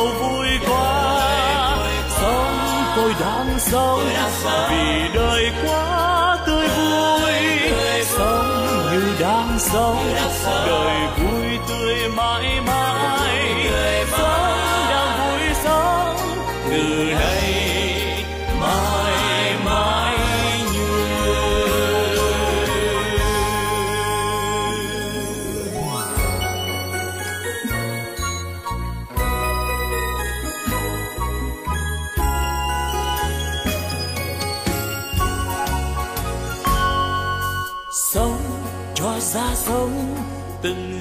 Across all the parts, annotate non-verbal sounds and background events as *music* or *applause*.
ơi vui quá sống tôi đang sống vì đời quá tươi vui. Sống như đang sống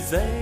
they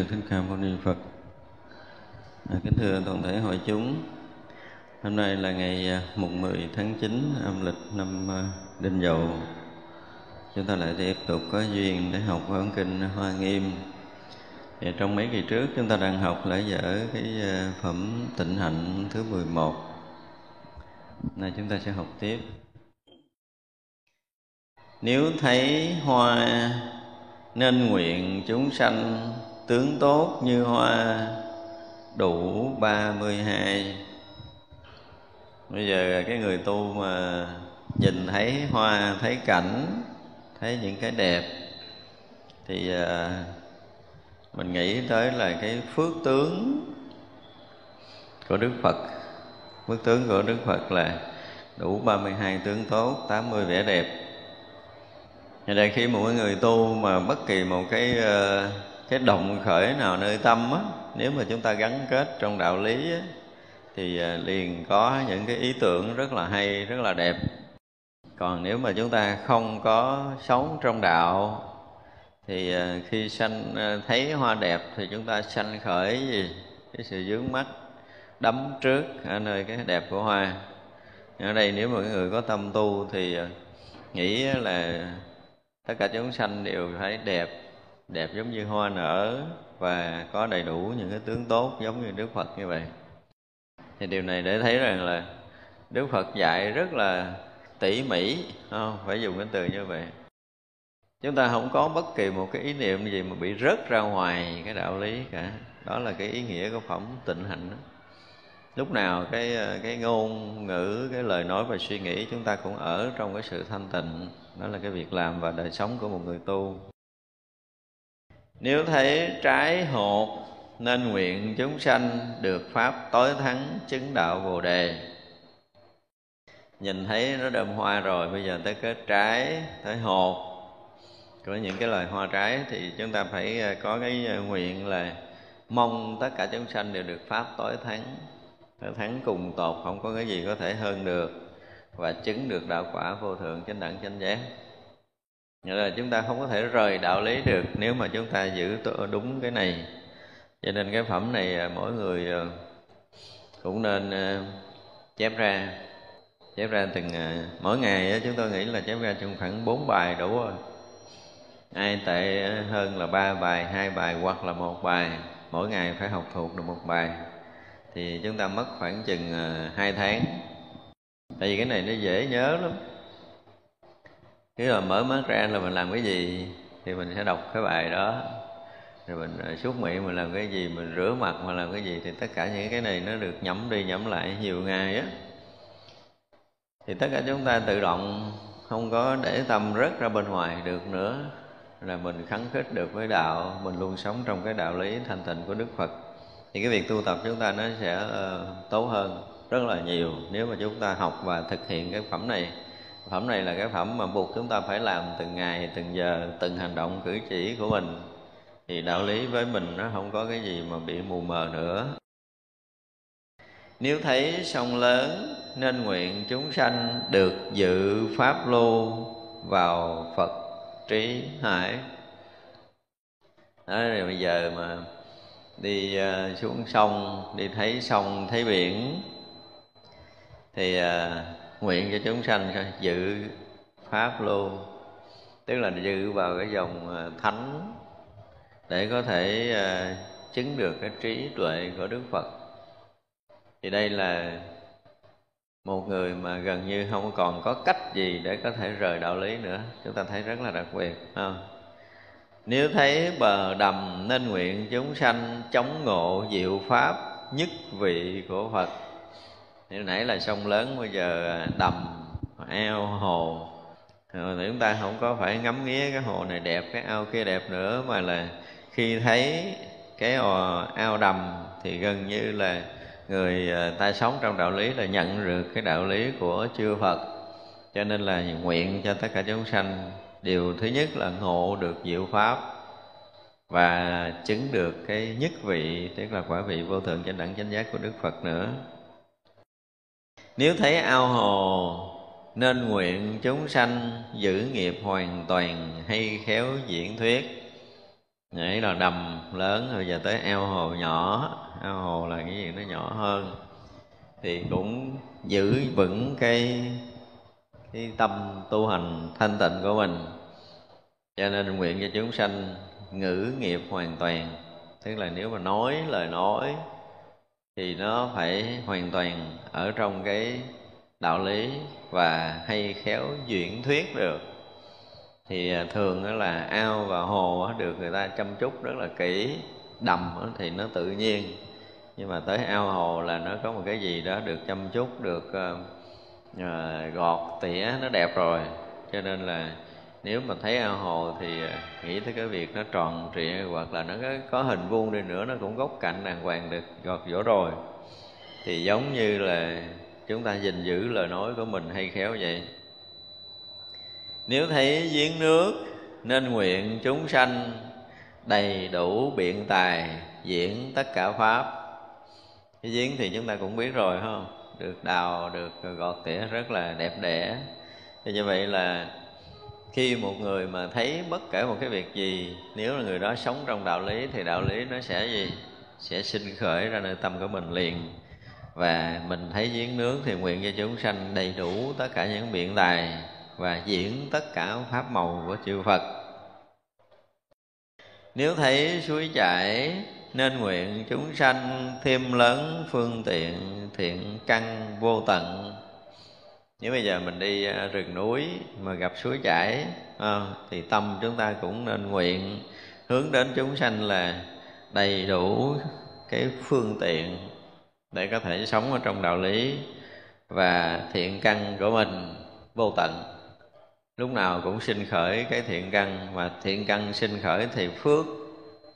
sư thích ca mâu ni phật. À, kính thưa toàn thể hội chúng. Hôm nay là ngày à, mùng 10 tháng 9 âm lịch năm à, đinh dậu. Chúng ta lại tiếp tục có duyên để học văn kinh hoa nghiêm. Và trong mấy kỳ trước chúng ta đang học lại dở cái à, phẩm tịnh hạnh thứ 11 nay chúng ta sẽ học tiếp. Nếu thấy hoa nên nguyện chúng sanh tướng tốt như hoa đủ ba mươi hai. Bây giờ cái người tu mà nhìn thấy hoa thấy cảnh thấy những cái đẹp thì à, mình nghĩ tới là cái phước tướng của Đức Phật. Phước tướng của Đức Phật là đủ 32 tướng tốt, 80 vẻ đẹp. Như đây khi một người tu mà bất kỳ một cái à, cái động khởi nào nơi tâm á nếu mà chúng ta gắn kết trong đạo lý á, thì à, liền có những cái ý tưởng rất là hay rất là đẹp. Còn nếu mà chúng ta không có sống trong đạo thì à, khi sanh à, thấy hoa đẹp thì chúng ta sanh khởi gì? Cái sự dướng mắt đắm trước ở nơi cái đẹp của hoa. Ở đây nếu mà người có tâm tu thì nghĩ là tất cả chúng sanh đều phải đẹp đẹp giống như hoa nở và có đầy đủ những cái tướng tốt giống như Đức Phật như vậy. Thì điều này để thấy rằng là Đức Phật dạy rất là tỉ mỉ không? phải dùng cái từ như vậy. Chúng ta không có bất kỳ một cái ý niệm gì mà bị rớt ra ngoài cái đạo lý cả. Đó là cái ý nghĩa của phẩm tịnh hạnh đó. lúc nào cái cái ngôn ngữ, cái lời nói và suy nghĩ chúng ta cũng ở trong cái sự thanh tịnh. Đó là cái việc làm và đời sống của một người tu nếu thấy trái hột, nên nguyện chúng sanh được pháp tối thắng chứng đạo bồ đề. Nhìn thấy nó đơm hoa rồi, bây giờ tới cái trái, tới hột. Có những cái loài hoa trái thì chúng ta phải à, có cái à, nguyện là mong tất cả chúng sanh đều được pháp tối thắng. Tối thắng cùng tột, không có cái gì có thể hơn được và chứng được đạo quả vô thượng chánh đẳng chánh giác. Nghĩa là chúng ta không có thể rời đạo lý được nếu mà chúng ta giữ đúng cái này. Cho nên cái phẩm này à, mỗi người à, cũng nên à, chép ra. Chép ra từng mỗi ngày chúng tôi nghĩ là chép ra trong khoảng bốn bài đủ rồi. Ai tệ hơn là ba bài, hai bài hoặc là một bài, mỗi ngày phải học thuộc được một bài, thì chúng ta mất khoảng chừng hai tháng. Tại vì cái này nó dễ nhớ lắm khi mà mở mắt ra là mình làm cái gì thì mình sẽ đọc cái bài đó. Rồi mình ờ, à, súc miệng mình làm cái gì mình rửa mặt mà làm cái gì thì tất cả những cái này nó được nhẩm đi nhẩm lại nhiều ngày á. Thì tất cả chúng ta tự động không có để tâm rớt ra bên ngoài được nữa là mình khắng khích được với đạo mình luôn sống trong cái đạo lý thanh tịnh của đức phật. Thì cái việc tu tập chúng ta nó sẽ uh, tốt hơn rất là nhiều nếu mà chúng ta học và thực hiện cái phẩm này phẩm này là cái phẩm mà buộc chúng ta phải làm từng ngày, từng giờ, từng hành động cử chỉ của mình. Thì đạo lý với mình nó không có cái gì mà bị mù mờ nữa. Nếu thấy sông lớn, nên nguyện chúng sanh được dự pháp lưu vào phật trí hải. Đó, rồi bây giờ mà đi ờ, xuống sông, đi thấy sông, thấy biển, thì ờ, nguyện cho chúng sanh dự pháp luôn, tức là dự vào cái dòng à, thánh để có thể à, chứng được cái trí tuệ của đức phật. Thì đây là một người mà gần như không còn có cách gì để có thể rời đạo lý nữa. Chúng ta thấy rất là đặc biệt không? nếu thấy bờ đầm nên nguyện chúng sanh chống ngộ diệu pháp nhất vị của phật thì nãy là sông lớn, bây giờ à, đầm ao hồ. Rồi thì chúng ta không có phải ngắm nghía cái hồ này đẹp, cái ao kia đẹp nữa, mà là khi thấy cái ao đầm thì gần như là người à, ta sống trong đạo lý là nhận được cái đạo lý của chư Phật. Cho nên là nguyện cho tất cả chúng sanh, điều thứ nhất là ngộ được diệu pháp và chứng được cái nhất vị, tức là quả vị vô thượng trên đẳng chánh giác của Đức Phật nữa nếu thấy ao hồ, nên nguyện chúng sanh giữ nghiệp hoàn toàn hay khéo diễn thuyết. Nghĩa là đầm lớn rồi giờ tới ao hồ nhỏ. Ao hồ là cái gì? Nó nhỏ hơn. Thì cũng giữ vững cái cái tâm tu hành thanh tịnh của mình. Cho nên nguyện cho chúng sanh ngữ nghiệp hoàn toàn. Tức là nếu mà nói lời nói thì nó phải hoàn toàn ở trong cái đạo lý và hay khéo diễn thuyết được. Thì à, thường là ao và hồ được người ta chăm chút rất là kỹ đầm thì nó tự nhiên. Nhưng mà tới ao hồ là nó có một cái gì đó được chăm chút được uh, gọt tỉa nó đẹp rồi. Cho nên là nếu mà thấy ao hồ thì à, nghĩ tới cái việc nó tròn trịa hoặc là nó có, có hình vuông đi nữa nó cũng góc cạnh đàng hoàng được gọt vỗ rồi. Thì giống như là chúng ta gìn giữ lời nói của mình hay khéo vậy. Nếu thấy giếng nước nên nguyện chúng sanh đầy đủ biện tài diễn tất cả pháp. Cái giếng thì chúng ta cũng biết rồi không? Được đào được gọt tỉa rất là đẹp đẽ. Thì như vậy là khi một người mà thấy bất kể một cái việc gì, nếu là người đó sống trong đạo lý thì đạo lý nó sẽ gì? Sẽ sinh khởi ra nơi tâm của mình liền. Và mình thấy giếng nước thì nguyện cho chúng sanh đầy đủ tất cả những biện tài và diễn tất cả pháp màu của chư Phật. Nếu thấy suối chảy, nên nguyện chúng sanh thêm lớn phương tiện, thiện căn vô tận nếu bây giờ mình đi à, rừng núi mà gặp suối chảy à, thì tâm chúng ta cũng nên nguyện hướng đến chúng sanh là đầy đủ cái phương tiện để có thể sống ở trong đạo lý và thiện căn của mình vô tận. Lúc nào cũng sinh khởi cái thiện căn mà thiện căn sinh khởi thì phước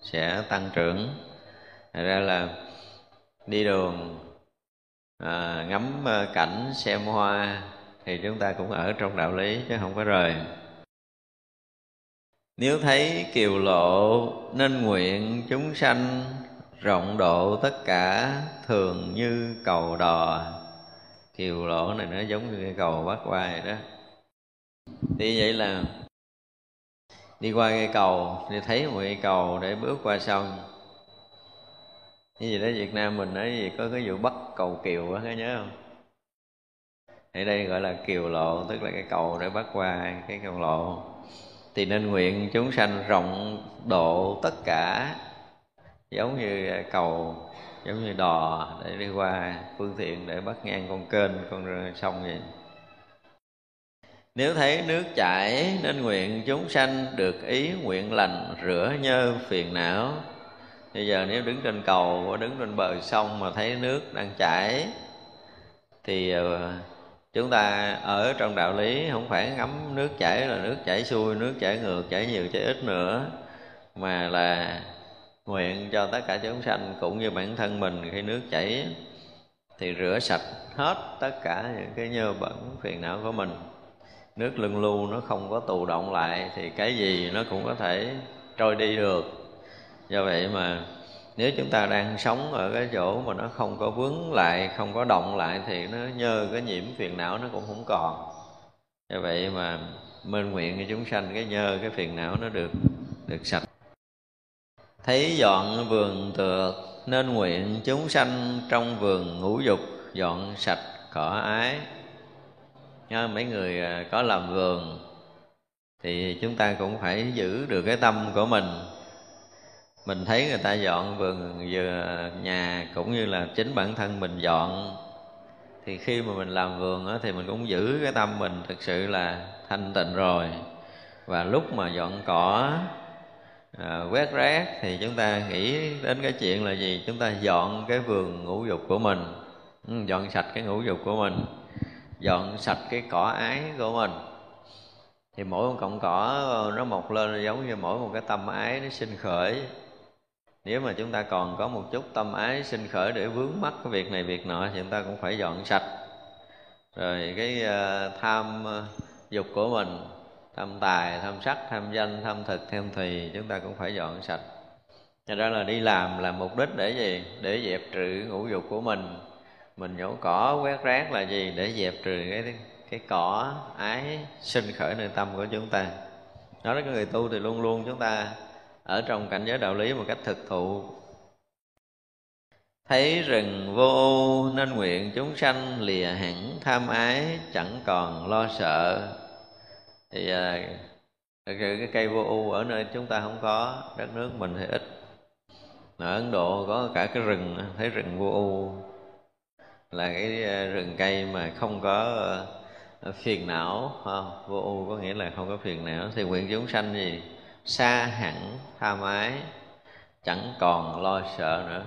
sẽ tăng trưởng. Thật ra là đi đường à, ngắm à, cảnh xem hoa thì chúng ta cũng ở trong đạo lý chứ không có rời. Nếu thấy kiều lộ nên nguyện chúng sanh rộng độ tất cả thường như cầu đò. Kiều lộ này nó giống như cái cầu bắc qua vậy đó. Thì vậy là đi qua cây cầu, thì thấy một cây cầu để bước qua sông. Như vậy đó Việt Nam mình nói gì, có cái vụ bắt cầu kiều á nhớ không? Thì đây gọi là kiều lộ, tức là cái cầu để bắt qua cái cầu lộ. Thì nên nguyện chúng sanh rộng độ tất cả, giống như cầu, giống như đò để đi qua phương tiện để bắt ngang con kênh, con sông vậy. Nếu thấy nước chảy, nên nguyện chúng sanh được ý nguyện lành rửa nhơ phiền não. Bây giờ nếu đứng trên cầu hoặc đứng trên bờ sông mà thấy nước đang chảy, thì ờ, chúng ta ở trong đạo lý không phải ngắm nước chảy là nước chảy xuôi, nước chảy ngược, chảy nhiều, chảy ít nữa, mà là nguyện cho tất cả chúng sanh cũng như bản thân mình khi nước chảy thì rửa sạch hết tất cả những cái nhơ bẩn phiền não của mình. Nước lưng lưu nó không có tù động lại thì cái gì nó cũng có thể trôi đi được. Do vậy mà nếu chúng ta đang sống ở cái chỗ mà nó không có vướng lại, không có động lại thì nó nhờ cái nhiễm phiền não nó cũng không còn. Như vậy mà mênh nguyện cho chúng sanh, cái nhờ cái phiền não nó được được sạch. Thấy dọn vườn tược, nên nguyện chúng sanh trong vườn ngũ dục dọn sạch cỏ ái. Nha mấy người à, có làm vườn thì chúng ta cũng phải giữ được cái tâm của mình mình thấy người ta dọn vườn vừa nhà cũng như là chính bản thân mình dọn. Thì khi mà mình làm vườn đó, thì mình cũng giữ cái tâm mình thực sự là thanh tịnh rồi. Và lúc mà dọn cỏ à, quét rác thì chúng ta nghĩ đến cái chuyện là gì? Chúng ta dọn cái vườn ngũ dục của mình. Ừ, dọn sạch cái ngũ dục của mình. Dọn sạch cái cỏ ái của mình. Thì mỗi một cọng cỏ nó mọc lên giống như mỗi một cái tâm ái nó sinh khởi nếu mà chúng ta còn có một chút tâm ái sinh khởi để vướng mắc cái việc này việc nọ thì chúng ta cũng phải dọn sạch rồi cái uh, tham ờ, dục của mình tham tài tham sắc tham danh tham thực tham thùy chúng ta cũng phải dọn sạch Cho ra là đi làm là mục đích để gì? Để dẹp trừ ngũ dục của mình Mình nhổ cỏ quét rác là gì? Để dẹp trừ cái cái cỏ ái sinh khởi nơi tâm của chúng ta Nói đến người tu thì luôn luôn chúng ta ở trong cảnh giới đạo lý một cách thực thụ. Thấy rừng vô ưu nên nguyện chúng sanh lìa hẳn tham ái chẳng còn lo sợ. Thì à, thực sự cái cây vô ưu ở nơi chúng ta không có đất nước mình thì ít. Ở ấn độ có cả cái rừng thấy rừng vô ưu là cái à, rừng cây mà không có à, phiền não không? vô ưu có nghĩa là không có phiền não. Thì nguyện chúng sanh gì? Xa hẳn, tha mái, chẳng còn lo sợ nữa.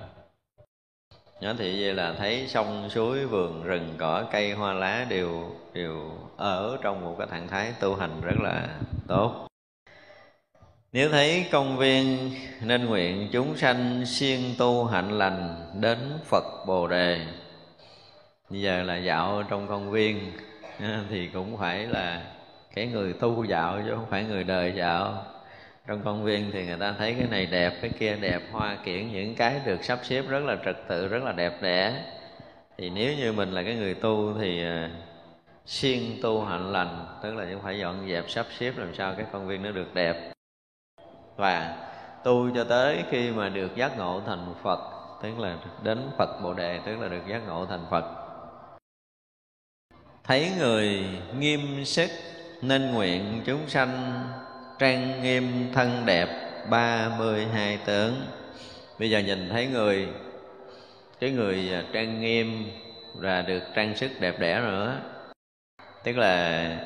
Nó thì vậy là thấy sông, suối, vườn, rừng, cỏ, cây, hoa lá đều đều ở trong một cái trạng thái tu hành rất là tốt. Nếu thấy công viên, nên nguyện chúng sanh siêng tu hạnh lành đến Phật Bồ Đề. Bây giờ là dạo trong công viên, *laughs* thì cũng phải là cái người tu dạo chứ không phải người đời dạo trong công viên thì người ta thấy cái này đẹp, cái kia đẹp, hoa kiển những cái được sắp xếp rất là trật tự, rất là đẹp đẽ. Thì nếu như mình là cái người tu thì à, siêng tu hạnh lành, tức là chúng phải dọn dẹp, sắp xếp làm sao cái công viên nó được đẹp. Và tu cho tới khi mà được giác ngộ thành phật, tức là đến phật bồ đề, tức là được giác ngộ thành phật. Thấy người nghiêm sức nên nguyện chúng sanh trang nghiêm thân đẹp ba mươi hai tướng bây giờ nhìn thấy người cái người à, trang nghiêm và được trang sức đẹp đẽ nữa. Tức là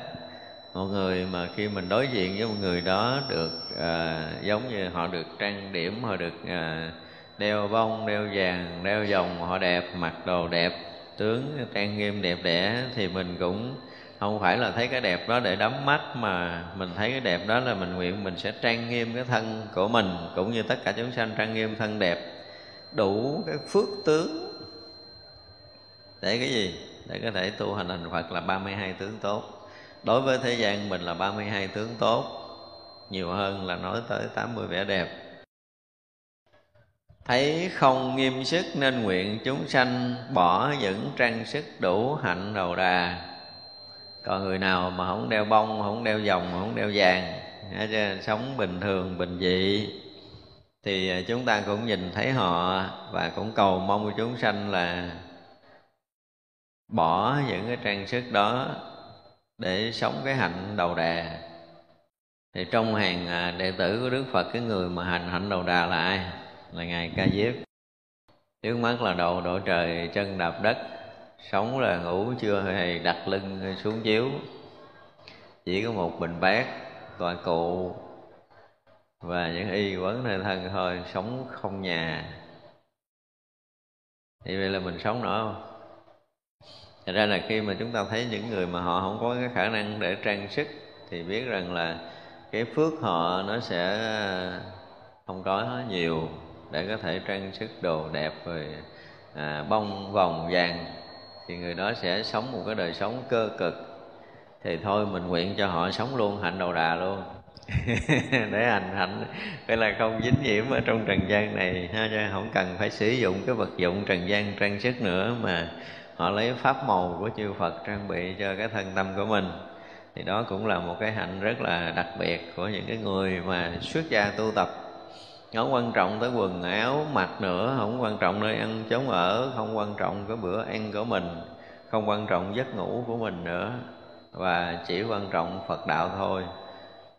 một người mà khi mình đối diện với một người đó được à, giống như họ được trang điểm họ được à, đeo bông đeo vàng đeo vòng họ đẹp mặc đồ đẹp tướng trang nghiêm đẹp đẽ thì mình cũng không phải là thấy cái đẹp đó để đắm mắt mà mình thấy cái đẹp đó là mình nguyện mình sẽ trang nghiêm cái thân của mình, cũng như tất cả chúng sanh trang nghiêm thân đẹp. Đủ cái phước tướng để cái gì? Để có thể tu hành thành Phật là 32 tướng tốt. Đối với thế gian mình là 32 tướng tốt. Nhiều hơn là nói tới 80 vẻ đẹp. Thấy không nghiêm sức nên nguyện chúng sanh bỏ những trang sức đủ hạnh đầu đà còn người nào mà không đeo bông, không đeo vòng không đeo vàng sống bình thường, bình dị. Thì à, chúng ta cũng nhìn thấy họ và cũng cầu mong của chúng sanh là bỏ những cái trang sức đó để sống cái hạnh đầu đà. Thì trong hàng à, đệ tử của đức phật, cái người mà hành hạnh đầu đà là ai? Là ngài ca diếp. Trước mắt là đầu đội trời, chân đạp đất sống là ngủ chưa hề đặt lưng xuống chiếu. Chỉ có một bình bát tọa cụ và những y quấn nơi thân thôi sống không nhà. Thì vậy là mình sống nổi không? Thật ra là khi mà chúng ta thấy những người mà họ không có cái khả năng để trang sức thì biết rằng là cái phước họ nó sẽ không có nhiều để có thể trang sức đồ đẹp rồi à, bông vòng vàng thì người đó sẽ sống một cái đời sống cơ cực. Thì thôi, mình nguyện cho họ sống luôn, hạnh đầu đà luôn. *laughs* Để hành hạnh. Phải là không dính nhiễm ở trong trần gian này, ha cho không cần phải sử dụng cái vật dụng trần gian, trang sức nữa mà họ lấy pháp màu của chư Phật trang bị cho cái thân tâm của mình. Thì đó cũng là một cái hạnh rất là đặc biệt của những cái người mà xuất gia tu tập không quan trọng tới quần áo, mặc nữa, không quan trọng nơi ăn chốn ở, không quan trọng cái bữa ăn của mình, không quan trọng giấc ngủ của mình nữa. Và chỉ quan trọng phật đạo thôi.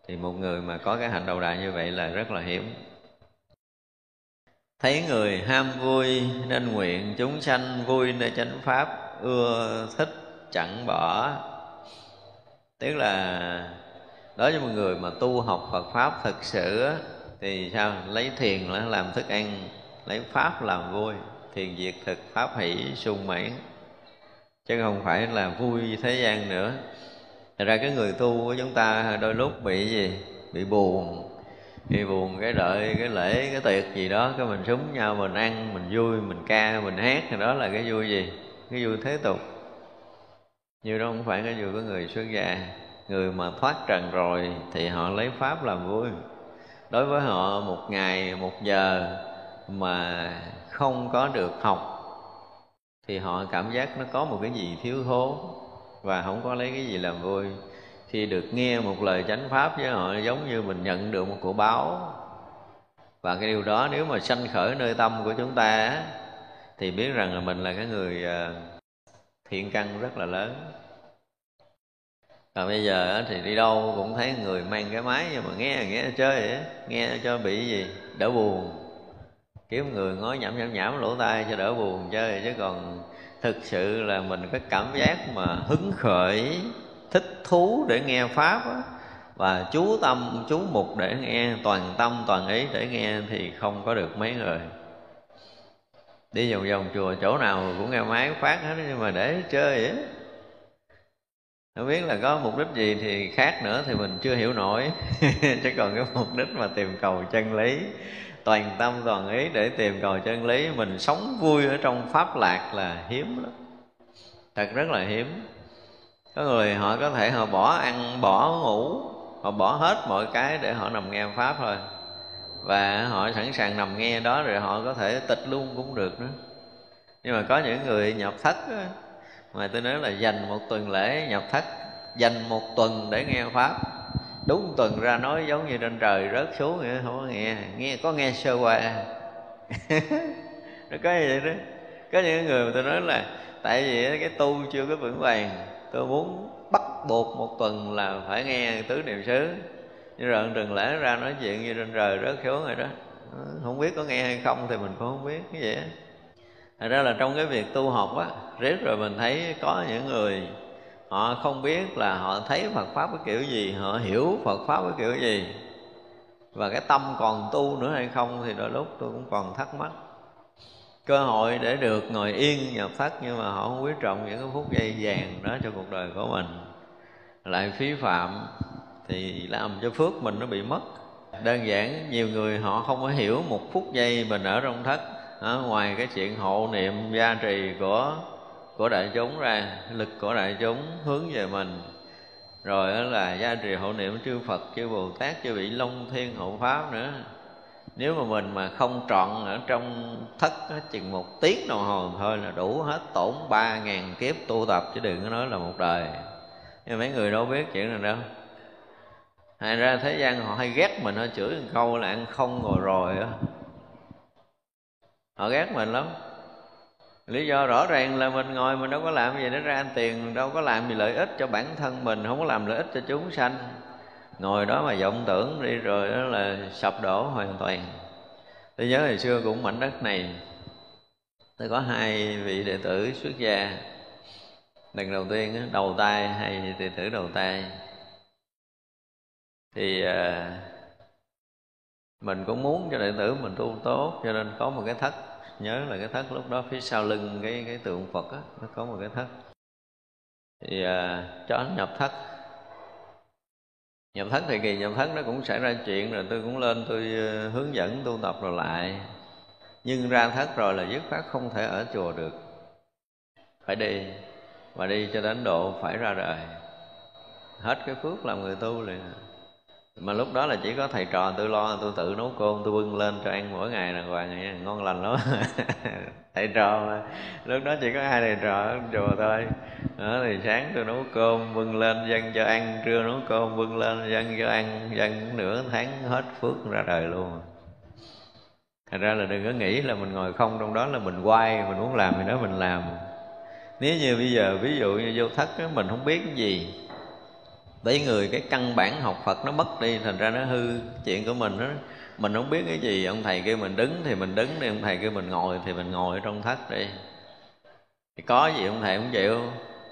Thì một người mà có cái hạnh đầu đà như vậy là rất là hiếm. Thấy người ham vui nên nguyện chúng sanh vui nơi chánh pháp, ưa thích chẳng bỏ. Tức là đối với một người mà tu học Phật pháp thực sự thì sao? Lấy thiền là làm thức ăn, lấy pháp làm vui thiền diệt thực, pháp hỷ, sung mãn. Chứ không phải là vui thế gian nữa. Thật ra cái người tu của chúng ta đôi lúc bị gì? Bị buồn. Bị buồn cái đợi cái lễ, cái tiệc gì đó, cái mình súng nhau, mình ăn, mình vui, mình ca, mình hát, thì đó là cái vui gì? Cái vui thế tục. Như đó không phải cái vui của người xuất gia. Người mà thoát trần rồi thì họ lấy pháp làm vui đối với họ, một ngày, một giờ mà không có được học, thì họ cảm giác nó có một cái gì thiếu thốn và không có lấy cái gì làm vui. Khi được nghe một lời chánh pháp với họ, giống như mình nhận được một của báo. Và cái điều đó nếu mà sanh khởi nơi tâm của chúng ta thì biết rằng là mình là cái người à, thiện căn rất là lớn còn bây giờ thì đi đâu cũng thấy người mang cái máy nhưng mà nghe nghe chơi vậy nghe cho bị gì? Đỡ buồn. Kiếm người ngó nhảm nhảm nhảm lỗ tai cho đỡ buồn chơi. Chứ còn thực sự là mình có cảm giác mà hứng khởi thích thú để nghe pháp á, và chú tâm chú mục để nghe toàn tâm toàn ý để nghe thì không có được mấy người. Đi vòng vòng chùa chỗ nào cũng nghe máy phát hết nhưng mà để chơi vậy không biết là có mục đích gì thì khác nữa thì mình chưa hiểu nổi. *laughs* Chứ còn cái mục đích mà tìm cầu chân lý toàn tâm toàn ý để tìm cầu chân lý mình sống vui ở trong pháp lạc là hiếm lắm. Thật rất là hiếm. Có người họ có thể họ bỏ ăn bỏ ngủ họ bỏ hết mọi cái để họ nằm nghe pháp thôi. Và họ sẵn sàng nằm nghe đó rồi họ có thể tịch luôn cũng được nữa. Nhưng mà có những người nhập thất á, mà tôi nói là dành một tuần lễ nhập thất, dành một tuần để nghe pháp. Đúng tuần ra nói giống như trên trời rớt xuống vậy, không có nghe. Nghe, có nghe sơ qua. *laughs* Nó có như vậy đó có những người mà tôi nói là, tại vì cái tu chưa có vững vàng, tôi muốn bắt buộc một tuần là phải nghe tứ niệm xứ. Như rồi tuần lễ ra nói chuyện như trên trời rớt xuống rồi đó. Không biết có nghe hay không thì mình cũng không biết, cái vậy Thật ra là trong cái việc tu học á Riết rồi mình thấy có những người Họ không biết là họ thấy Phật Pháp cái kiểu gì, Họ hiểu Phật Pháp cái kiểu gì. Và cái tâm còn tu nữa hay không Thì đôi lúc tôi cũng còn thắc mắc. Cơ hội để được ngồi yên nhập thất Nhưng mà họ không quý trọng những cái phút giây vàng đó cho cuộc đời của mình. Lại phí phạm Thì làm cho phước mình nó bị mất. Đơn giản nhiều người họ không có hiểu một phút giây mình ở trong thất à, ngoài cái chuyện hộ niệm gia trì của của đại chúng ra lực của đại chúng hướng về mình rồi đó là gia trì hộ niệm chư Phật chư Bồ Tát chư vị Long Thiên hộ Pháp nữa. Nếu mà mình mà không trọn ở trong thất chừng một tiếng đồng hồ thôi là đủ hết tổn ba ngàn kiếp tu tập chứ đừng có nói là một đời. Nhưng mấy người đâu biết chuyện này đâu. Thành ra thế gian họ hay ghét mình Họ chửi một câu là ăn không ngồi rồi á. Họ ghét mình lắm. Lý do rõ ràng là mình ngồi mình đâu có làm gì để ra ăn tiền Đâu có làm gì lợi ích cho bản thân mình Không có làm lợi ích cho chúng sanh. Ngồi đó mà vọng tưởng đi rồi đó là sập đổ hoàn toàn. Tôi nhớ hồi xưa cũng mảnh đất này Tôi có hai vị đệ tử xuất gia. Lần đầu tiên đầu tay hai đệ tử đầu tay. Thì uh, mình cũng muốn cho đệ tử mình tu tốt cho nên có một cái thất. Nhớ là cái thất lúc đó phía sau lưng cái cái tượng phật á nó có một cái thất. Thì à, cho anh nhập thất. Nhập thất thì kỳ nhập thất nó cũng xảy ra chuyện rồi tôi cũng lên tôi ờ, hướng dẫn tu tập rồi lại. Nhưng ra thất rồi là dứt khoát không thể ở chùa được. Phải đi và đi cho đến độ phải ra đời. Hết cái phước làm người tu liền mà lúc đó là chỉ có thầy trò tôi lo tôi tự nấu cơm tôi bưng lên cho ăn mỗi ngày là hoàng vậy ngon lành lắm. *laughs* Thầy trò mà. Lúc đó chỉ có hai thầy trò ở chùa thôi. Đó thì sáng tôi nấu cơm bưng lên dân cho ăn trưa nấu cơm bưng lên dân cho ăn dân nửa tháng hết phước ra đời luôn. Thành ra là đừng có nghĩ là mình ngồi không trong đó là mình quay mình muốn làm thì đó mình làm. Nếu như bây giờ ví dụ như vô thất đó, mình không biết cái gì tới người cái căn bản học Phật nó mất đi, thành ra nó hư chuyện của mình đó. Mình không biết cái gì, ông thầy kêu mình đứng thì mình đứng đi, ông thầy kêu mình ngồi thì mình ngồi ở trong thất đi. Thì có gì ông thầy cũng chịu,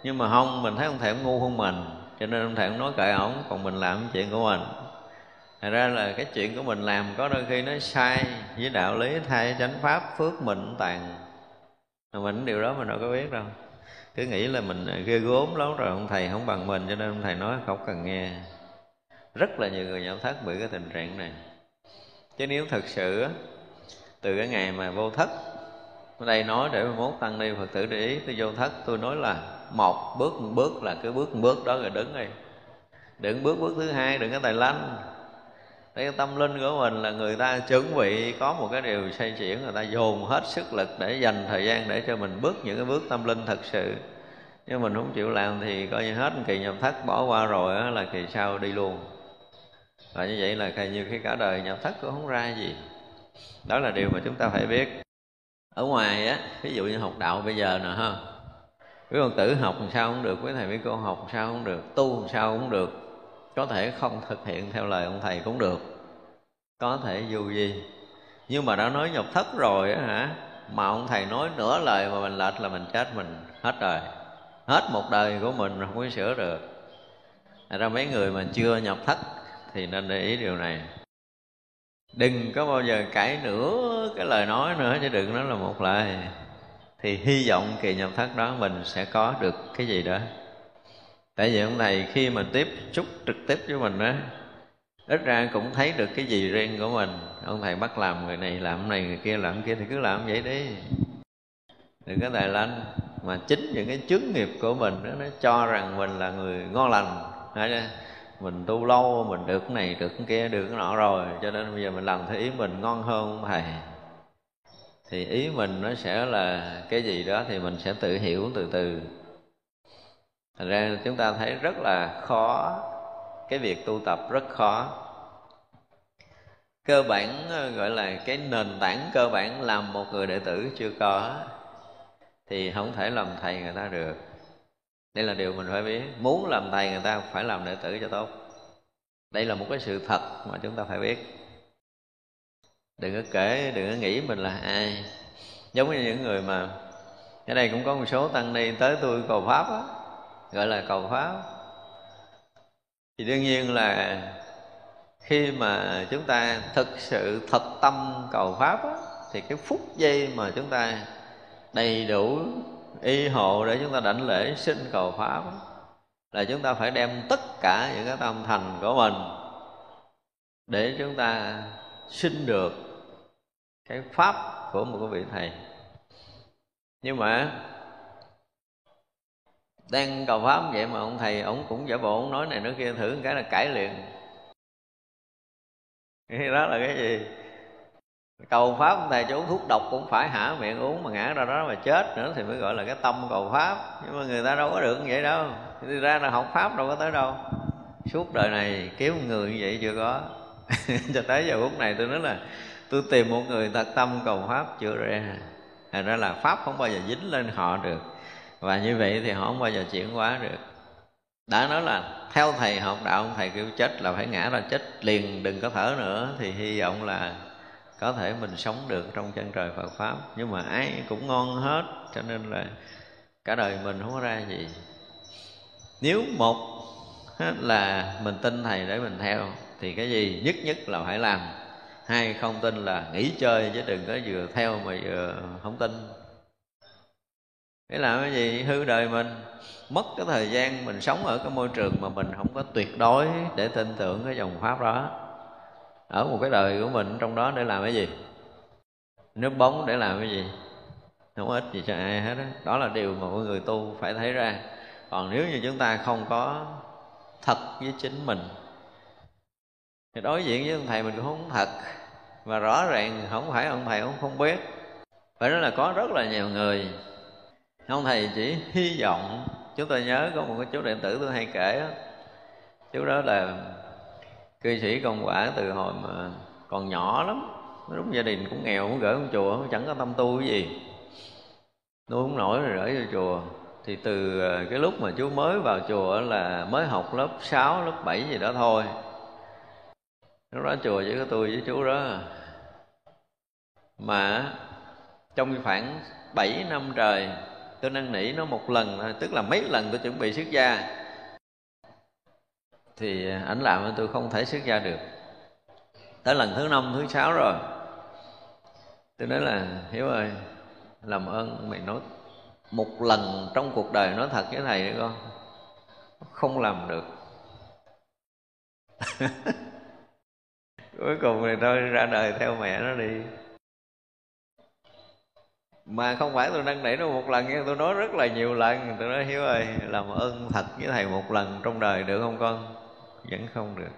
nhưng mà không, mình thấy ông thầy cũng ngu hơn mình, cho nên ông thầy cũng nói kệ ổng, còn mình làm chuyện của mình. Thật ra là cái chuyện của mình làm có đôi khi nó sai với đạo lý, thay chánh pháp phước mình tàn. Mà mình điều đó mình đâu có biết đâu cứ nghĩ là mình à, ghê gốm lắm rồi, ông thầy không bằng mình, cho nên ông thầy nói không cần nghe. Rất là nhiều người nhập thất bị cái tình trạng này. Chứ nếu thật sự từ cái ngày mà vô thất, ở đây nói để mà mốt tăng ni phật tử để ý, tôi vô thất, tôi nói là một bước một bước là cứ bước một bước đó rồi đứng đi đừng bước bước thứ hai, đừng có tài lanh cái tâm linh của mình là người ta chuẩn bị có một cái điều xây chuyển người ta dồn hết sức lực để dành thời gian để cho mình bước những cái bước tâm linh thật sự. Nhưng mình không chịu làm thì coi như hết kỳ nhập thất bỏ qua rồi đó, là kỳ sau đi luôn. Và như vậy là nhiều khi cả đời nhập thất cũng không ra gì. Đó là điều mà chúng ta phải biết. Ở ngoài á ví dụ như học đạo bây giờ nè ha. Quý con tử học làm sao cũng được quý thầy mấy cô học làm sao cũng được tu làm sao cũng được có thể không thực hiện theo lời ông thầy cũng được. Có thể dù gì. Nhưng mà đã nói nhập thất rồi á hả? Mà ông thầy nói nửa lời mà mình lệch là mình chết mình hết đời. Hết một đời của mình không có sửa được. Thật ra mấy người mà chưa nhập thất thì nên để ý điều này. Đừng có bao giờ cãi nửa cái lời nói nữa, chứ đừng nói là một lời. Thì hy vọng kỳ nhập thất đó mình sẽ có được cái gì đó tại vì ông thầy khi mà tiếp xúc trực tiếp với mình á ít ra cũng thấy được cái gì riêng của mình. Ông thầy bắt làm người này làm này người kia làm kia thì cứ làm vậy đi. Đừng có tài lanh. Mà chính những cái chứng nghiệp của mình đó, nó cho rằng mình là người ngon lành. Mình tu lâu mình được cái này được cái kia được cái nọ rồi. Cho nên bây giờ mình làm theo ý mình ngon hơn ông thầy. Thì ý mình nó sẽ là cái gì đó thì mình sẽ tự hiểu từ từ thành ra chúng ta thấy rất là khó, cái việc tu tập rất khó. Cơ bản ờ, gọi là cái nền tảng cơ bản làm một người đệ tử chưa có, thì không thể làm thầy người ta được. Đây là điều mình phải biết. Muốn làm thầy người ta phải làm đệ tử cho tốt. Đây là một cái sự thật mà chúng ta phải biết. Đừng có kể, đừng có nghĩ mình là ai. Giống như những người mà ở đây cũng có một số tăng ni tới tôi cầu pháp á gọi là cầu pháp thì đương nhiên là khi mà chúng ta thực sự thật tâm cầu pháp á, thì cái phút giây mà chúng ta đầy đủ y hộ để chúng ta đảnh lễ xin cầu pháp á, là chúng ta phải đem tất cả những cái tâm thành của mình để chúng ta xin được cái pháp của một cái vị thầy. Nhưng mà đang cầu pháp vậy mà ông thầy, ông cũng giả bộ, ông nói này nói kia, thử một cái là cãi liền. Cái đó là cái gì? Cầu pháp thầy cho uống thuốc độc cũng phải hả miệng uống mà ngã ra đó mà chết nữa thì mới gọi là cái tâm cầu pháp nhưng mà người ta đâu có được như vậy đâu. Thì ra là học pháp đâu có tới đâu. Suốt đời này kiếm người như vậy chưa có. *laughs* Cho tới giờ phút này tôi nói là tôi tìm một người thật tâm cầu pháp chưa ra. Thành ra là pháp không bao giờ dính lên họ được và như vậy thì họ không bao giờ chuyển hóa được. Đã nói là theo thầy học đạo ông thầy kêu chết là phải ngã ra chết liền, đừng có thở nữa, thì hy vọng là có thể mình sống được trong chân trời Phật pháp. Nhưng mà ai cũng ngon hết, cho nên là cả đời mình không có ra gì. Nếu một là mình tin thầy để mình theo, thì cái gì nhất nhất là phải làm. Hai không tin là nghỉ chơi, chứ đừng có vừa theo mà vừa không tin cái làm cái gì? Hư đời mình. Mất cái thời gian mình sống ở cái môi trường mà mình không có tuyệt đối để tin tưởng cái dòng pháp đó. Ở một cái đời của mình, trong đó để làm cái gì? Nước bóng để làm cái gì? Không ít ích gì cho ai hết đó. đó là điều mà mọi người tu phải thấy ra. Còn nếu như chúng ta không có thật với chính mình, thì đối diện với ông thầy mình cũng không thật. Và rõ ràng không phải ông thầy cũng không biết. Phải nói là có rất là nhiều người ông thầy chỉ hy vọng chúng tôi nhớ có một cái chú đệ tử tôi hay kể đó. chú đó là cư sĩ công quả từ hồi mà còn nhỏ lắm. Lúc gia đình cũng nghèo cũng gửi ông chùa chẳng có tâm tu cái gì. Nuôi không nổi rồi gửi vô chùa. Thì từ ờ, cái lúc mà chú mới vào chùa là mới học lớp 6, lớp 7 gì đó thôi. Lúc đó chùa chỉ có tôi với chú đó. Mà trong khoảng 7 năm trời tôi năn nỉ nó một lần thôi tức là mấy lần tôi chuẩn bị xuất gia, thì ảnh làm tôi không thể xuất gia được. Tới lần thứ năm, thứ sáu rồi, tôi nói là, hiếu ơi, làm ơn mày nói một lần trong cuộc đời nói thật với thầy đi con, không làm được. *laughs* Cuối cùng thì tôi ra đời theo mẹ nó đi mà không phải tôi năn nỉ nó một lần nghe tôi nói rất là nhiều lần. Tôi nói, hiếu ơi, làm ơn thật với thầy một lần trong đời được không con? Vẫn không được.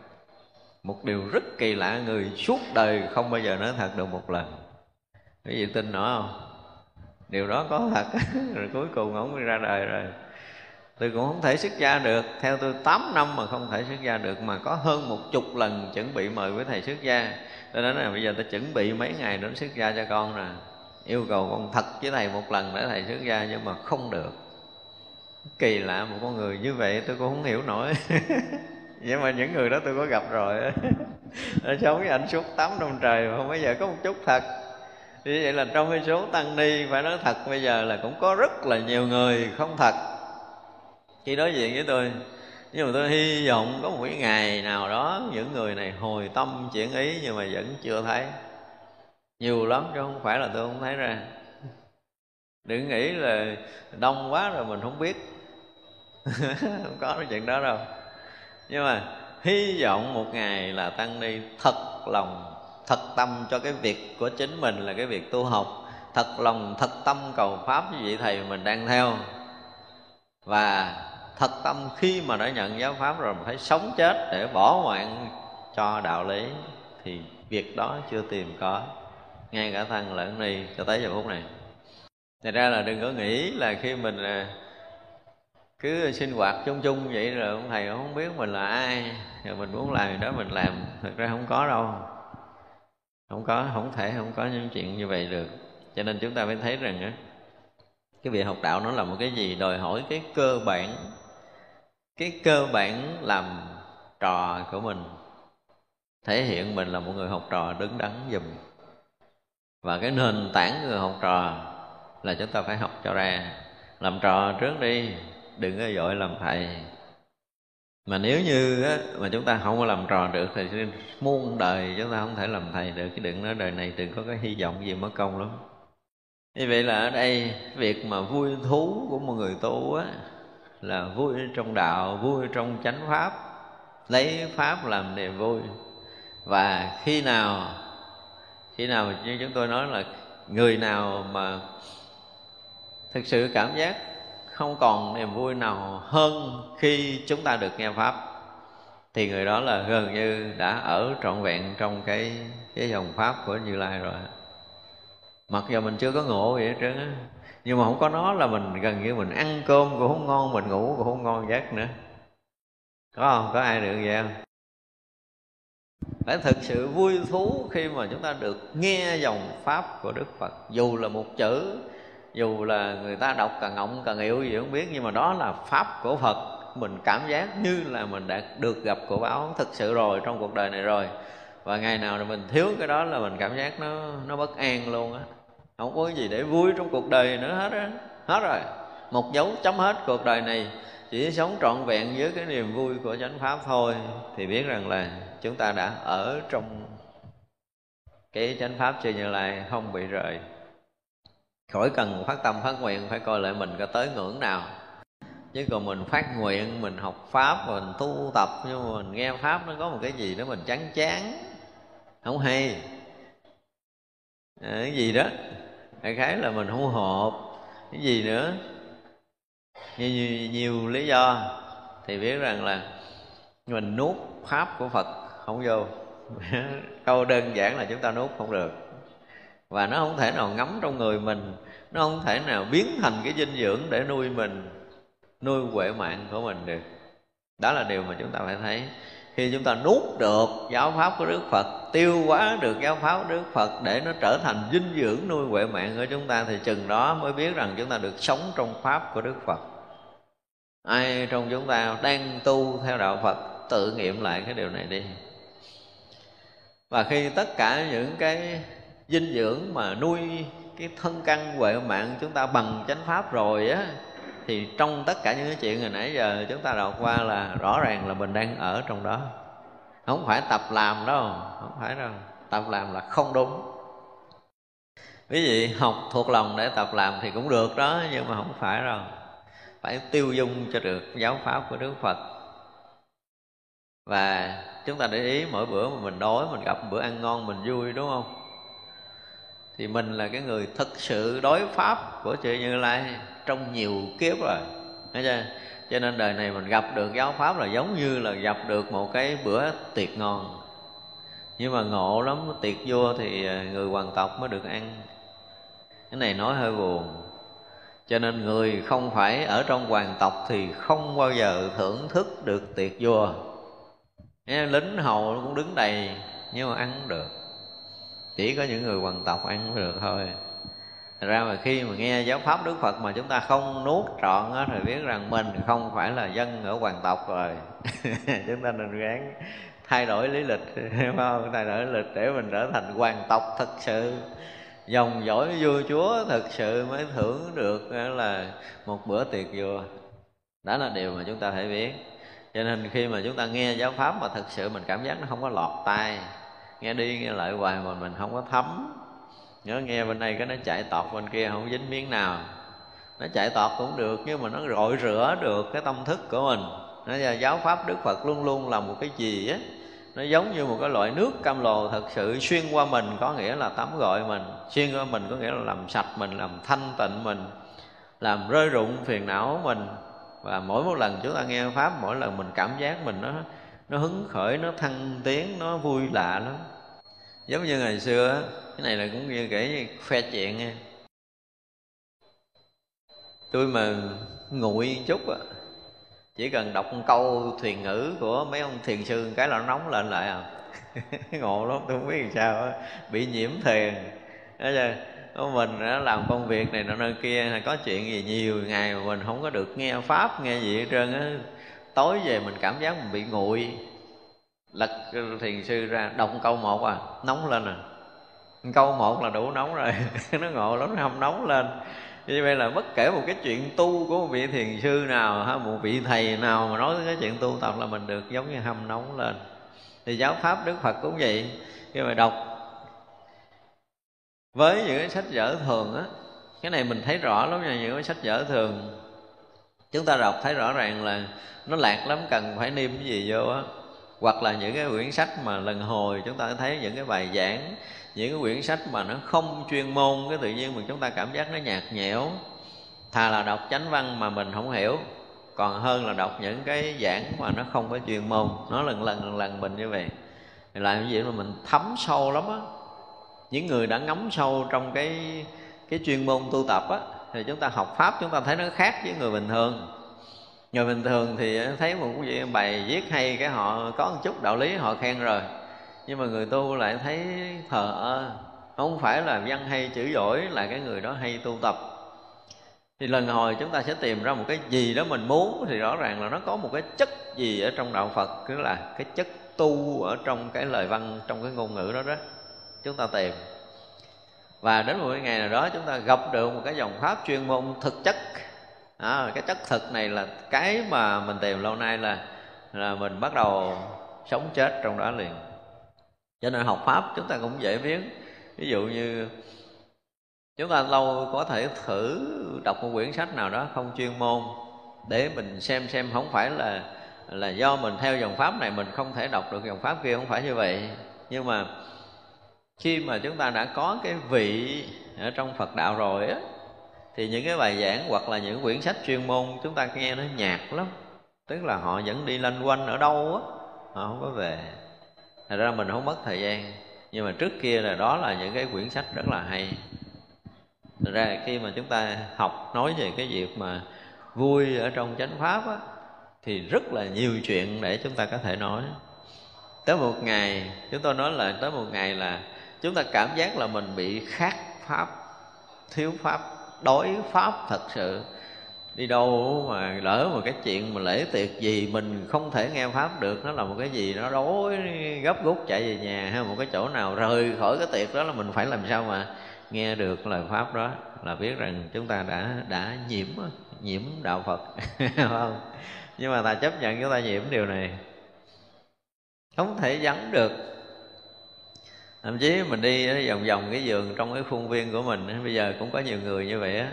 Một điều rất kỳ lạ, người suốt đời không bao giờ nói thật được một lần. Cái gì tin nó không? Điều đó có thật. *laughs* Rồi cuối cùng ổng ra đời rồi. Tôi cũng không thể xuất gia được. Theo tôi 8 năm mà không thể xuất gia được, mà có hơn một chục lần chuẩn bị mời với thầy xuất gia. Tôi nói là bây giờ tôi chuẩn bị mấy ngày đến xuất gia cho con nè yêu cầu con thật với thầy một lần để thầy xuất gia nhưng mà không được. Kỳ lạ một con người như vậy tôi cũng không hiểu nổi. *laughs* Nhưng mà những người đó tôi có gặp rồi. *laughs* Sống với anh suốt tám năm trời mà không bao giờ có một chút thật. Như vậy là trong cái số tăng ni phải nói thật, bây giờ là cũng có rất là nhiều người không thật. Khi đối diện với tôi, nhưng mà tôi hy vọng có một cái ngày nào đó những người này hồi tâm chuyển ý nhưng mà vẫn chưa thấy nhiều lắm chứ không phải là tôi không thấy ra. Đừng nghĩ là đông quá rồi mình không biết. *laughs* Không có cái chuyện đó đâu. Nhưng mà hy vọng một ngày là tăng ni thật lòng, thật tâm cho cái việc của chính mình là cái việc tu học. Thật lòng, thật tâm cầu pháp như vị thầy mình đang theo. Và thật tâm khi mà đã nhận giáo pháp rồi phải sống chết để bỏ mạng cho đạo lý thì việc đó chưa tìm có ngay cả thân lẫn ni cho tới giờ phút này. Thật ra là đừng có nghĩ là khi mình à, cứ sinh hoạt chung chung vậy rồi ông thầy không biết mình là ai, rồi mình muốn làm gì đó mình làm. Thực ra không có đâu. Không có, không thể, không có những chuyện như vậy được. Cho nên chúng ta mới thấy rằng á, cái việc học đạo nó là một cái gì? Đòi hỏi cái cơ bản, cái cơ bản làm trò của mình. Thể hiện mình là một người học trò đứng đắn dùm và cái nền tảng người học trò là chúng ta phải học cho ra. Làm trò trước đi đừng có dội làm thầy. Mà nếu như á, mà chúng ta không có làm trò được thì muôn đời chúng ta không thể làm thầy được. Cái đừng nói đời này đừng có cái hy vọng gì mất công lắm. Như vậy là ở đây việc mà vui thú của một người tu á là vui trong đạo vui trong chánh pháp lấy pháp làm niềm vui. Và khi nào khi nào như chúng tôi nói là người nào mà thực sự cảm giác không còn niềm vui nào hơn khi chúng ta được nghe pháp, thì người đó là gần như đã ở trọn vẹn trong cái cái dòng pháp của như lai rồi. Mặc dù mình chưa có ngộ vậy hết trơn á, nhưng mà không có nó là mình gần như mình ăn cơm cũng không ngon, mình ngủ cũng không ngon giấc nữa. Có không? Có ai được vậy không? Phải thực sự vui thú khi mà chúng ta được nghe dòng pháp của đức phật. Dù là một chữ, dù là người ta đọc càng ngọng càng hiểu gì không biết, nhưng mà đó là pháp của phật. Mình cảm giác như là mình đã được gặp của báo thực sự rồi trong cuộc đời này rồi. Và ngày nào mình thiếu cái đó là mình cảm giác nó nó bất an luôn á. Không có gì để vui trong cuộc đời nữa hết á. Hết rồi. Một dấu chấm hết cuộc đời này. Chỉ sống trọn vẹn với cái niềm vui của chánh pháp thôi. Thì biết rằng là chúng ta đã ở trong cái chánh pháp chư như lai không bị rời. Khỏi cần phát tâm phát nguyện phải coi lại mình có tới ngưỡng nào. Chứ còn mình phát nguyện mình học pháp mình tu tập nhưng mà mình nghe pháp nó có một cái gì đó mình chán chán. Không hay. À, cái gì đó đại khái là mình không hợp. Cái gì nữa? Nhiều, nhiều, nhiều lý do. Thì biết rằng là mình nuốt pháp của phật không vô. *laughs* Câu đơn giản là chúng ta nuốt không được. Và nó không thể nào ngấm trong người mình. Nó không thể nào biến thành cái dinh dưỡng để nuôi mình, nuôi huệ mạng của mình được. Đó là điều mà chúng ta phải thấy. Khi chúng ta nuốt được giáo pháp của đức phật, tiêu hóa được giáo pháp của đức phật để nó trở thành dinh dưỡng nuôi huệ mạng của chúng ta, thì chừng đó mới biết rằng chúng ta được sống trong pháp của đức phật. Ai trong chúng ta đang tu theo đạo phật, tự nghiệm lại cái điều này đi và khi tất cả những cái dinh dưỡng mà nuôi cái thân căn huệ mạng chúng ta bằng chánh pháp rồi á, thì trong tất cả những cái chuyện hồi nãy giờ chúng ta đọc qua là rõ ràng là mình đang ở trong đó. Không phải tập làm đâu, không phải đâu. Tập làm là không đúng. Quý vị học thuộc lòng để tập làm thì cũng được đó, nhưng mà không phải đâu. Phải tiêu dung cho được giáo pháp của đức phật. Và chúng ta để ý mỗi bữa mà mình đói, mình gặp bữa ăn ngon, mình vui, đúng không? Thì mình là cái người thực sự đối pháp của chư như lai trong nhiều kiếp rồi. Thấy chưa? Cho nên đời này mình gặp được giáo pháp là giống như là gặp được một cái bữa tiệc ngon. Nhưng mà ngộ lắm, tiệc vua thì à, người hoàng tộc mới được ăn. Cái này nói hơi buồn. Cho nên người không phải ở trong hoàng tộc thì không bao giờ thưởng thức được tiệc vua lính hầu cũng đứng đầy nhưng mà ăn không được. Chỉ có những người hoàng tộc ăn mới được thôi. Thật ra mà khi mà nghe giáo pháp Đức Phật mà chúng ta không nuốt trọn á, thì biết rằng mình không phải là dân ở hoàng tộc rồi. *laughs* Chúng ta nên gắng thay đổi lý lịch *laughs* không? Thay đổi lý lịch để mình trở thành hoàng tộc thật sự. Dòng dõi vua chúa thật sự mới thưởng được là một bữa tiệc vừa. đó là điều mà chúng ta phải biết cho nên khi mà chúng ta nghe giáo pháp mà thật sự mình cảm giác nó không có lọt tai, nghe đi nghe lại hoài mà mình không có thấm. Nhớ nghe bên đây cái nó chạy tọt bên kia không dính miếng nào. Nó chạy tọt cũng được, nhưng mà nó rội rửa được cái tâm thức của mình. Nó là giáo pháp đức phật luôn luôn là một cái gì á, nó giống như một cái loại nước cam lồ thật sự xuyên qua mình, có nghĩa là tắm gọi mình, xuyên qua mình có nghĩa là làm sạch mình, làm thanh tịnh mình, làm rơi rụng phiền não mình và mỗi một lần chúng ta nghe pháp, mỗi lần mình cảm giác mình nó nó hứng khởi, nó thăng tiến, nó vui lạ lắm. Giống như ngày xưa cái này là cũng như kể khoe chuyện nha. Tôi mà nguội chút á, chỉ cần đọc một câu thuyền ngữ của mấy ông thiền sư cái là nó nóng lên lại à. *laughs* Ngộ lắm, tôi không biết làm sao á. Bị nhiễm thiền. Đó chưa? Của mình đã làm công việc này nọ nơi kia, hay có chuyện gì nhiều ngày mà mình không có được nghe pháp, nghe gì hết trơn á. Tối về mình cảm giác mình bị nguội. Lật thiền sư ra, đọc câu một à nóng lên à. Câu một là đủ nóng rồi, *laughs* nó ngộ lắm, nó không nóng lên. Như vậy là bất kể một cái chuyện tu của một vị thiền sư nào ha một vị thầy nào mà nói cái chuyện tu tập là mình được giống như hâm nóng lên. Thì giáo pháp đức phật cũng vậy. Khi mà đọc với những cái sách vở thường á, cái này mình thấy rõ lắm nha, những cái sách vở thường. Chúng ta đọc thấy rõ ràng là nó lạc lắm, cần phải niêm cái gì vô á. Hoặc là những cái quyển sách mà lần hồi chúng ta thấy những cái bài giảng, những cái quyển sách mà nó không chuyên môn, cái tự nhiên mà chúng ta cảm giác nó nhạt nhẽo. Thà là đọc chánh văn mà mình không hiểu, còn hơn là đọc những cái giảng mà nó không có chuyên môn. Nó lần lần lần lần mình như vậy. Làm cái gì mà mình thấm sâu lắm á những người đã ngấm sâu trong cái cái chuyên môn tu tập á, thì chúng ta học pháp chúng ta thấy nó khác với người bình thường. Người bình thường thì thấy một cái bài viết hay cái họ có một chút đạo lý họ khen rồi. Nhưng mà người tu lại thấy thờ ơ, không phải là văn hay chữ giỏi là cái người đó hay tu tập. Thì lần hồi chúng ta sẽ tìm ra một cái gì đó mình muốn thì rõ ràng là nó có một cái chất gì ở trong đạo phật, tức là cái chất tu ở trong cái lời văn, trong cái ngôn ngữ đó đó chúng ta tìm. Và đến một ngày nào đó chúng ta gặp được một cái dòng pháp chuyên môn thực chất. À, cái chất thực này là cái mà mình tìm lâu nay là là mình bắt đầu sống chết trong đó liền. Cho nên học pháp chúng ta cũng dễ biết. Ví dụ như chúng ta lâu có thể thử đọc một quyển sách nào đó không chuyên môn để mình xem xem không phải là là do mình theo dòng pháp này mình không thể đọc được dòng pháp kia không phải như vậy. Nhưng mà khi mà chúng ta đã có cái vị ở trong Phật đạo rồi á, thì những cái bài giảng hoặc là những quyển sách chuyên môn chúng ta nghe nó nhạt lắm. Tức là họ vẫn đi lanh quanh ở đâu á, họ không có về. Thật ra mình không mất thời gian, nhưng mà trước kia là đó là những cái quyển sách rất là hay. Thật ra khi mà chúng ta học nói về cái việc mà vui ở trong chánh pháp á, thì rất là nhiều chuyện để chúng ta có thể nói. Tới một ngày, chúng tôi nói là tới một ngày là chúng ta cảm giác là mình bị khát pháp, thiếu pháp đói pháp thật sự. Đi đâu mà lỡ một cái chuyện mà lễ tiệc gì mình không thể nghe pháp được, nó là một cái gì nó đói gấp rút chạy về nhà, hay một cái chỗ nào rời khỏi cái tiệc đó là mình phải làm sao mà nghe được lời pháp đó. Là biết rằng chúng ta đã đã nhiễm nhiễm đạo phật *laughs* không? Nhưng mà ta chấp nhận chúng ta nhiễm điều này. Không thể vắng được thậm chí mình đi vòng vòng cái giường trong cái khuôn viên của mình bây giờ cũng có nhiều người như vậy á.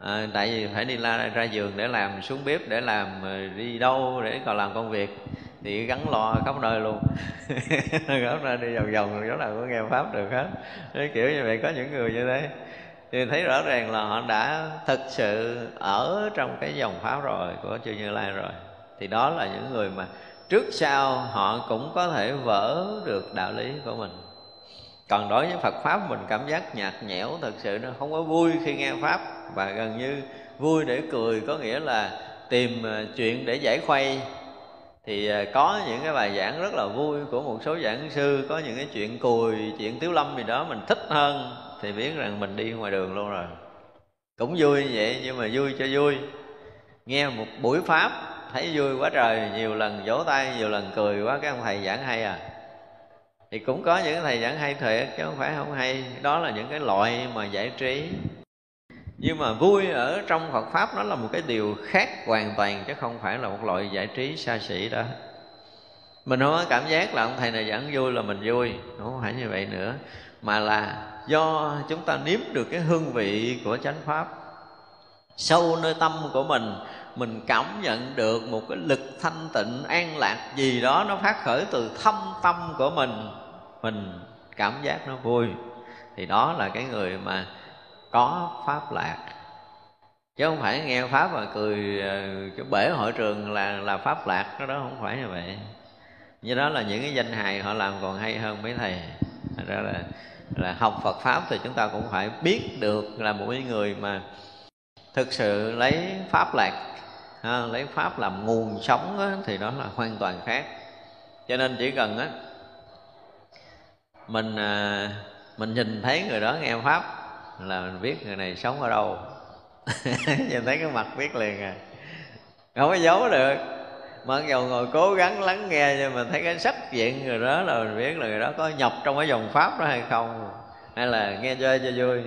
À, tại vì phải đi la ra giường để làm xuống bếp để làm đi đâu để còn làm công việc thì gắn lo khắp nơi luôn. *laughs* Khắp nơi đi vòng vòng chỗ nào có nghe pháp được hết. Cái kiểu như vậy có những người như thế. Thì thấy rõ ràng là họ đã thực sự ở trong cái dòng pháp rồi của chư như lai rồi. Thì đó là những người mà trước sau họ cũng có thể vỡ được đạo lý của mình còn đối với Phật pháp, mình cảm giác nhạt nhẽo thật sự, nó không có vui khi nghe pháp. Và gần như vui để cười có nghĩa là tìm à, chuyện để giải khuây. Thì à, có những cái bài giảng rất là vui của một số giảng sư, có những cái chuyện cùi, chuyện tiếu lâm gì đó mình thích hơn, thì biết rằng mình đi ngoài đường luôn rồi. Cũng vui như vậy, nhưng mà vui cho vui. Nghe một buổi pháp, thấy vui quá trời, nhiều lần vỗ tay, nhiều lần cười quá, cái ông thầy giảng hay à thì cũng có những thầy giảng hay thiệt, chứ không phải không hay. Đó là những cái loại mà giải trí. Nhưng mà vui ở trong Phật pháp, nó là một cái điều khác hoàn toàn, chứ không phải là một loại giải trí xa xỉ đó. Mình không có cảm giác là ông thầy này giảng vui là mình vui. Không phải như vậy nữa. Mà là do chúng ta nếm được cái hương vị của chánh pháp. Sâu nơi tâm của mình mình cảm nhận được một cái lực thanh tịnh an lạc gì đó, nó phát khởi từ thâm tâm của mình mình cảm giác nó vui thì đó là cái người mà có pháp lạc. Chứ không phải nghe pháp mà cười ờ, cái bể hội trường là là pháp lạc cái đó không phải như vậy. Như đó là những cái danh hài họ làm còn hay hơn mấy thầy. Thật ra là là học Phật pháp thì chúng ta cũng phải biết được là một cái người mà thực sự lấy pháp lạc ha, lấy pháp làm nguồn sống á, thì đó là hoàn toàn khác. Cho nên chỉ cần á mình à, mình nhìn thấy người đó nghe pháp, là mình biết người này sống ở đâu. *laughs* Nhìn thấy cái mặt biết liền à. Không có giấu được. Mặc dù ngồi cố gắng lắng nghe, nhưng mà thấy cái sắc diện người đó là mình biết là người đó có nhập trong cái dòng pháp đó hay không. Hay là nghe chơi cho vui.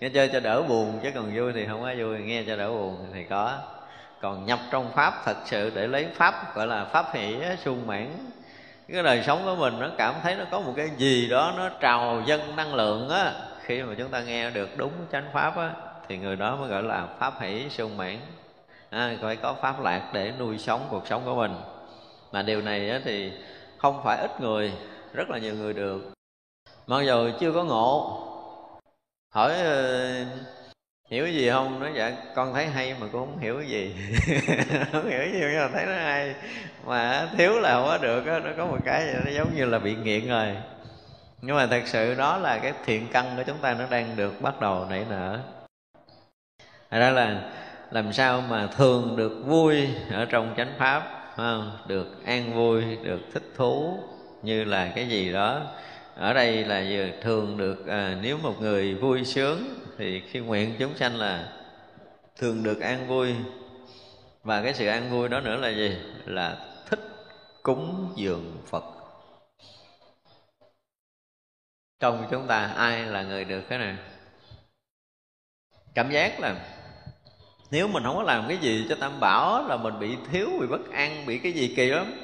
Nghe chơi cho đỡ buồn, chứ còn vui thì không có vui. Nghe cho đỡ buồn thì có. Còn nhập trong pháp thật sự để lấy pháp, gọi là pháp hỷ sung mãn cái đời sống của mình nó cảm thấy nó có một cái gì đó nó trào dân năng lượng á. Khi mà chúng ta nghe được đúng chánh pháp á thì người đó mới gọi là pháp hỷ sung mãn. À, phải có pháp lạc để nuôi sống cuộc sống của mình. Mà điều này á, thì không phải ít người rất là nhiều người được. Mặc dù chưa có ngộ hỏi ờ, hiểu gì không? Nói dạ con thấy hay mà con không hiểu cái gì. *laughs* Không hiểu gì, nhưng mà thấy nó hay. Mà thiếu là không có được đó. nó có một cái nó giống như là bị nghiện rồi. Nhưng mà thật sự đó là cái thiện căn của chúng ta nó đang được bắt đầu nảy nở. Thật ra là làm sao mà thường được vui ở trong chánh pháp không? được an vui, được thích thú như là cái gì đó ở đây là thường được à, nếu một người vui sướng thì khi nguyện chúng sanh là thường được an vui. Và cái sự an vui đó nữa là gì? Là thích cúng dường phật. Trong chúng ta ai là người được cái này? Cảm giác là nếu mình không có làm cái gì cho tam bảo là mình bị thiếu bị bất an bị cái gì kỳ lắm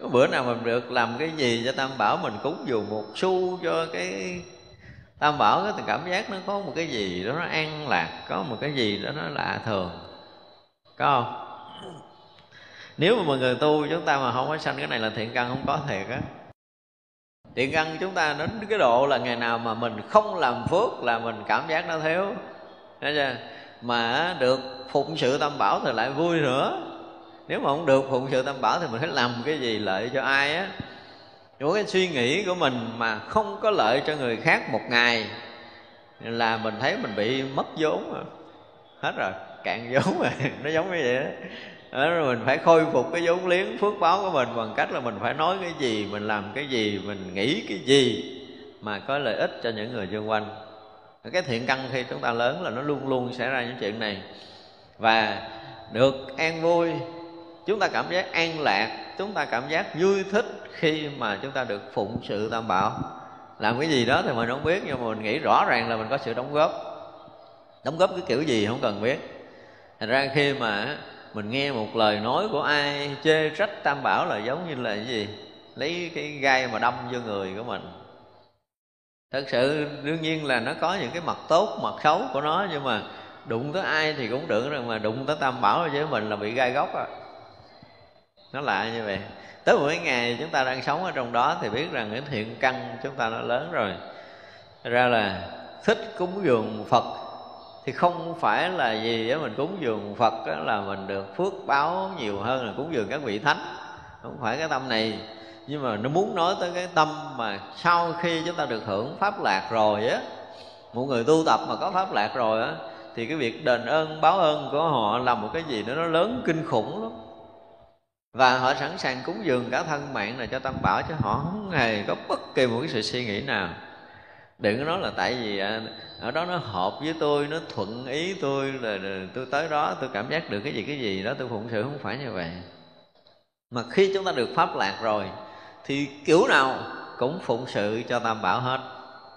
bữa nào mình được làm cái gì cho tam bảo mình cúng dù một xu cho cái tam bảo cái cảm giác nó có một cái gì đó nó an lạc, có một cái gì đó nó lạ thường. Có không? Nếu mà mọi người tu, chúng ta mà không có sanh cái này là thiện căn không có thiệt á. Thiện căn chúng ta đến cái độ là ngày nào mà mình không làm phước là mình cảm giác nó thiếu. Thấy chưa? mà được phụng sự tam bảo thì lại vui nữa nếu mà không được phụng sự tam bảo thì mình phải làm cái gì lợi cho ai á? Những cái suy nghĩ của mình mà không có lợi cho người khác một ngày là mình thấy mình bị mất vốn rồi. Hết rồi cạn vốn rồi. *laughs* Nó giống như vậy đó. Đó, rồi mình phải khôi phục cái vốn liếng phước báo của mình bằng cách là mình phải nói cái gì mình làm cái gì mình nghĩ cái gì mà có lợi ích cho những người xung quanh. Cái thiện căn khi chúng ta lớn là nó luôn luôn xảy ra những chuyện này. Và được an vui chúng ta cảm giác an lạc, chúng ta cảm giác vui thích khi mà chúng ta được phụng sự tam bảo. Làm cái gì đó thì mình không biết, nhưng mà mình nghĩ rõ ràng là mình có sự đóng góp. Đóng góp cái kiểu gì không cần biết. Thành ra khi mà mình nghe một lời nói của ai chê trách tam bảo là giống như là cái gì? Lấy cái gai mà đâm vô người của mình. Thật sự đương nhiên là nó có những cái mặt tốt, mặt xấu của nó, nhưng mà đụng tới ai thì cũng được rồi mà đụng tới tam bảo với mình là bị gai góc à nó lạ như vậy. Tới mỗi ngày chúng ta đang sống ở trong đó thì biết rằng cái thiện căn chúng ta nó lớn rồi. Ra là thích cúng dường phật thì không phải là gì đó mình cúng dường phật đó là mình được phước báo nhiều hơn là cúng dường các vị thánh. Không phải cái tâm này. Nhưng mà nó muốn nói tới cái tâm mà sau khi chúng ta được hưởng pháp lạc rồi á, một người tu tập mà có pháp lạc rồi á, thì cái việc đền ơn, báo ơn của họ là một cái gì đó nó lớn kinh khủng lắm và họ sẵn sàng cúng dường cả thân mạng này cho tam bảo chứ họ không hề có bất kỳ một cái sự suy nghĩ nào. Đừng có nói là tại vì à, ở đó nó hợp với tôi, nó thuận ý tôi là tôi tới đó, tôi cảm giác được cái gì cái gì đó, tôi phụng sự không phải như vậy. Mà khi chúng ta được pháp lạc rồi, thì kiểu nào cũng phụng sự cho tam bảo hết.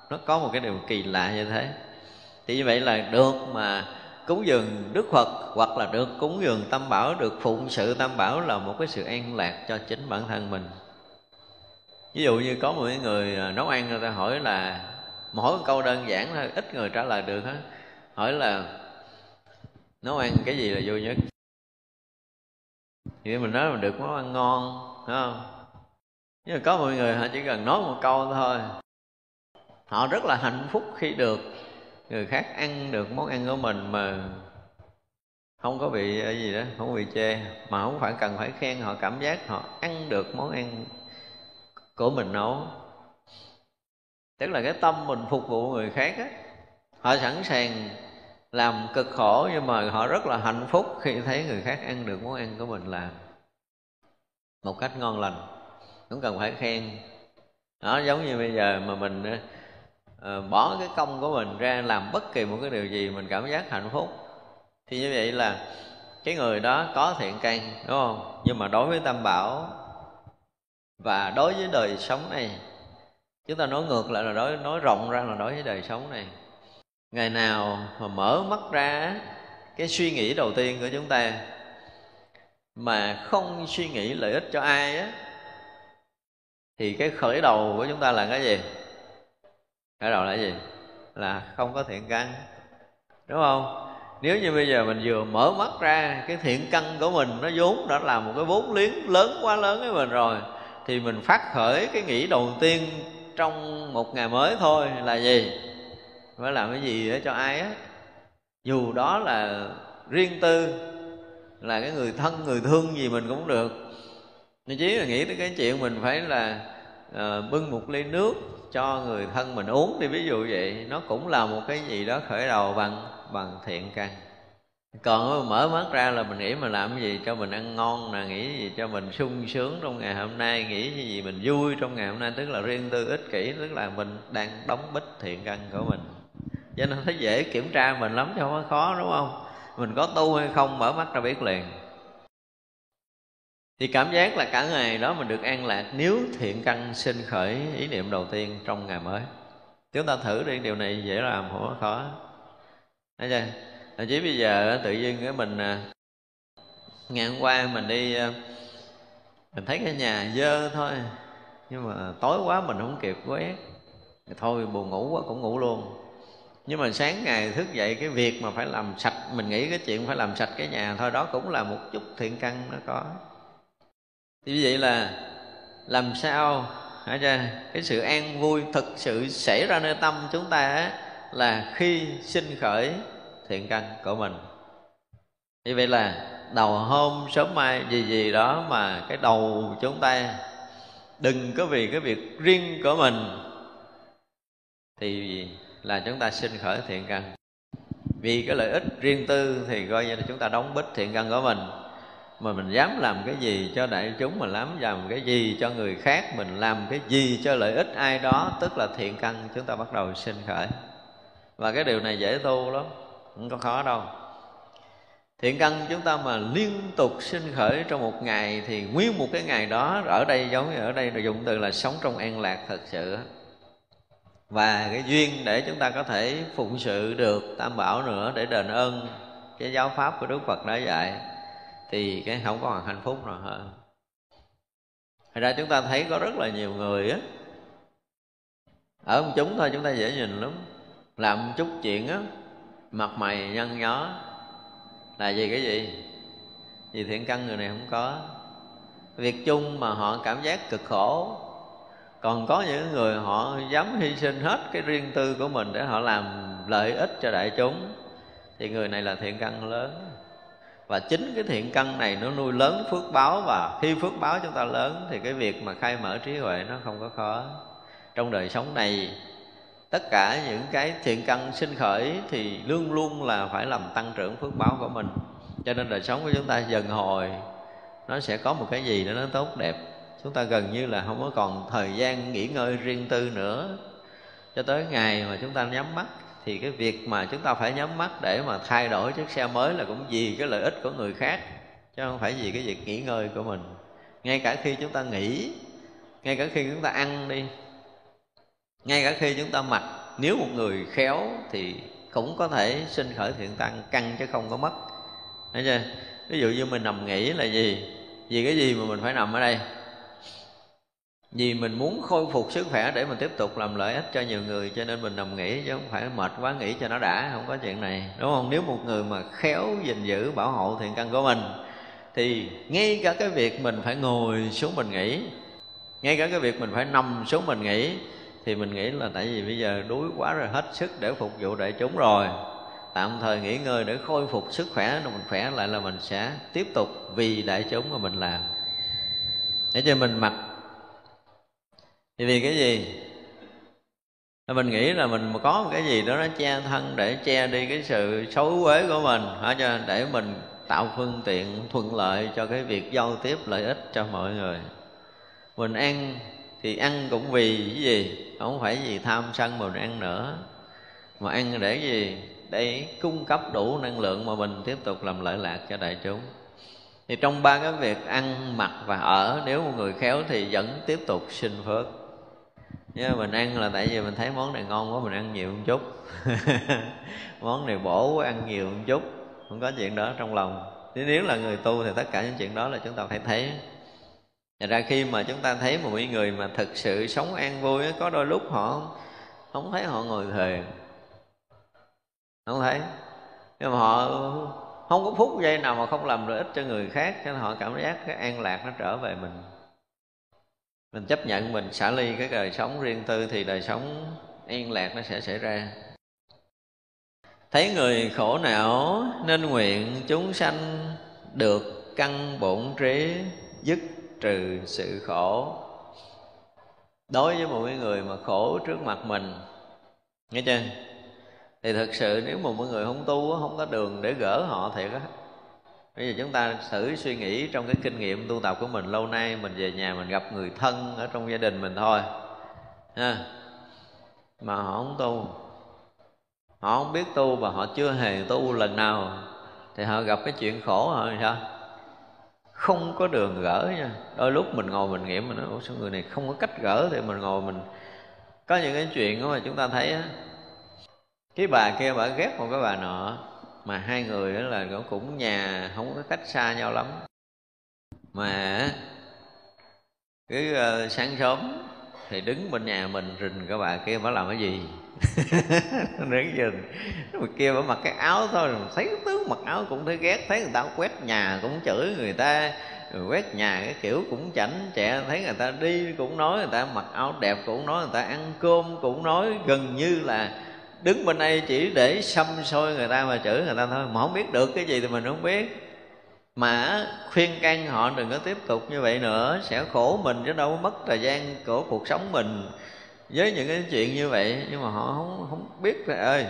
Nó có một cái điều kỳ lạ như thế. Thì như vậy là được mà cúng dường đức phật hoặc là được cúng dường tam bảo, được phụng sự tam bảo là một cái sự an lạc cho chính bản thân mình. Ví dụ như có một người à, nấu ăn, người ta hỏi là mỗi câu đơn giản thôi, ít người trả lời được hết. Hỏi là, nấu ăn cái gì là vui nhất? Thì mình nói mình được món ăn ngon đúng không? Nhưng mà có mọi người họ chỉ cần nói một câu thôi. Họ rất là hạnh phúc khi được người khác ăn được món ăn của mình mà không có bị ờ, gì đó, không bị chê, mà không phải cần phải khen họ, cảm giác họ ăn được món ăn của mình nấu. Tức là cái tâm mình phục vụ người khác á, họ sẵn sàng làm cực khổ nhưng mà họ rất là hạnh phúc khi thấy người khác ăn được món ăn của mình làm một cách ngon lành. Không cần phải khen. Nó giống như bây giờ mà mình ờ, uh, bỏ cái công của mình ra làm bất kỳ một cái điều gì mình cảm giác hạnh phúc. Thì như vậy là cái người đó có thiện căn đúng không? Nhưng mà đối với tam bảo và đối với đời sống này chúng ta nói ngược lại là nói nói rộng ra là đối với đời sống này. Ngày nào mà mở mắt ra cái suy nghĩ đầu tiên của chúng ta mà không suy nghĩ lợi ích cho ai á thì cái khởi đầu của chúng ta là cái gì? Khởi đầu là gì? Là không có thiện căn. Đúng không? Nếu như bây giờ mình vừa mở mắt ra cái thiện căn của mình nó vốn đã là một cái vốn liếng lớn quá lớn với mình rồi thì mình phát khởi cái nghĩ đầu tiên trong một ngày mới thôi là gì? Phải làm cái gì để cho ai á dù đó là riêng tư là cái người thân người thương gì mình cũng được. Nên chỉ là nghĩ tới cái chuyện mình phải là uh, bưng một ly nước cho người thân mình uống đi, ví dụ vậy. Nó cũng là một cái gì đó khởi đầu bằng bằng thiện căn. Còn mở mắt ra là mình nghĩ mình làm cái gì cho mình ăn ngon nè, nghĩ gì cho mình sung sướng trong ngày hôm nay, nghĩ cái gì mình vui trong ngày hôm nay. Tức là riêng tư ích kỷ, tức là mình đang đóng bích thiện căn của mình. Cho nên thấy dễ kiểm tra mình lắm chứ không có khó, đúng không? Mình có tu hay không, mở mắt ra biết liền thì cảm giác là cả ngày đó mình được an lạc nếu thiện căn sinh khởi ý niệm đầu tiên trong ngày mới. Chúng ta thử đi điều này dễ làm không có khó. Thấy chưa? À, chỉ bây giờ tự nhiên cái mình à, ngày hôm qua mình đi à, mình thấy cái nhà dơ thôi nhưng mà tối quá mình không kịp quét. Thôi buồn ngủ quá cũng ngủ luôn. Nhưng mà sáng ngày thức dậy cái việc mà phải làm sạch mình nghĩ cái chuyện phải làm sạch cái nhà thôi đó cũng là một chút thiện căn nó có thì như vậy là làm sao hả cái sự an vui thực sự xảy ra nơi tâm chúng ta á, là khi sinh khởi thiện căn của mình. Như vậy là đầu hôm sớm mai gì gì đó mà cái đầu chúng ta đừng có vì cái việc riêng của mình thì là chúng ta sinh khởi thiện căn. Vì cái lợi ích riêng tư thì coi như là chúng ta đóng bít thiện căn của mình mà mình dám làm cái gì cho đại chúng mình dám làm cái gì cho người khác, mình làm cái gì cho lợi ích ai đó, tức là thiện căn, chúng ta bắt đầu sinh khởi. Và cái điều này dễ tu lắm, không có khó đâu. Thiện căn chúng ta mà liên tục sinh khởi trong một ngày thì nguyên một cái ngày đó, ở đây giống như ở đây là dùng từ là sống trong an lạc thật sự và cái duyên để chúng ta có thể phụng sự được, tam bảo nữa để đền ơn, cái giáo pháp của đức phật đã dạy thì cái không còn hạnh phúc rồi hả? Thật ra chúng ta thấy có rất là nhiều người á, Ở ông chúng thôi, chúng ta dễ nhìn lắm. Làm chút chuyện á, Mặt mày nhăn nhó Là gì cái gì? Vì thiện căn người này không có. Việc chung mà họ cảm giác cực khổ. Còn có những người họ dám hy sinh hết cái riêng tư của mình để họ làm lợi ích cho đại chúng, thì người này là thiện căn lớn và chính cái thiện căn này nó nuôi lớn phước báo và khi phước báo chúng ta lớn thì cái việc mà khai mở trí huệ nó không có khó. Trong đời sống này, tất cả những cái thiện căn sinh khởi thì luôn luôn là phải làm tăng trưởng phước báo của mình. Cho nên đời sống của chúng ta dần hồi, nó sẽ có một cái gì đó nó tốt đẹp. Chúng ta gần như là không có còn thời gian nghỉ ngơi riêng tư nữa. Cho tới ngày mà chúng ta nhắm mắt thì cái việc mà chúng ta phải nhắm mắt để mà thay đổi chiếc xe mới là cũng vì cái lợi ích của người khác, chứ không phải vì cái việc nghỉ ngơi của mình. Ngay cả khi chúng ta nghỉ, ngay cả khi chúng ta ăn đi, ngay cả khi chúng ta mặc, nếu một người khéo thì cũng có thể sinh khởi thiện tăng căng chứ không có mất. Thấy chưa? Ví dụ như mình nằm nghỉ là gì? Vì cái gì mà mình phải nằm ở đây? Vì mình muốn khôi phục sức khỏe để mình tiếp tục làm lợi ích cho nhiều người, cho nên mình nằm nghỉ chứ không phải mệt quá nghỉ cho nó đã, không có chuyện này. Đúng không? Nếu một người mà khéo gìn giữ bảo hộ thiện căn của mình, thì ngay cả cái việc mình phải ngồi xuống mình nghỉ, ngay cả cái việc mình phải nằm xuống mình nghỉ, thì mình nghĩ là tại vì bây giờ đuối quá rồi, hết sức để phục vụ đại chúng rồi. Tạm thời nghỉ ngơi để khôi phục sức khỏe, rồi mình khỏe lại là mình sẽ tiếp tục vì đại chúng mà mình làm. Để cho mình mặc thì vì cái gì? Mình nghĩ là mình có một cái gì đó nó che thân để che đi cái sự xấu uế của mình, hả? Cho để mình tạo phương tiện thuận lợi cho cái việc giao tiếp lợi ích cho mọi người. Mình ăn thì ăn cũng vì cái gì? Không phải vì tham sân mà mình ăn nữa. Mà ăn để gì? Để cung cấp đủ năng lượng mà mình tiếp tục làm lợi lạc cho đại chúng. Thì trong ba cái việc ăn, mặc và ở, nếu một người khéo thì vẫn tiếp tục sinh phước nhưng mình ăn là tại vì mình thấy món này ngon quá, mình ăn nhiều một chút. *laughs* Món này bổ quá, ăn nhiều một chút. Không có chuyện đó trong lòng. Nếu là người tu thì tất cả những chuyện đó là chúng ta phải thấy. Thật ra khi mà chúng ta thấy một người mà thực sự sống an vui có đôi lúc họ không thấy họ ngồi thề. Không thấy. Nhưng mà họ không có phút giây nào mà không làm lợi ích cho người khác, cho nên họ cảm giác cái an lạc nó trở về mình mình chấp nhận mình xả ly cái đời sống riêng tư thì đời sống yên lạc nó sẽ xảy ra. Thấy người khổ não nên nguyện chúng sanh được căn bổn trí dứt trừ sự khổ. Đối với một cái người mà khổ trước mặt mình, nghe chưa? Thì thực sự nếu mà mọi người không tu không có đường để gỡ họ thiệt á bây giờ chúng ta thử suy nghĩ trong cái kinh nghiệm tu tập của mình lâu nay, mình về nhà mình gặp người thân ở trong gia đình mình thôi. Ha. Mà họ không tu. Họ không biết tu và họ chưa hề tu lần nào. Thì họ gặp cái chuyện khổ họ sao? Không có đường gỡ nha. Đôi lúc mình ngồi mình nghiệm mình nói số người này không có cách gỡ thì mình ngồi mình có những cái chuyện mà chúng ta thấy á, cái bà kia bà ghét một cái bà nọ mà hai người đó là cũng nhà không có cách xa nhau lắm. Mà cứ uh, sáng sớm thì đứng bên nhà mình rình cái bà kia bà làm cái gì? *laughs* Đứng rình bà kia bà mặc cái áo thôi thấy tướng mặc áo cũng thấy ghét thấy người ta quét nhà cũng chửi người ta rồi quét nhà cái kiểu cũng chảnh trẻ thấy người ta đi cũng nói người ta mặc áo đẹp cũng nói người ta ăn cơm cũng nói gần như là đứng bên đây chỉ để xăm soi người ta mà chửi người ta thôi. Mà không biết được cái gì thì mình không biết. Mà khuyên can họ đừng có tiếp tục như vậy nữa. Sẽ khổ mình chứ đâu mất thời gian của cuộc sống mình với những cái chuyện như vậy. Nhưng mà họ không không biết là ơi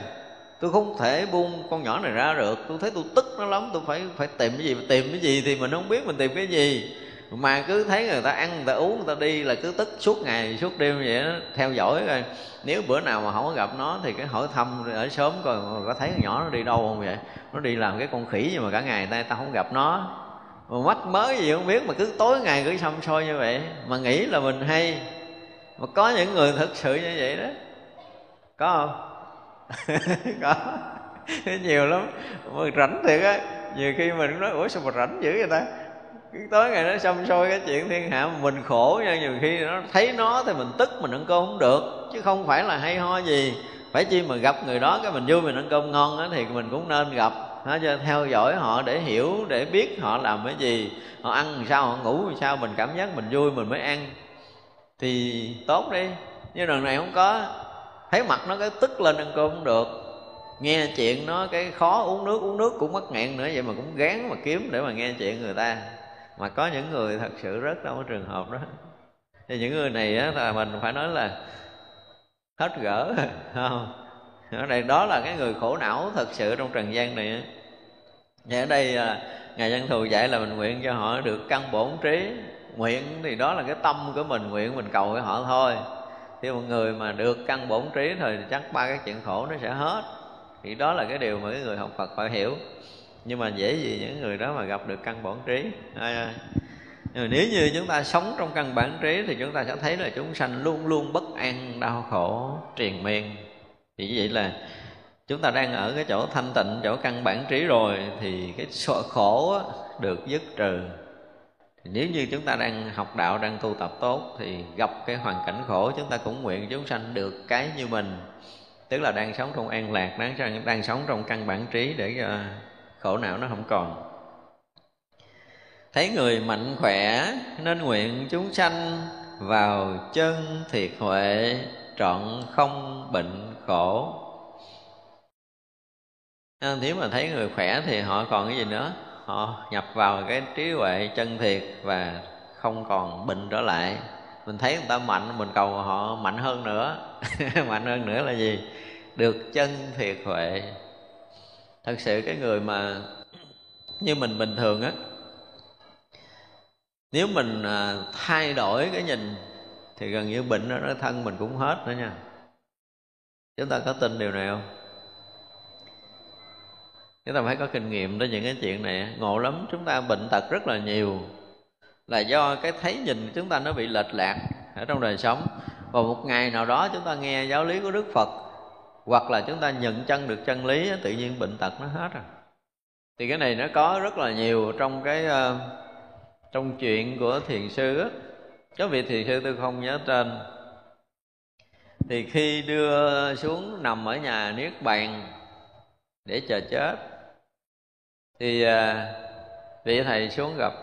tôi không thể buông con nhỏ này ra được. Tôi thấy tôi tức nó lắm. Tôi phải phải tìm cái gì, tìm cái gì thì mình không biết mình tìm cái gì mà cứ thấy người ta ăn, người ta uống, người ta đi là cứ tức suốt ngày, suốt đêm vậy đó, theo dõi coi. Nếu bữa nào mà không có gặp nó thì cái hỏi thăm ở sớm coi có thấy con nhỏ nó đi đâu không vậy? Nó đi làm cái con khỉ nhưng mà cả ngày nay ta không gặp nó. Mà mắt mới gì không biết, mà cứ tối ngày cứ xăm soi như vậy. Mà nghĩ là mình hay. Mà có những người thực sự như vậy đó. Có không? *laughs* Có. Nhiều lắm. Mà rảnh thiệt á. Nhiều khi mình nói, ủa sao mà rảnh dữ vậy ta? Cái tối ngày nó xong sôi cái chuyện thiên hạ, mình khổ nha, nhiều khi nó thấy nó thì mình tức, mình ăn cơm không được. Chứ không phải là hay ho gì. Phải chi mà gặp người đó cái mình vui mình ăn cơm ngon đó thì mình cũng nên gặp. Nó cho theo dõi họ để hiểu, để biết họ làm cái gì. Họ ăn làm sao, họ ngủ làm sao, mình cảm giác mình vui mình mới ăn. Thì tốt đi. Nhưng lần này không có. Thấy mặt nó cái tức lên ăn cơm không được. Nghe chuyện nó cái khó uống nước uống nước cũng mất nghẹn nữa, vậy mà cũng gán mà kiếm để mà nghe chuyện người ta mà có những người thật sự rất trong cái trường hợp đó. Thì những người này á là mình phải nói là hết gỡ *laughs* không? Ở đây đó là cái người khổ não thật sự trong trần gian này và ở đây à, ngài văn thù dạy là mình nguyện cho họ được căn bổn trí. Nguyện thì đó là cái tâm của mình nguyện mình cầu với họ thôi. Thì một người mà được căn bổn trí thì chắc ba cái chuyện khổ nó sẽ hết. Thì đó là cái điều mà cái người học Phật phải hiểu nhưng mà dễ gì những người đó mà gặp được căn bản trí. À, nhưng mà nếu như chúng ta sống trong căn bản trí thì chúng ta sẽ thấy là chúng sanh luôn luôn bất an đau khổ triền miên. Thì như vậy là chúng ta đang ở cái chỗ thanh tịnh chỗ căn bản trí rồi thì cái sợ khổ được dứt trừ. Thì nếu như chúng ta đang học đạo đang tu tập tốt thì gặp cái hoàn cảnh khổ chúng ta cũng nguyện chúng sanh được cái như mình. Tức là đang sống trong an lạc đang đang sống trong căn bản trí để cho khổ não nó không còn. Thấy người mạnh khỏe nên nguyện chúng sanh vào chân thiệt huệ, trọn không bệnh khổ. À, nếu mà thấy người khỏe thì họ còn cái gì nữa? Họ nhập vào cái trí huệ chân thiệt và không còn bệnh trở lại. Mình thấy người ta mạnh, mình cầu họ mạnh hơn nữa. *laughs* Mạnh hơn nữa là gì? Được chân thiệt huệ thật sự cái người mà như mình bình thường á nếu mình à, thay đổi cái nhìn thì gần như bệnh ở thân mình cũng hết nữa nha. Chúng ta có tin điều này không? Chúng ta phải có kinh nghiệm tới những cái chuyện này ngộ lắm chúng ta bệnh tật rất là nhiều là do cái thấy nhìn chúng ta nó bị lệch lạc ở trong đời sống. Và một ngày nào đó chúng ta nghe giáo lý của đức phật hoặc là chúng ta nhận chân được chân lý tự nhiên bệnh tật nó hết rồi. Thì cái này nó có rất là nhiều trong cái ờ, trong chuyện của thiền sư á. Có vị thiền sư tôi không nhớ tên. Thì khi đưa xuống nằm ở nhà niết bàn để chờ chết, thì ờ, vị thầy xuống gặp.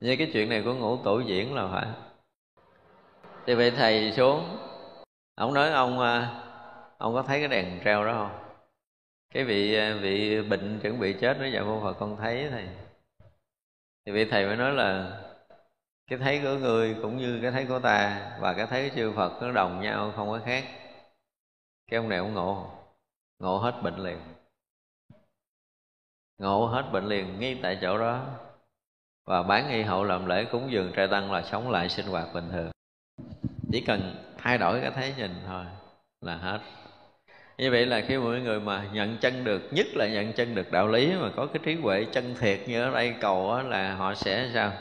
Như cái chuyện này của ngũ tổ diễn là phải. Thì vị thầy xuống, ông nói ông ờ, ông có thấy cái đèn treo đó không? Cái vị ờ, vị bệnh chuẩn bị chết nó dạ mô phật con thấy thầy. Thì vị thầy mới nói là, cái thấy của người cũng như cái thấy của ta, và cái thấy của chư phật nó đồng nhau, không có khác. Cái ông này ông ngộ ngộ hết bệnh liền. Ngộ hết bệnh liền ngay tại chỗ đó. Và bán y hậu làm lễ cúng dường trai tăng là sống lại sinh hoạt bình thường. Chỉ cần thay đổi cái thấy nhìn thôi là hết như vậy là khi mọi người mà nhận chân được nhất là nhận chân được đạo lý mà có cái trí huệ chân thiệt như ở đây cầu đó, là họ sẽ sao?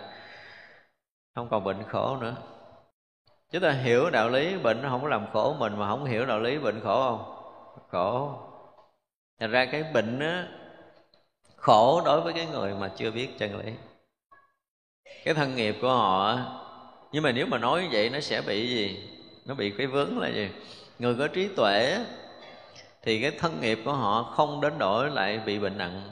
Không còn bệnh khổ nữa. Chúng ta hiểu đạo lý bệnh nó không có làm khổ mình mà không hiểu đạo lý bệnh khổ không? Khổ. Thành ra cái bệnh á khổ đối với cái người mà chưa biết chân lý. Cái thân nghiệp của họ nhưng mà nếu mà nói như vậy nó sẽ bị gì? Nó bị cái vướng là gì? Người có trí tuệ thì cái thân nghiệp của họ không đến đổi lại bị bệnh nặng.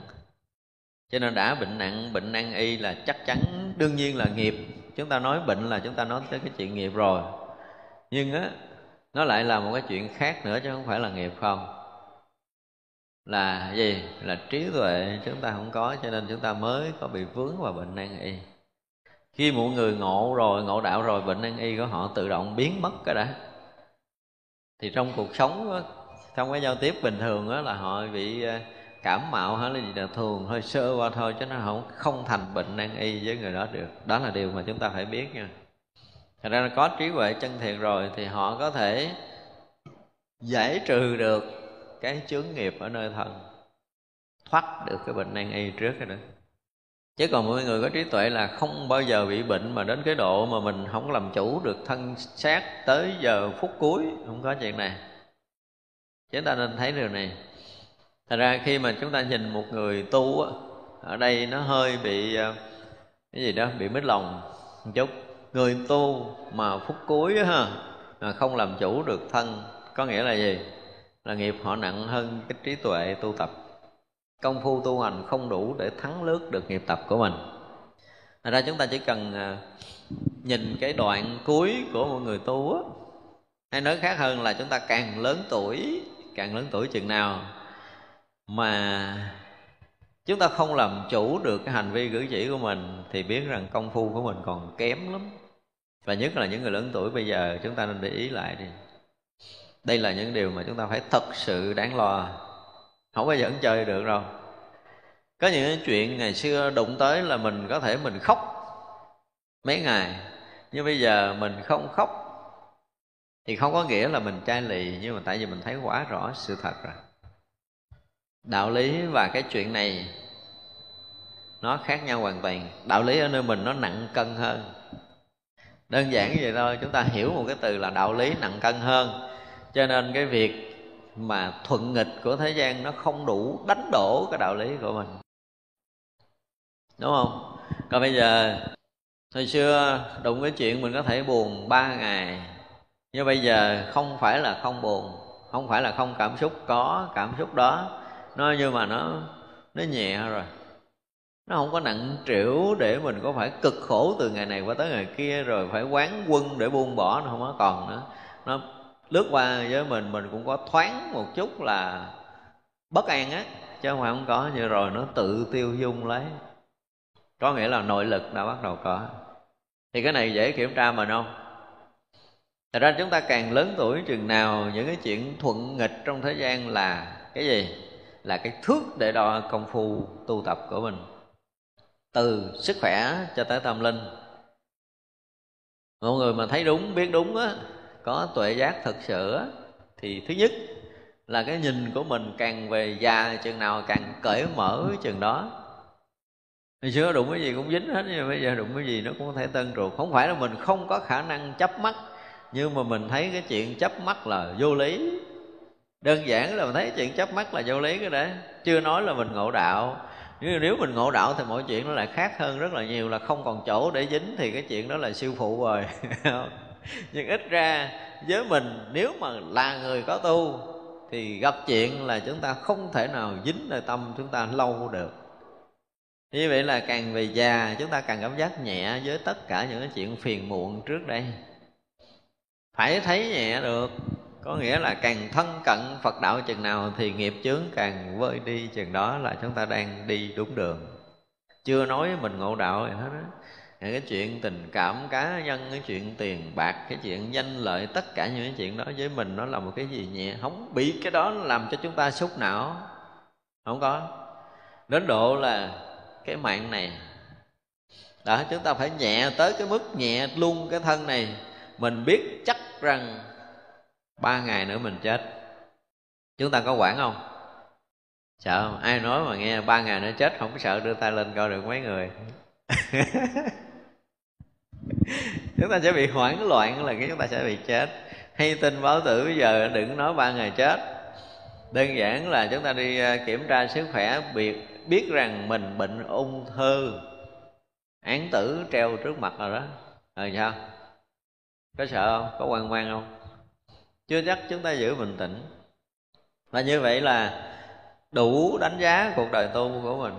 Cho nên đã bệnh nặng, bệnh nan y là chắc chắn, đương nhiên là nghiệp. Chúng ta nói bệnh là chúng ta nói tới cái chuyện nghiệp rồi. Nhưng á, nó lại là một cái chuyện khác nữa chứ không phải là nghiệp không. Là gì? Là trí tuệ chúng ta không có, cho nên chúng ta mới có bị vướng vào bệnh nan y. Khi một người ngộ rồi, ngộ đạo rồi, bệnh nan y của họ tự động biến mất cái đã. Thì trong cuộc sống trong cái giao tiếp bình thường đó là họ bị ờ, cảm mạo hay là gì là thường hơi sơ qua thôi chứ nó không không thành bệnh nan y với người đó được. Đó là điều mà chúng ta phải biết nha. Thật ra có trí huệ chân thiện rồi thì họ có thể giải trừ được cái chướng nghiệp ở nơi thân, thoát được cái bệnh nan y trước cái đó. Chứ còn mọi người có trí tuệ là không bao giờ bị bệnh mà đến cái độ mà mình không làm chủ được thân xác tới giờ phút cuối, không có chuyện này chúng ta nên thấy điều này. Thật ra khi mà chúng ta nhìn một người tu á, ở đây nó hơi bị ờ, cái gì đó, bị mít lòng một chút. Người tu mà phút cuối á ha, mà không làm chủ được thân, có nghĩa là gì? Là nghiệp họ nặng hơn cái trí tuệ tu tập. Công phu tu hành không đủ để thắng lướt được nghiệp tập của mình. Thật ra chúng ta chỉ cần ờ, nhìn cái đoạn cuối của một người tu á. Hay nói khác hơn là chúng ta càng lớn tuổi càng lớn tuổi chừng nào. Mà chúng ta không làm chủ được cái hành vi cử chỉ của mình thì biết rằng công phu của mình còn kém lắm. Và nhất là những người lớn tuổi bây giờ, chúng ta nên để ý lại đi. Đây là những điều mà chúng ta phải thật sự đáng lo. Không bao giờ vẫn chơi được đâu. Có những chuyện ngày xưa đụng tới là mình có thể mình khóc mấy ngày. Nhưng bây giờ mình không khóc thì không có nghĩa là mình chai lì, nhưng mà tại vì mình thấy quá rõ sự thật rồi. Đạo lý và cái chuyện này, nó khác nhau hoàn toàn. Đạo lý ở nơi mình nó nặng cân hơn. Đơn giản vậy thôi, chúng ta hiểu một cái từ là đạo lý nặng cân hơn. Cho nên cái việc mà thuận nghịch của thế gian nó không đủ đánh đổ cái đạo lý của mình. Đúng không? Còn bây giờ, hồi xưa đụng cái chuyện mình có thể buồn ba ngày nhưng bây giờ không phải là không buồn, không phải là không cảm xúc, có cảm xúc đó. Nó nhưng mà nó nó nhẹ rồi. Nó không có nặng trĩu để mình có phải cực khổ từ ngày này qua tới ngày kia, rồi phải quán quân để buông bỏ, nó không có còn nữa. Nó lướt qua với mình mình cũng có thoáng một chút là bất an á, chứ không phải không có. Như rồi nó tự tiêu dung lấy. Có nghĩa là nội lực đã bắt đầu có. Thì cái này dễ kiểm tra mình không? Thật ra chúng ta càng lớn tuổi chừng nào những cái chuyện thuận nghịch trong thế gian là cái gì? Là cái thước để đo công phu tu tập của mình. Từ sức khỏe cho tới tâm linh. Mọi người mà thấy đúng, biết đúng á Có tuệ giác thật sự á Thì thứ nhất là cái nhìn của mình càng về già chừng nào càng cởi mở chừng đó. Hồi xưa đụng cái gì cũng dính hết Nhưng bây giờ đụng cái gì nó cũng có thể tân ruột Không phải là mình không có khả năng chấp mắt nhưng mà mình thấy cái chuyện chấp mắt là vô lý. Đơn giản là mình thấy chuyện chấp mắt là vô lý cái đấy chưa nói là mình ngộ đạo. Nhưng nếu mình ngộ đạo thì mọi chuyện nó lại khác hơn rất là nhiều, là không còn chỗ để dính thì cái chuyện đó là siêu phụ rồi. *laughs* Nhưng ít ra, với mình, nếu mà là người có tu, thì gặp chuyện là chúng ta không thể nào dính nơi tâm chúng ta lâu được. Như vậy là càng về già, chúng ta càng cảm giác nhẹ với tất cả những cái chuyện phiền muộn trước đây phải thấy nhẹ được. Có nghĩa là càng thân cận phật đạo chừng nào thì nghiệp chướng càng vơi đi, chừng đó là chúng ta đang đi đúng đường. Chưa nói mình ngộ đạo gì hết á. Cái chuyện tình cảm cá nhân, cái chuyện tiền bạc, cái chuyện danh lợi, tất cả những cái chuyện đó với mình nó là một cái gì nhẹ. Không bị cái đó làm cho chúng ta xúc não. Không có. Đến độ là cái mạng này đó chúng ta phải nhẹ tới cái mức nhẹ luôn cái thân này mình biết chắc rằng ba ngày nữa mình chết. Chúng ta có quản không? Sợ không? Ai nói mà nghe ba ngày nữa chết, không có sợ đưa tay lên coi được mấy người. *laughs* Chúng ta sẽ bị hoảng loạn là cái chúng ta sẽ bị chết. Hay tin báo tử bây giờ đừng nói ba ngày chết. Đơn giản là chúng ta đi à, kiểm tra sức khỏe biết biết rằng mình bệnh ung thư. Án tử treo trước mặt rồi đó. Rồi sao? Có sợ không? Có quan quan không? Chưa chắc chúng ta giữ bình tĩnh. Và như vậy là đủ đánh giá cuộc đời tu của mình.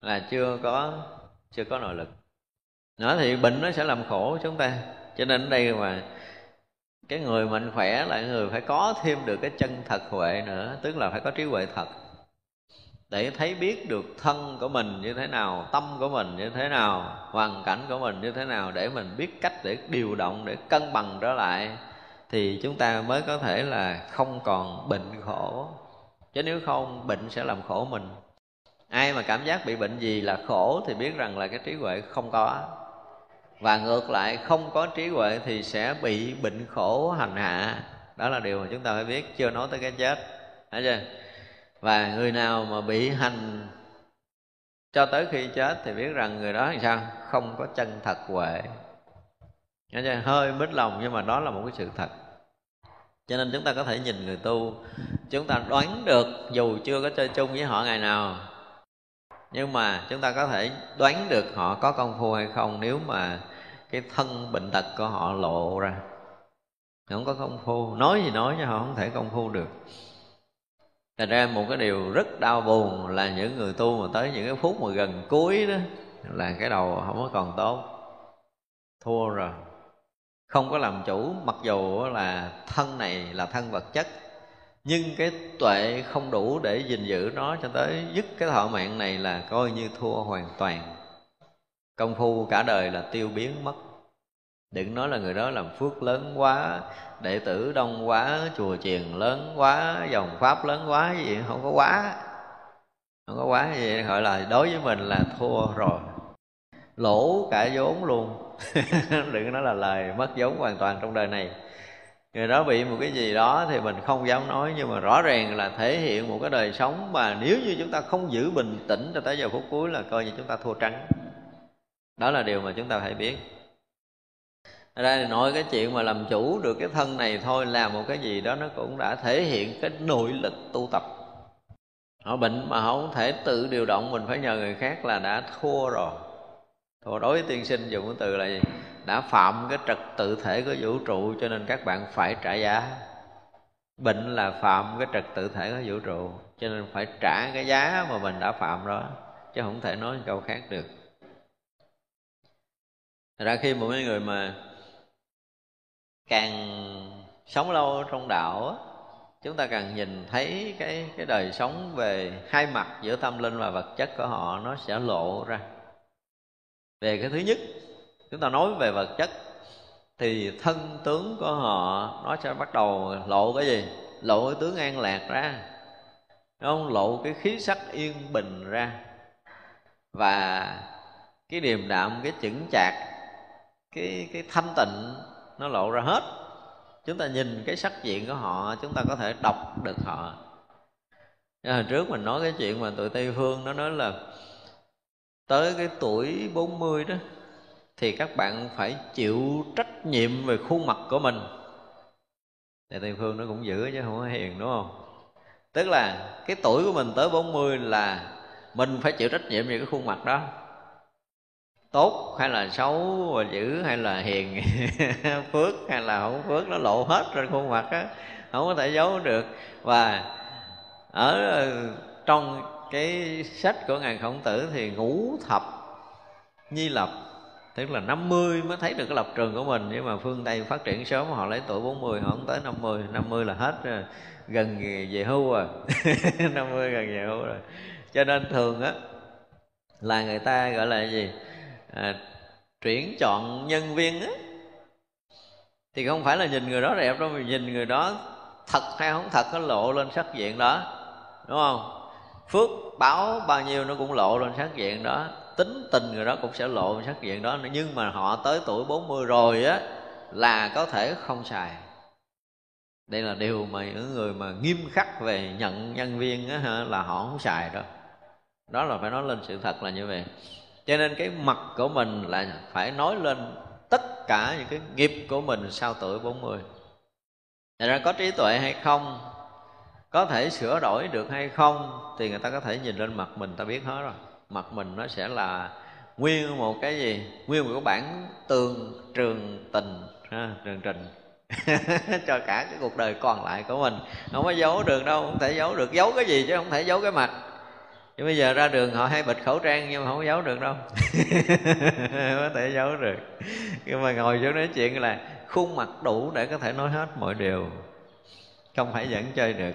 Là chưa có chưa có nội lực. Nó thì bệnh nó sẽ làm khổ chúng ta. Cho nên ở đây mà cái người mạnh khỏe là người phải có thêm được cái chân thật huệ nữa, tức là phải có trí huệ thật để thấy biết được thân của mình như thế nào, tâm của mình như thế nào, hoàn cảnh của mình như thế nào để mình biết cách để điều động, để cân bằng trở lại, thì chúng ta mới có thể là không còn bệnh khổ. Chứ nếu không, bệnh sẽ làm khổ mình. Ai mà cảm giác bị bệnh gì là khổ thì biết rằng là cái trí huệ không có. Và ngược lại, không có trí huệ thì sẽ bị bệnh khổ hành hạ. Đó là điều mà chúng ta phải biết, chưa nói tới cái chết. Thấy chưa? Và người nào mà bị hành, cho tới khi chết thì biết rằng người đó làm sao? Không có chân thật huệ. Nghe chưa? hơi mít lòng nhưng mà đó là một cái sự thật. Cho nên chúng ta có thể nhìn người tu, chúng ta đoán được dù chưa có chơi chung với họ ngày nào. Nhưng mà chúng ta có thể đoán được họ có công phu hay không nếu mà cái thân bệnh tật của họ lộ ra. Không có công phu. Nói gì nói chứ họ không thể công phu được. Thành ra một cái điều rất đau buồn là những người tu mà tới những cái phút mà gần cuối đó là cái đầu không có còn tốt. Thua rồi. Không có làm chủ, mặc dù là thân này là thân vật chất, nhưng cái tuệ không đủ để gìn giữ nó cho tới dứt cái thọ mạng này là coi như thua hoàn toàn. Công phu cả đời là tiêu biến mất đừng nói là người đó làm phước lớn quá, đệ tử đông quá, chùa chiền lớn quá, dòng pháp lớn quá gì, không có quá. Không có quá gì, gọi là đối với mình là thua rồi. Lỗ cả vốn luôn. *laughs* Đừng nói là lời mất vốn hoàn toàn trong đời này. Người đó bị một cái gì đó thì mình không dám nói, nhưng mà rõ ràng là thể hiện một cái đời sống mà nếu như chúng ta không giữ bình tĩnh cho tới giờ phút cuối là coi như chúng ta thua trắng. Đó là điều mà chúng ta phải biết ra thì nói cái chuyện mà làm chủ được cái thân này thôi làm một cái gì đó nó cũng đã thể hiện cái nội lực tu tập. Họ bệnh mà không thể tự điều động, mình phải nhờ người khác là đã thua rồi. Thua đối với tiên sinh dùng cái từ là gì? Đã phạm cái trật tự thể của vũ trụ cho nên các bạn phải trả giá. Bệnh là phạm cái trật tự thể của vũ trụ cho nên phải trả cái giá mà mình đã phạm đó, chứ không thể nói câu khác được. Thật ra khi một người mà càng sống lâu trong đạo á, chúng ta càng nhìn thấy cái cái đời sống về hai mặt, giữa tâm linh và vật chất của họ, nó sẽ lộ ra. Về cái thứ nhất, chúng ta nói về vật chất, thì thân tướng của họ, nó sẽ bắt đầu lộ cái gì? Lộ cái tướng an lạc ra. Đúng không? Lộ cái khí sắc yên bình ra. Và cái điềm đạm, cái chững chạc, cái cái thanh tịnh nó lộ ra hết. Chúng ta nhìn cái sắc diện của họ, chúng ta có thể đọc được họ. Hồi trước mình nói cái chuyện mà tụi tây phương nó nói là tới cái tuổi 40 đó, thì các bạn phải chịu trách nhiệm về khuôn mặt của mình. Thì tây phương nó cũng giữ chứ không có hiền, đúng không? Tức là cái tuổi của mình tới 40 là mình phải chịu trách nhiệm về cái khuôn mặt đó tốt hay là xấu và dữ hay là hiền, *laughs* phước hay là không phước, nó lộ hết trên khuôn mặt á, không có thể giấu được. Và ở ờ, trong cái sách của ngài khổng tử thì ngũ thập nhi lập, tức là 50 mới thấy được cái lập trường của mình, nhưng mà phương Tây phát triển sớm, họ lấy tuổi 40 họ không tới 50 50 là hết rồi gần về hưu rồi. *laughs* 50 gần về hưu rồi. Cho nên thường á, là người ta gọi là gì? À, chuyển chọn nhân viên á. Thì không phải là nhìn người đó đẹp đâu mà nhìn người đó thật hay không thật nó lộ lên sắc diện đó đúng không? Phước báo bao nhiêu nó cũng lộ lên sắc diện đó. Tính tình người đó cũng sẽ lộ lên sắc diện đó. Nhưng mà họ tới tuổi 40 rồi á là có thể không xài. Đây là điều mà những người mà nghiêm khắc về nhận nhân viên á, là họ không xài đâu. Đó là phải nói lên sự thật là như vậy cho nên cái mặt của mình là phải nói lên tất cả những cái nghiệp của mình sau tuổi 40 Thật ra có trí tuệ hay không Có thể sửa đổi được hay không Thì người ta có thể nhìn lên mặt mình ta biết hết rồi. Mặt mình nó sẽ là nguyên một cái gì? Nguyên một cái bản tường trường tình ha, Trường trình *laughs* cho cả cái cuộc đời còn lại của mình. Không có giấu được đâu không thể giấu được. Giấu cái gì chứ không thể giấu cái mặt chứ bây giờ ra đường họ hay bịt khẩu trang nhưng mà không giấu được đâu. Không *laughs* có thể giấu được. Nhưng mà ngồi xuống nói chuyện là khuôn mặt đủ để có thể nói hết mọi điều. Không phải dẫn chơi được.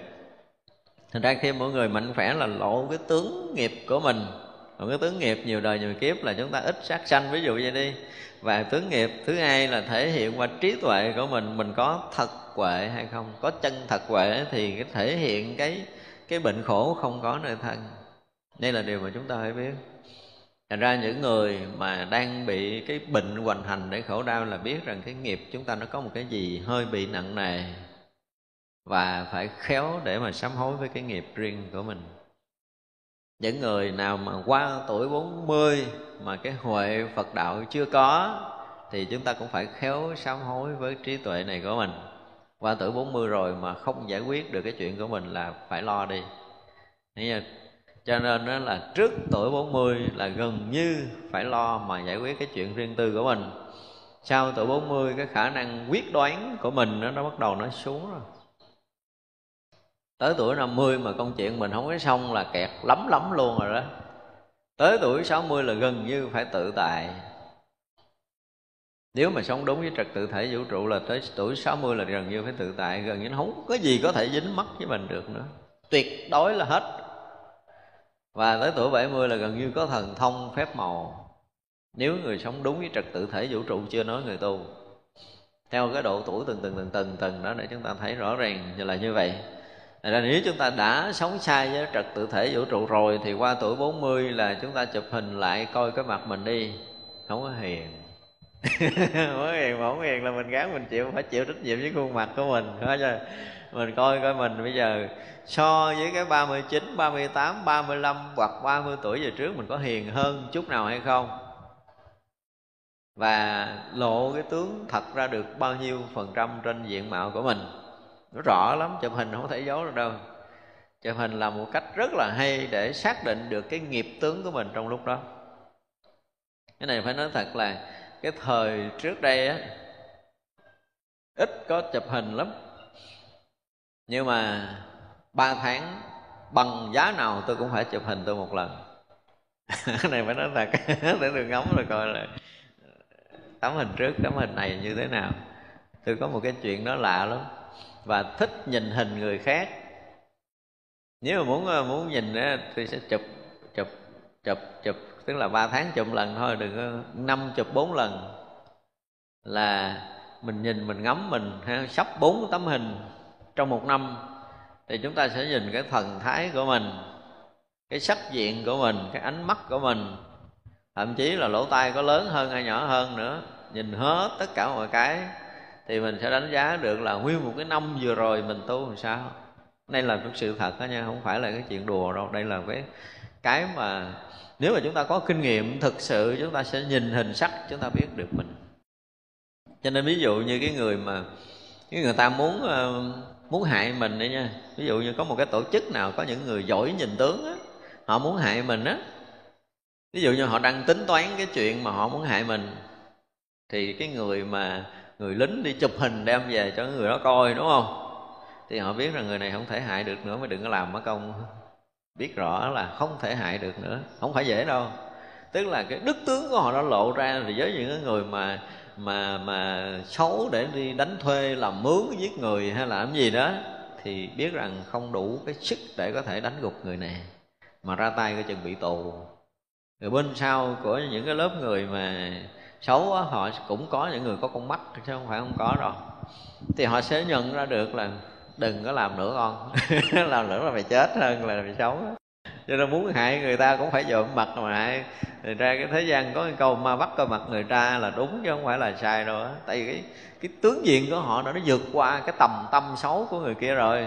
Thành ra khi mỗi người mạnh khỏe là lộ cái tướng nghiệp của mình. Còn cái tướng nghiệp nhiều đời nhiều kiếp là chúng ta ít sát sanh. Ví dụ vậy đi. Và tướng nghiệp thứ hai là thể hiện qua trí tuệ của mình mình có thật huệ hay không. Có chân thật huệ thì cái thể hiện cái cái bệnh khổ không có nơi thân đây là điều mà chúng ta phải biết. Thành ra những người mà đang bị cái bệnh hoành hành để khổ đau là biết rằng cái nghiệp chúng ta nó có một cái gì hơi bị nặng nề Và phải khéo để mà sám hối với cái nghiệp riêng của mình. Những người nào mà qua tuổi 40 mà cái huệ Phật đạo chưa có Thì chúng ta cũng phải khéo sám hối với trí tuệ này của mình. Qua tuổi 40 rồi mà không giải quyết được cái chuyện của mình là phải lo đi cho nên đó là trước tuổi 40 là gần như phải lo mà giải quyết cái chuyện riêng tư của mình. Sau tuổi 40 cái khả năng quyết đoán của mình nó, nó bắt đầu nó xuống rồi. Tới tuổi 50 mà công chuyện mình không có xong là kẹt lắm lắm luôn rồi đó. Tới tuổi 60 là gần như phải tự tại nếu mà sống đúng với trật tự thể vũ trụ là tới tuổi 60 là gần như phải tự tại gần như không có gì có thể dính mắc với mình được nữa. Tuyệt đối là hết và tới tuổi 70 là gần như có thần thông phép màu. Nếu người sống đúng với trật tự thể vũ trụ, chưa nói người tu. Theo cái độ tuổi từng từng từng từng từng đó để chúng ta thấy rõ ràng như là như vậy. Thành ra nếu chúng ta đã sống sai với trật tự thể vũ trụ rồi, Thì qua tuổi 40 là chúng ta chụp hình lại coi cái mặt mình đi. Không có hiền. *laughs* Không có hiền mà không hiền là mình gán mình chịu, Phải chịu trách nhiệm với khuôn mặt của mình. Phải chưa? Mình coi coi mình bây giờ so với cái 39, 38, 35 hoặc 30 tuổi về trước mình có hiền hơn chút nào hay không? Và lộ cái tướng thật ra được bao nhiêu phần trăm trên diện mạo của mình? Nó rõ lắm chụp hình không thể giấu được đâu. Chụp hình là một cách rất là hay để xác định được cái nghiệp tướng của mình trong lúc đó. Cái này phải nói thật là cái thời trước đây á ít có chụp hình lắm nhưng mà ba tháng bằng giá nào tôi cũng phải chụp hình tôi một lần. *laughs* Này phải nói thật. *laughs* Để tôi ngắm rồi coi là tấm hình trước tấm hình này như thế nào. Tôi có một cái chuyện đó lạ lắm. Và thích nhìn hình người khác. Nếu mà muốn muốn nhìn thì tôi sẽ chụp chụp chụp chụp. Tức là ba tháng chụp lần thôi đừng có năm chụp bốn lần. Là mình nhìn mình ngắm mình ha, sắp bốn tấm hình trong một năm thì chúng ta sẽ nhìn cái thần thái của mình cái sắc diện của mình cái ánh mắt của mình. Thậm chí là lỗ tai có lớn hơn hay nhỏ hơn nữa. Nhìn hết tất cả mọi cái thì mình sẽ đánh giá được là nguyên một cái năm vừa rồi mình tu làm sao. Đây là cái sự thật đó nha không phải là cái chuyện đùa đâu. Đây là cái cái mà nếu mà chúng ta có kinh nghiệm thực sự chúng ta sẽ nhìn hình sắc chúng ta biết được mình. Cho nên ví dụ như cái người mà cái người ta muốn uh, muốn hại mình đấy nha. Ví dụ như có một cái tổ chức nào có những người giỏi nhìn tướng á, họ muốn hại mình á. Ví dụ như họ đang tính toán cái chuyện mà họ muốn hại mình, thì cái người mà người lính đi chụp hình đem về cho người đó coi, đúng không? Thì họ biết rằng người này không thể hại được nữa, mới đừng có làm mất công. Biết rõ là không thể hại được nữa, không phải dễ đâu. Tức là cái đức tướng của họ đã lộ ra thì với những người mà mà mà xấu để đi đánh thuê làm mướn giết người hay làm gì đó thì biết rằng không đủ cái sức để có thể đánh gục người này mà ra tay cái chừng bị tù. Rồi bên sau của những cái lớp người mà xấu á, họ cũng có những người có con mắt chứ không phải không có đâu thì họ sẽ nhận ra được là đừng có làm nữa con *laughs* làm nữa là phải chết hơn là phải xấu cho nên muốn hại người ta cũng phải dộm mặt mà hại. Thì ra cái thế gian có cái câu, ma bắt coi mặt người ta là đúng chứ không phải là sai đâu á. Tại vì cái cái tướng diện của họ nó vượt qua cái tầm tâm xấu của người kia rồi.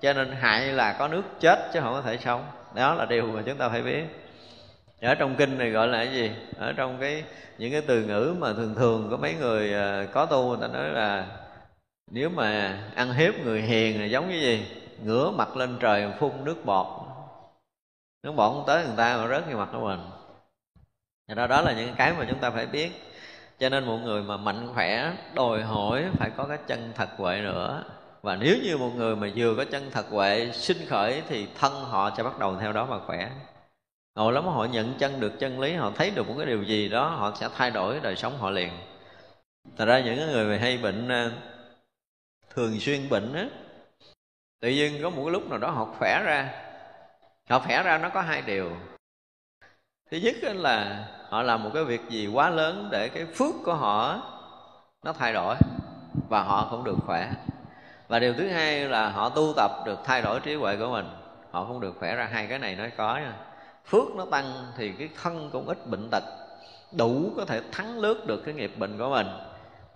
Cho nên hại là có nước chết chứ không có thể sống. Đó là điều mà chúng ta phải biết. Ở trong kinh này gọi là cái gì? Ở trong cái, những cái từ ngữ mà thường thường có mấy người ờ, có tu, người ta nói là nếu mà ăn hiếp người hiền là giống như gì? Ngửa mặt lên trời phun nước bọt nước bọt không tới người ta mà rớt ngay mặt của mình. Đó đó là những cái mà chúng ta phải biết. Cho nên một người mà mạnh khỏe, đòi hỏi phải có cái chân thật huệ nữa. Và nếu như một người mà vừa có chân thật huệ sinh khởi thì thân họ sẽ bắt đầu theo đó mà khỏe. Ngồi lắm, họ nhận chân được chân lý, họ thấy được một cái điều gì đó, họ sẽ thay đổi đời sống họ liền. Thật ra những người mà hay bệnh à, thường xuyên bệnh á, tự nhiên có một cái lúc nào đó họ khỏe ra họ khỏe ra nó có hai điều. Thứ nhất là họ làm một cái việc gì quá lớn để cái phước của họ nó thay đổi và họ không được khỏe. Và điều thứ hai là họ tu tập được thay đổi trí huệ của mình. Họ không được khỏe ra hai cái này nó có nha. Phước nó tăng thì cái thân cũng ít bệnh tật, đủ có thể thắng lướt được cái nghiệp bệnh của mình.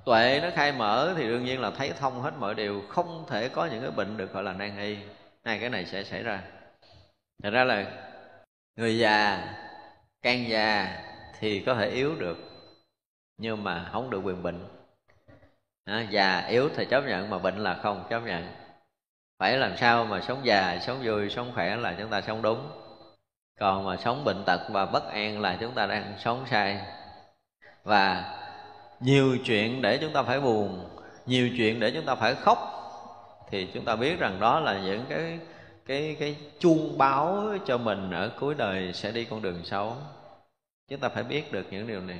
Tuệ nó khai mở thì đương nhiên là thấy thông hết mọi điều, không thể có những cái bệnh được gọi là nan y. Hai cái này sẽ xảy ra thật ra là người già can già thì có thể yếu được nhưng mà không được quyền bệnh. À, già yếu thì chấp nhận mà bệnh là không chấp nhận. Phải làm sao mà sống già sống vui sống khỏe là chúng ta sống đúng. Còn mà sống bệnh tật và bất an là chúng ta đang sống sai. Và nhiều chuyện để chúng ta phải buồn nhiều chuyện để chúng ta phải khóc thì chúng ta biết rằng đó là những cái cái cái chuông báo cho mình ở cuối đời sẽ đi con đường xấu. Chúng ta phải biết được những điều này.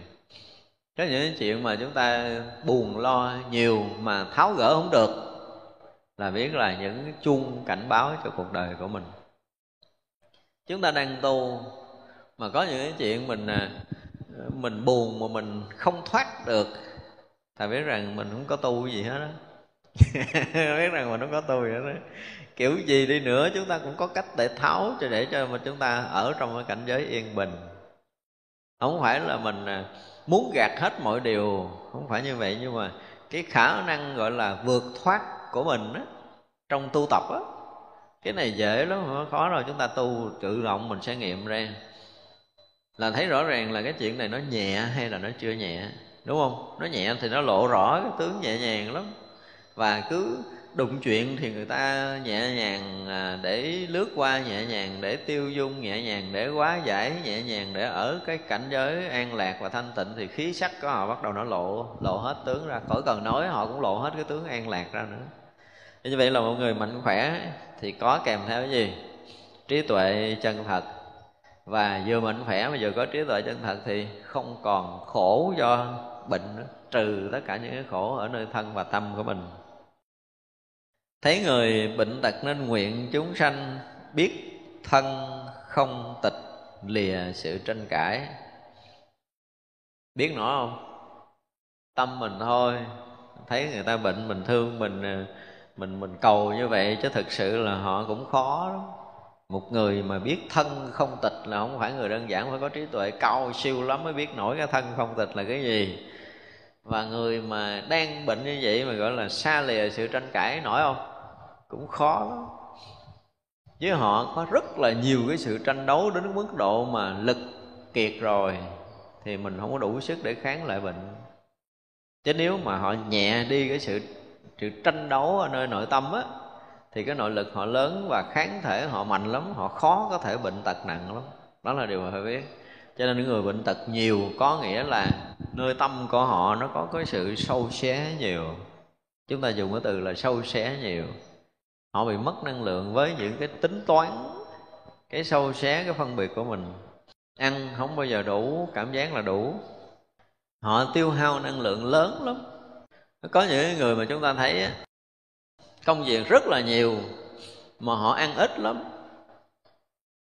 Có những chuyện mà chúng ta buồn lo nhiều mà tháo gỡ không được là biết là những chuông cảnh báo cho cuộc đời của mình. Chúng ta đang tu mà có những cái chuyện mình à, mình buồn mà mình không thoát được thì biết rằng mình không có tu gì hết đó *laughs* biết rằng mình không có tu gì hết đó kiểu gì đi nữa, chúng ta cũng có cách để tháo cho để cho mà chúng ta ở trong cái cảnh giới yên bình. Không phải là mình à, muốn gạt hết mọi điều, không phải như vậy, nhưng mà cái khả năng gọi là vượt thoát của mình á, trong tu tập á, cái này dễ lắm, không khó rồi chúng ta tu tự động mình sẽ nghiệm ra. Là thấy rõ ràng là cái chuyện này nó nhẹ hay là nó chưa nhẹ, đúng không? Nó nhẹ thì nó lộ rõ cái tướng nhẹ nhàng lắm. Và cứ đụng chuyện thì người ta nhẹ nhàng à, để lướt qua, nhẹ nhàng để tiêu dung, nhẹ nhàng để quá giải, nhẹ nhàng để ở cái cảnh giới an lạc và thanh tịnh thì khí sắc của họ bắt đầu nó lộ lộ hết tướng ra. Khỏi cần nói, họ cũng lộ hết cái tướng an lạc ra nữa. Như vậy là một người mạnh khỏe thì có kèm theo cái gì? Trí tuệ chân thật. Và vừa mạnh khỏe mà vừa có trí tuệ chân thật thì không còn khổ do bệnh nữa, trừ tất cả những cái khổ ở nơi thân và tâm của mình thấy người bệnh tật nên nguyện chúng sanh biết thân không tịch lìa sự tranh cãi. Biết nổi không? Tâm mình thôi. Thấy người ta bệnh, mình thương mình à, mình mình cầu như vậy chứ thực sự là họ cũng khó lắm. Một người mà biết thân không tịch là không phải người đơn giản, phải có trí tuệ cao siêu lắm mới biết nổi cái thân không tịch là cái gì. Và người mà đang bệnh như vậy mà gọi là xa lìa sự tranh cãi, nổi không? Cũng khó lắm. Với họ có rất là nhiều cái sự tranh đấu đến mức độ mà lực kiệt rồi, thì mình không có đủ sức để kháng lại bệnh. Chứ nếu mà họ nhẹ đi cái sự sự tranh đấu ở nơi nội tâm á, thì cái nội lực họ lớn và kháng thể họ mạnh lắm, họ khó có thể bệnh tật nặng lắm. Đó là điều mà phải biết. Cho nên những người bệnh tật nhiều có nghĩa là nơi tâm của họ nó có cái sự sâu xé nhiều. Chúng ta dùng cái từ là sâu xé nhiều họ bị mất năng lượng với những cái tính toán, cái sâu xé, cái phân biệt của mình. Ăn không bao giờ đủ, cảm giác là đủ. Họ tiêu hao năng lượng lớn lắm. Có những người mà chúng ta thấy công việc rất là nhiều, mà họ ăn ít lắm.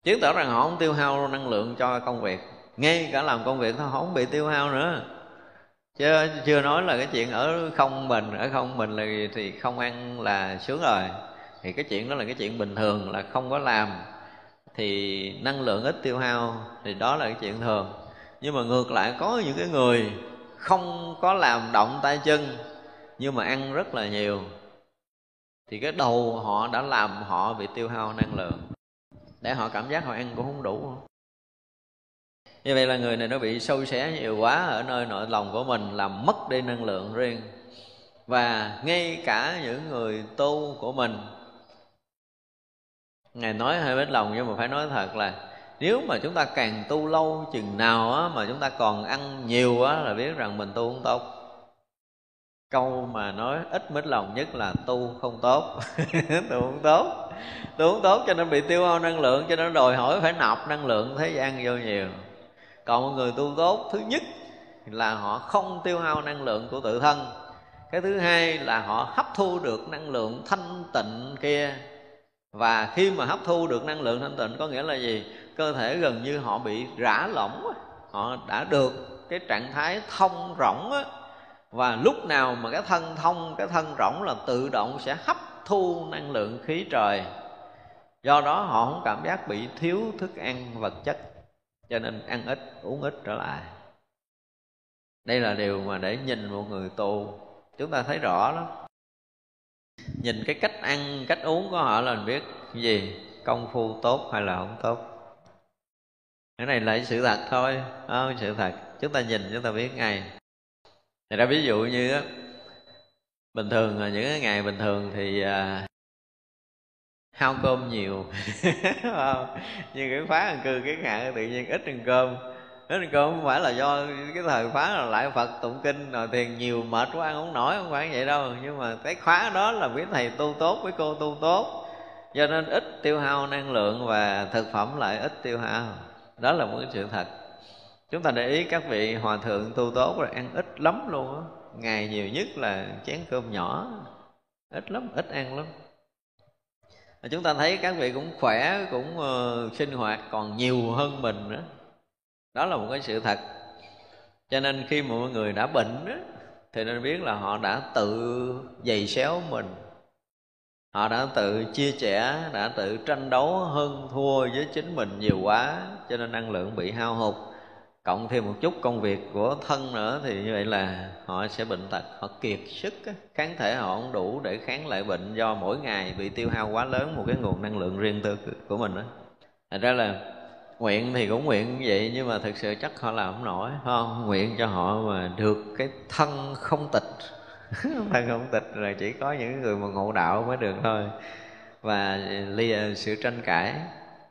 Chứng tỏ rằng họ không tiêu hao năng lượng cho công việc. Ngay cả làm công việc thôi, họ không bị tiêu hao nữa. Chứ chưa nói là cái chuyện ở không mình ở không mình là thì không ăn là sướng rồi thì cái chuyện đó là cái chuyện bình thường, là không có làm thì năng lượng ít tiêu hao, thì đó là cái chuyện thường. Nhưng mà ngược lại, có những cái người không có làm động tay chân, nhưng mà ăn rất là nhiều, thì cái đầu họ đã làm họ bị tiêu hao năng lượng. Để họ cảm giác họ ăn cũng không đủ. Như vậy là người này nó bị sâu xé nhiều quá ở nơi nội lòng của mình, làm mất đi năng lượng riêng. Và ngay cả những người tu của mình ngài nói hơi bết lòng nhưng mà phải nói thật là nếu mà chúng ta càng tu lâu chừng nào á, mà chúng ta còn ăn nhiều á, là biết rằng mình tu không tốt. Câu mà nói ít mít lòng nhất là tu không tốt. *laughs* Tu không tốt. Tu không tốt cho nên bị tiêu hao năng lượng cho nên đòi hỏi phải nạp năng lượng thế gian vô nhiều. Còn một người tu tốt thứ nhất là họ không tiêu hao năng lượng của tự thân. Cái thứ hai là họ hấp thu được năng lượng thanh tịnh kia và khi mà hấp thu được năng lượng thanh tịnh có nghĩa là gì? Cơ thể gần như họ bị rã lỏng họ đã được cái trạng thái thông rỗng á. Và lúc nào mà cái thân thông, cái thân rỗng là tự động sẽ hấp thu năng lượng khí trời. Do đó họ không cảm giác bị thiếu thức ăn vật chất, cho nên ăn ít, uống ít trở lại. Đây là điều mà để nhìn một người tu chúng ta thấy rõ lắm nhìn cái cách ăn cách uống của họ là mình biết cái gì? Công phu tốt hay là không tốt? Cái này là sự thật thôi không sự thật. Chúng ta nhìn chúng ta biết ngay. Thì ra ví dụ như á bình thường những cái ngày bình thường thì à, hao cơm nhiều. *laughs* Nhưng cái phá ăn cư cái ngạn tự nhiên ít ăn cơm nên ăn không phải là do cái thời khóa là lại phật tụng kinh rồi thiền nhiều mệt quá ăn không nổi không phải vậy đâu. Nhưng mà cái khóa đó là quý thầy tu tốt với cô tu tốt. Cho nên ít tiêu hao năng lượng và thực phẩm lại ít tiêu hao. Đó là một cái sự thật. Chúng ta để ý các vị hòa thượng tu tốt rồi ăn ít lắm luôn á. Ngày nhiều nhất là chén cơm nhỏ. Ít lắm ít ăn lắm. Chúng ta thấy các vị cũng khỏe cũng uh, sinh hoạt còn nhiều hơn mình nữa đó là một cái sự thật. Cho nên khi mà mọi người đã bệnh đó, thì nên biết là họ đã tự giày xéo mình. Họ đã tự chia sẻ đã tự tranh đấu hơn thua với chính mình nhiều quá cho nên năng lượng bị hao hụt. Cộng thêm một chút công việc của thân nữa thì như vậy là họ sẽ bệnh tật họ kiệt sức kháng thể họ không đủ để kháng lại bệnh do mỗi ngày bị tiêu hao quá lớn một cái nguồn năng lượng riêng tư của mình đó thành ra là nguyện thì cũng nguyện như vậy, nhưng mà thực sự chắc họ làm không nổi không? Nguyện cho họ mà được cái thân không tịch. *laughs* Thân không tịch là chỉ có những người mà ngộ đạo mới được thôi. Và lìa sự tranh cãi.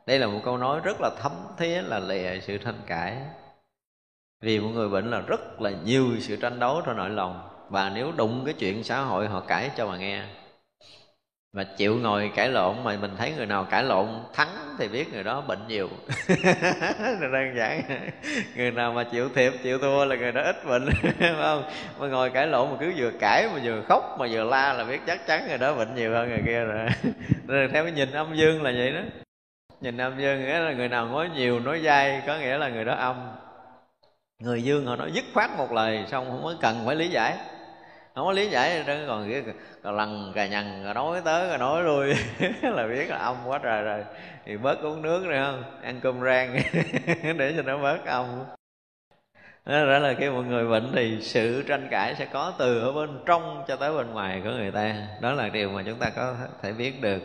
Đây là một câu nói rất là thấm thía là lìa sự tranh cãi. Vì một người bệnh là rất là nhiều sự tranh đấu trong nội lòng. Và nếu đụng cái chuyện xã hội, họ cãi cho mà nghe mà chịu ngồi cãi lộn mà mình thấy người nào cãi lộn thắng thì biết người đó bệnh nhiều. *laughs* Đơn giản. Người nào mà chịu thiệp chịu thua là người đó ít bệnh, *laughs* phải không? Mà ngồi cãi lộn mà cứ vừa cãi mà vừa khóc mà vừa la là biết chắc chắn người đó bệnh nhiều hơn người kia rồi. *laughs* Nên theo cái nhìn âm dương là vậy đó. Nhìn âm dương nghĩa là người nào nói nhiều, nói dai, có nghĩa là người đó âm. Người dương họ nói dứt khoát một lời, xong không có cần phải lý giải không có lý giải đó còn cái lần cà nhằn nói tới rồi nói lui. *laughs* Là biết là âm quá trời rồi. Thì bớt uống nước rồi không? Ăn cơm rang *laughs* để cho nó bớt âm đó là khi một người bệnh thì sự tranh cãi sẽ có từ ở bên trong cho tới bên ngoài của người ta. Đó là điều mà chúng ta có thể biết được.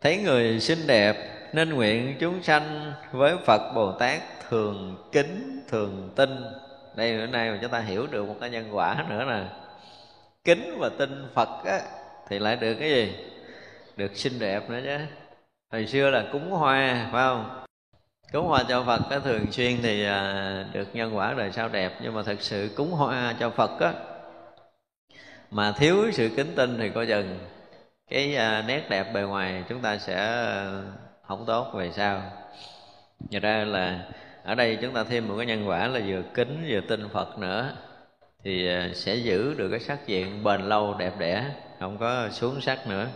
Thấy người xinh đẹp nên nguyện chúng sanh với phật bồ tát thường kính thường tin đây bữa nay mà chúng ta hiểu được một cái nhân quả nữa nè. Kính và tin phật á, thì lại được cái gì? Được xinh đẹp nữa chứ. Hồi xưa là cúng hoa phải không? Cúng hoa cho phật á, thường xuyên thì à, được nhân quả đời sau đẹp. Nhưng mà thật sự cúng hoa cho phật á mà thiếu sự kính tin thì coi chừng cái à, nét đẹp bề ngoài chúng ta sẽ à, không tốt về sau. Nhờ ra là ở đây chúng ta thêm một cái nhân quả là vừa kính vừa tin Phật nữa. Thì à, sẽ giữ được cái sắc diện bền lâu, đẹp đẽ, không có xuống sắc nữa.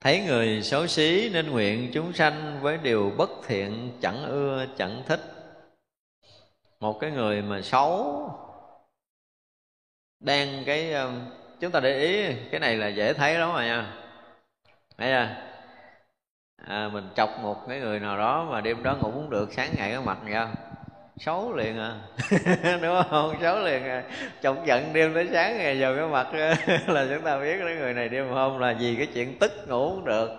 Thấy người xấu xí nên nguyện chúng sanh với điều bất thiện chẳng ưa, chẳng thích. Một cái người mà xấu, đang cái à, chúng ta để ý, cái này là dễ thấy lắm rồi nha. Thấy chưa? À, mình chọc một cái người nào đó mà đêm đó ngủ không được sáng ngày có mặt nhau xấu liền à. *laughs* Đúng không? Xấu liền à. Chọc giận đêm tới sáng ngày giờ cái mặt *laughs* là chúng ta biết cái người này đêm hôm là vì cái chuyện tức ngủ không được.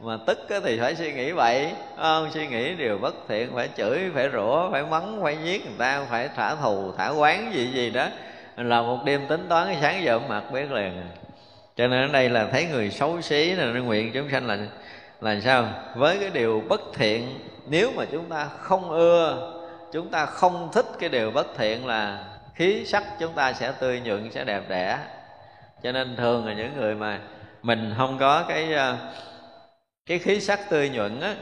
Mà tức thì phải suy nghĩ vậy không? Suy nghĩ điều bất thiện phải chửi phải rủa phải mắng phải giết người ta phải thả thù thả quán gì gì đó. Là một đêm tính toán sáng giờ mặt biết liền à. cho nên ở đây là thấy người xấu xí là nguyện chúng sanh là là sao? Với cái điều bất thiện, nếu mà chúng ta không ưa, chúng ta không thích cái điều bất thiện là khí sắc chúng ta sẽ tươi nhuận, sẽ đẹp đẽ. Cho nên thường là những người mà mình không có cái ờ, cái khí sắc tươi nhuận á,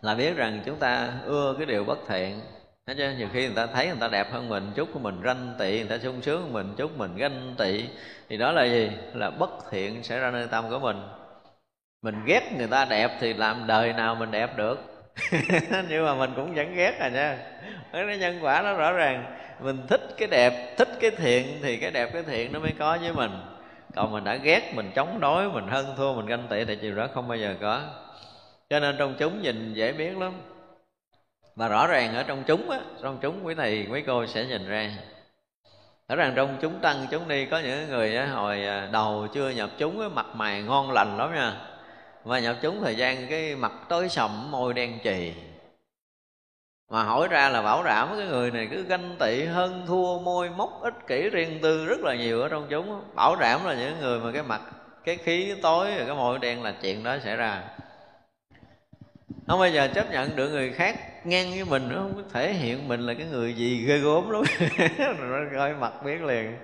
là biết rằng chúng ta ưa cái điều bất thiện. Thế chứ Nhiều khi người ta thấy người ta đẹp hơn mình, chút của mình ranh tị, Người ta sung sướng hơn mình, chút mình ganh tị, Thì đó là gì? Là bất thiện sẽ ra nơi tâm của mình mình ghét người ta đẹp thì làm đời nào mình đẹp được. *laughs* Nhưng mà mình cũng vẫn ghét à nha. Cái nhân quả nó rõ ràng. Mình thích cái đẹp thích cái thiện thì cái đẹp cái thiện nó mới có với mình. Còn mình đã ghét mình chống đối mình hơn thua mình ganh tị thì điều đó không bao giờ có. Cho nên trong chúng nhìn dễ biết lắm. Và rõ ràng ở trong chúng á trong chúng quý thầy quý cô sẽ nhìn ra. Rõ ràng trong chúng tăng chúng đi có những người á, hồi à, đầu chưa nhập chúng á, mặt mày ngon lành lắm nha mà nhập chúng thời gian cái mặt tối sầm, môi đen chì. Mà hỏi ra là bảo đảm cái người này cứ ganh tị, hơn thua, môi móc, ích kỷ riêng tư rất là nhiều ở trong chúng. Bảo đảm là những người mà cái mặt, cái khí tối rồi cái môi đen là chuyện đó xảy ra. Không bao giờ chấp nhận được người khác ngang với mình, nó không thể hiện mình là cái người gì ghê gốm lắm. *laughs* Rồi nó coi mặt biết liền.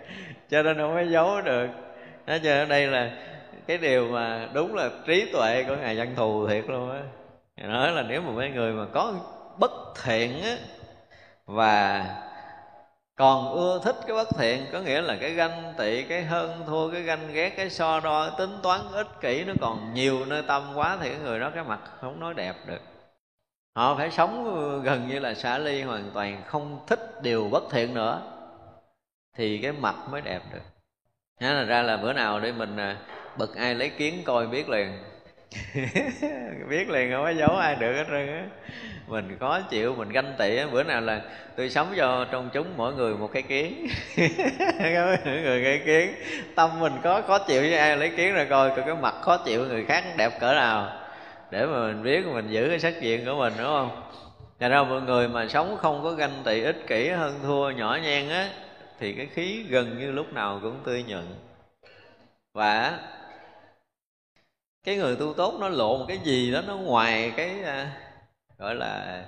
Cho nên không có giấu được. Nó cho ở đây là cái điều mà đúng là trí tuệ của ngài văn thù thiệt luôn á. Ngài nói là nếu mà mấy người mà có bất thiện á, và còn ưa thích cái bất thiện, có nghĩa là cái ganh tị, cái hơn thua, cái ganh ghét, cái so đo, cái tính toán ích kỷ, nó còn nhiều nơi tâm quá thì cái người đó cái mặt không nói đẹp được. Họ phải sống gần như là xả ly hoàn toàn, không thích điều bất thiện nữa, thì cái mặt mới đẹp được. Nhá là ra là bữa nào để mình à, bực ai lấy kiến coi biết liền. *laughs* Biết liền, không có giấu ai được hết trơn á. Mình khó chịu, mình ganh tị bữa nào là tôi sống cho trong chúng mỗi người một cái kiến. *laughs* Mỗi người cái kiến. Tâm mình có khó chịu với ai lấy kiến rồi coi cái mặt khó chịu người khác đẹp cỡ nào. Để mà mình biết, mình giữ cái sắc diện của mình, đúng không? Thật ra mọi người mà sống không có ganh tị ích kỷ, hơn thua nhỏ nhen á, Thì cái khí gần như lúc nào cũng tươi nhuận. Và cái người tu tốt nó lộ một cái gì đó nó ngoài cái uh, gọi là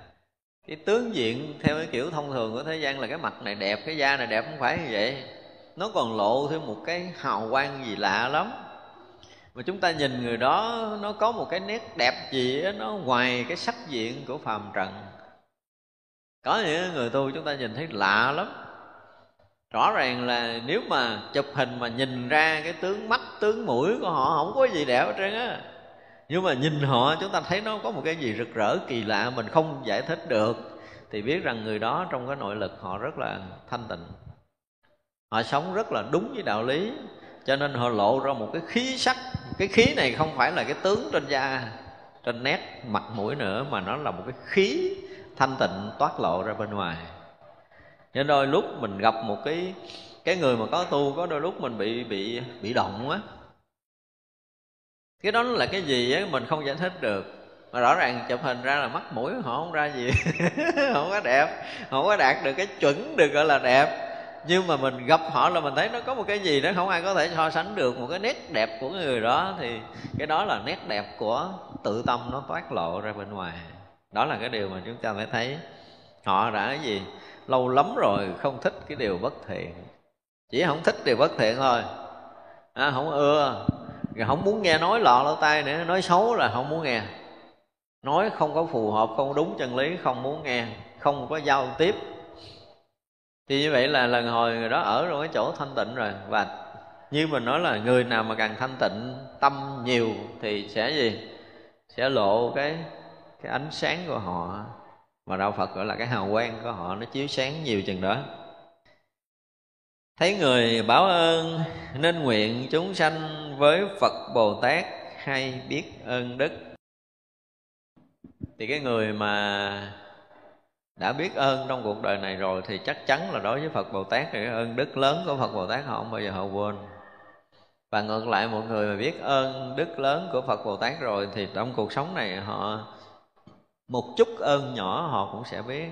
cái tướng diện theo cái kiểu thông thường của thế gian là cái mặt này đẹp cái da này đẹp không phải như vậy. Nó còn lộ thêm một cái hào quang gì lạ lắm. Mà chúng ta nhìn người đó nó có một cái nét đẹp gì đó, nó ngoài cái sắc diện của phàm trần. Có những người tu chúng ta nhìn thấy lạ lắm rõ ràng là nếu mà chụp hình mà nhìn ra cái tướng mắt, tướng mũi của họ không có gì đẹp hết trơn á. Nhưng mà nhìn họ, chúng ta thấy nó có một cái gì rực rỡ, kỳ lạ mình không giải thích được. Thì biết rằng người đó trong cái nội lực họ rất là thanh tịnh. Họ sống rất là đúng với đạo lý. Cho nên họ lộ ra một cái khí sắc. Cái khí này không phải là cái tướng trên da, trên nét, mặt mũi nữa, mà nó là một cái khí thanh tịnh toát lộ ra bên ngoài nên đôi lúc mình gặp một cái cái người mà có tu, có đôi lúc mình bị bị bị động á. Cái đó là cái gì á, mình không giải thích được. Mà rõ ràng chụp hình ra là mắt mũi họ không ra gì, *laughs* không có đẹp, không có đạt được cái chuẩn được gọi là đẹp. Nhưng mà mình gặp họ là mình thấy nó có một cái gì đó, không ai có thể so sánh được, một cái nét đẹp của người đó. Thì cái đó là nét đẹp của tự tâm nó toát lộ ra bên ngoài. Đó là cái điều mà chúng ta phải thấy. Họ đã cái gì? Lâu lắm rồi không thích cái điều bất thiện. Chỉ không thích điều bất thiện thôi. À, không ưa. Không muốn nghe nói lọ lỗ tai nữa nói xấu là không muốn nghe. Nói không có phù hợp không đúng chân lý không muốn nghe không có giao tiếp. Thì như vậy là lần hồi người đó ở trong cái chỗ thanh tịnh rồi. Và như mình nói là người nào mà càng thanh tịnh tâm nhiều thì sẽ gì? Sẽ lộ cái cái ánh sáng của họ mà đạo phật gọi là cái hào quang của họ, nó chiếu sáng nhiều chừng đó. Thấy người báo ơn nên nguyện chúng sanh với phật bồ tát hay biết ơn đức. Thì cái người mà đã biết ơn trong cuộc đời này rồi thì chắc chắn là đối với Phật Bồ Tát thì cái ơn đức lớn của Phật Bồ Tát họ không bao giờ họ quên. Và ngược lại, một người mà biết ơn đức lớn của Phật Bồ Tát rồi thì trong cuộc sống này họ một chút ơn nhỏ họ cũng sẽ biết.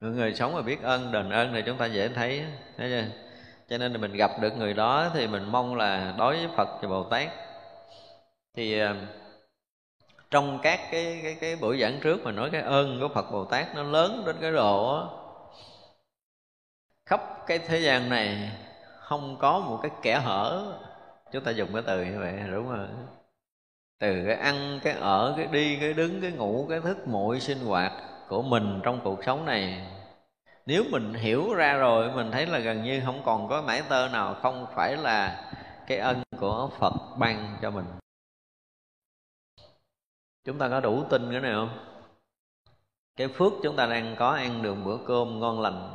Người, người sống mà biết ơn đền ơn thì chúng ta dễ thấy. Thấy chưa? Cho nên là mình gặp được người đó thì mình mong là đối với Phật và Bồ Tát. Thì ờ, trong các cái cái cái buổi giảng trước mà nói cái ơn của Phật Bồ Tát nó lớn đến cái độ đó, khắp cái thế gian này không có một cái kẻ hở. Chúng ta dùng cái từ như vậy đúng không? Từ cái ăn, cái ở, cái đi, cái đứng, cái ngủ, cái thức mọi sinh hoạt của mình trong cuộc sống này. Nếu mình hiểu ra rồi, mình thấy là gần như không còn có mãi tơ nào, không phải là cái ân của phật ban cho mình. Chúng ta có đủ tin cái này không? Cái phước chúng ta đang có ăn được bữa cơm ngon lành.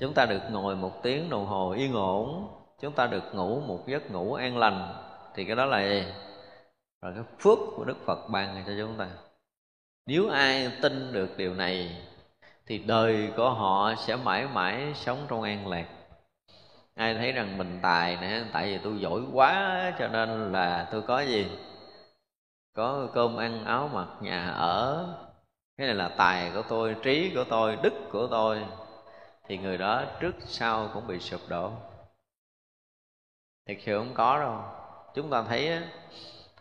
Chúng ta được ngồi một tiếng đồng hồ yên ổn. Chúng ta được ngủ một giấc ngủ an lành. Thì cái đó là gì? Rồi cái phước của đức phật ban cho chúng ta. Nếu ai tin được điều này, thì đời của họ sẽ mãi mãi sống trong an lạc. Ai thấy rằng mình tài nè, tại vì tôi giỏi quá, cho nên là tôi có gì? Có cơm ăn áo mặc nhà ở. Cái này là tài của tôi, trí của tôi, đức của tôi. Thì người đó trước sau cũng bị sụp đổ. Thật sự không có đâu. Chúng ta thấy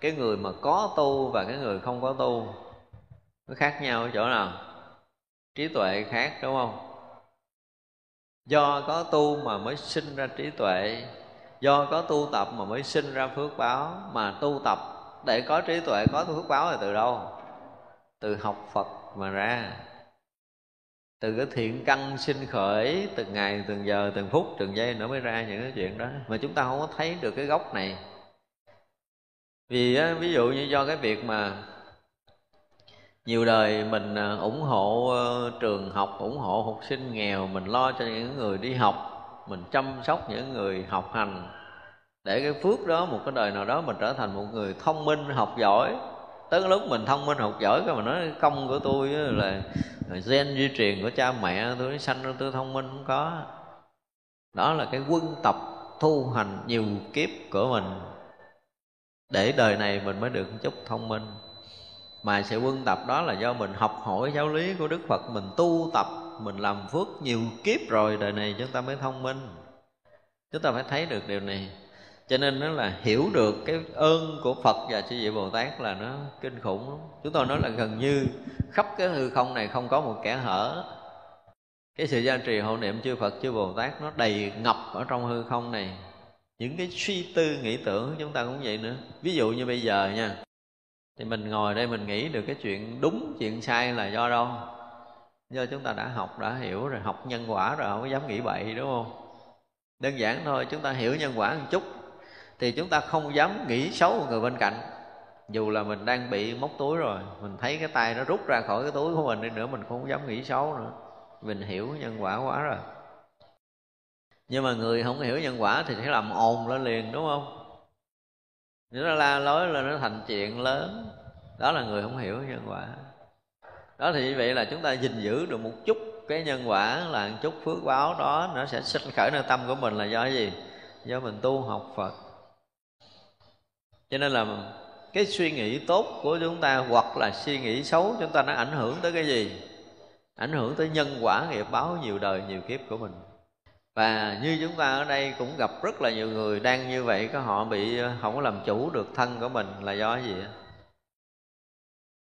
cái người mà có tu và cái người không có tu, nó khác nhau ở chỗ nào? Trí tuệ khác, đúng không? Do có tu mà mới sinh ra trí tuệ, do có tu tập mà mới sinh ra phước báo. Mà tu tập để có trí tuệ, có phước báo là từ đâu? Từ học phật mà ra. Từ cái thiện căn sinh khởi từng ngày, từng giờ, từng phút, từng giây nữa mới ra những cái chuyện đó. Mà chúng ta không có thấy được cái gốc này vì ví dụ như do cái việc mà nhiều đời mình à, ủng hộ ờ, trường học, ủng hộ học sinh nghèo, mình lo cho những người đi học, mình chăm sóc những người học hành, để cái phước đó, một cái đời nào đó mình trở thành một người thông minh, học giỏi. Tới lúc mình thông minh, học giỏi, cái mà nói công của tôi là gen di truyền của cha mẹ tôi sanh ra tôi thông minh không có. Đó là cái quân tập thu hành nhiều kiếp của mình để đời này mình mới được chút thông minh. Mà sự quân tập đó là do mình học hỏi giáo lý của đức phật, mình tu tập, mình làm phước nhiều kiếp rồi, đời này chúng ta mới thông minh. Chúng ta phải thấy được điều này. Cho nên nó là hiểu được cái ơn của phật và chư vị bồ tát là nó kinh khủng lắm. Chúng tôi nói là gần như khắp cái hư không này không có một kẻ hở. Cái sự gia trì hộ niệm chư phật, chư bồ tát nó đầy ngập ở trong hư không này những cái suy tư, nghĩ tưởng chúng ta cũng vậy nữa. Ví dụ như bây giờ nha, thì mình ngồi đây mình nghĩ được cái chuyện đúng, chuyện sai là do đâu? Do chúng ta đã học, đã hiểu rồi, học nhân quả rồi, không có dám nghĩ bậy, đúng không? Đơn giản thôi, chúng ta hiểu nhân quả một chút, thì chúng ta không dám nghĩ xấu người bên cạnh. Dù là mình đang bị móc túi rồi, mình thấy cái tay nó rút ra khỏi cái túi của mình đi nữa, mình không dám nghĩ xấu nữa. Mình hiểu nhân quả quá rồi nhưng mà người không hiểu nhân quả thì sẽ làm ồn lên liền, đúng không? Nếu nó la lối là nó thành chuyện lớn. Đó là người không hiểu nhân quả. Đó thì như vậy là chúng ta gìn giữ được một chút cái nhân quả, là một chút phước báo đó, nó sẽ sinh khởi nơi tâm của mình là do cái gì? Do mình tu học phật. Cho nên là cái suy nghĩ tốt của chúng ta hoặc là suy nghĩ xấu, chúng ta nó ảnh hưởng tới cái gì? Ảnh hưởng tới nhân quả, nghiệp báo nhiều đời, nhiều kiếp của mình và như chúng ta ở đây cũng gặp rất là nhiều người đang như vậy, có họ bị ờ, không có làm chủ được thân của mình là do cái gì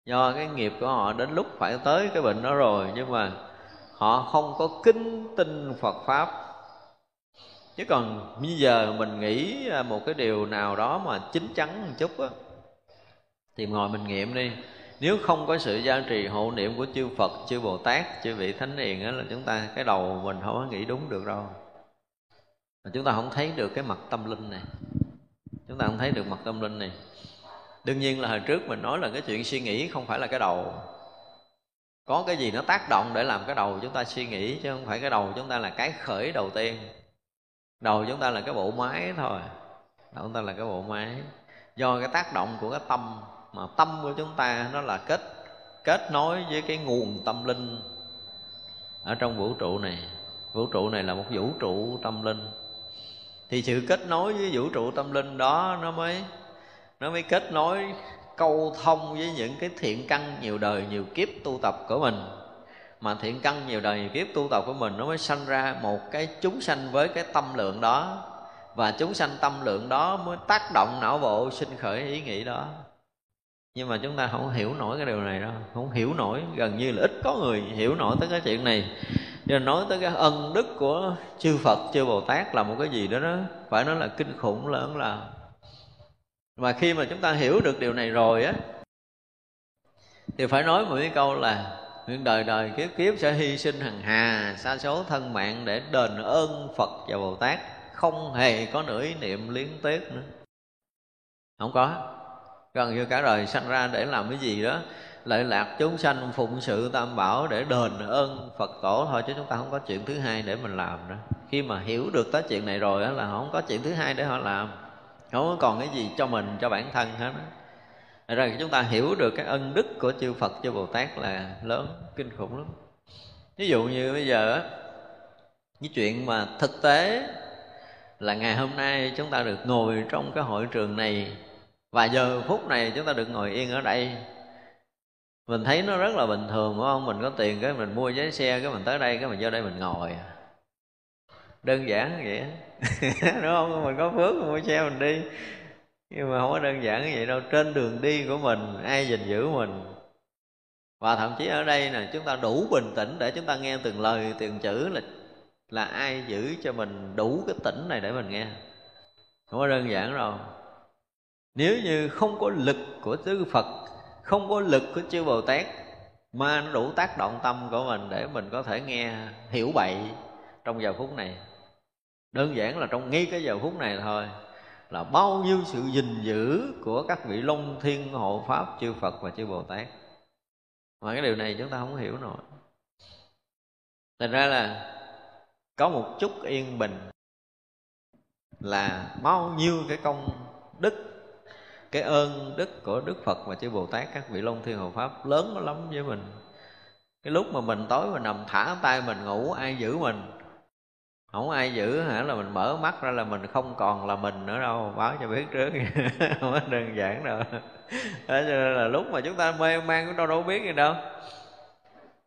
do cái nghiệp của họ đến lúc phải tới cái bệnh đó rồi, nhưng mà họ không có kính tin Phật pháp. Chứ còn bây giờ mình nghĩ ờ, một cái điều nào đó mà chín chắn một chút á, thì ngồi mình nghiệm đi nếu không có sự gia trì hộ niệm của chư Phật, chư Bồ Tát, chư vị Thánh Hiền đó là chúng ta cái đầu mình không có nghĩ đúng được đâu. Mà chúng ta không thấy được cái mặt tâm linh này. Chúng ta không thấy được mặt tâm linh này. Đương nhiên là hồi trước mình nói là cái chuyện suy nghĩ không phải là cái đầu. Có cái gì nó tác động để làm cái đầu chúng ta suy nghĩ chứ không phải cái đầu chúng ta là cái khởi đầu tiên. Đầu chúng ta là cái bộ máy thôi. Đầu chúng ta là cái bộ máy. Do cái tác động của cái tâm mà tâm của chúng ta nó là kết kết nối với cái nguồn tâm linh ở trong vũ trụ này. Vũ trụ này là một vũ trụ tâm linh. Thì sự kết nối với vũ trụ tâm linh đó nó mới nó mới kết nối, câu thông với những cái thiện căn nhiều đời, nhiều kiếp tu tập của mình. Mà thiện căn nhiều đời, nhiều kiếp tu tập của mình nó mới sanh ra một cái chúng sanh với cái tâm lượng đó. Và chúng sanh tâm lượng đó mới tác động não bộ sinh khởi ý nghĩ đó nhưng mà chúng ta không hiểu nổi cái điều này đâu. Không hiểu nổi, gần như là ít có người hiểu nổi tới cái chuyện này. Cho nói tới cái ân đức của chư Phật, chư Bồ Tát là một cái gì đó đó, phải nói là kinh khủng lớn là mà khi mà chúng ta hiểu được điều này rồi á, thì phải nói một cái câu là những đời đời kiếp kiếp sẽ hy sinh hằng hà xa số thân mạng để đền ơn Phật và Bồ Tát, không hề có nửa ý niệm liếng tiếc nữa. Không có gần như cả đời sanh ra để làm cái gì đó. Lợi lạc chúng sanh, phụng sự tam bảo để đền ơn phật tổ thôi, chứ chúng ta không có chuyện thứ hai để mình làm nữa. Khi mà hiểu được tới chuyện này rồi đó là không có chuyện thứ hai để họ làm. Không còn cái gì cho mình, cho bản thân hết đó. rồi chúng ta hiểu được cái ân đức của chư Phật, chư Bồ Tát là lớn, kinh khủng lắm. Ví dụ như bây giờ á, cái chuyện mà thực tế là ngày hôm nay chúng ta được ngồi trong cái hội trường này và giờ phút này chúng ta được ngồi yên ở đây. Mình thấy nó rất là bình thường, phải không? Mình có tiền cái mình mua giấy xe, cái mình tới đây, cái mình vô đây mình ngồi. Đơn giản vậy *laughs* đúng không? Mình có phước mình mua xe mình đi. Nhưng mà không có đơn giản như vậy đâu. Trên đường đi của mình, ai gìn giữ mình? Và thậm chí ở đây nè, chúng ta đủ bình tĩnh để chúng ta nghe từng lời, từng chữ là là ai giữ cho mình đủ cái tỉnh này để mình nghe. Không có đơn giản đâu nếu như không có lực của chư phật, không có lực của chư bồ tát, mà nó đủ tác động tâm của mình để mình có thể nghe, hiểu bậy trong giờ phút này. Đơn giản là trong ngay cái giờ phút này thôi, là bao nhiêu sự gìn giữ của các vị long thiên hộ pháp, chư phật và chư bồ tát. Mà cái điều này chúng ta không hiểu nổi. Thành ra là có một chút yên bình là bao nhiêu cái công đức cái ơn đức của đức phật và chư bồ tát, các vị long thiên hộ pháp lớn lắm với mình. Cái lúc mà mình tối mình nằm thả tay mình ngủ, ai giữ mình? Không ai giữ, hả? Là mình mở mắt ra là mình không còn là mình nữa đâu. Báo cho biết trước. *laughs* Không có đơn giản đâu. Đó cho nên là lúc mà chúng ta mê man cũng đâu đâu biết gì đâu.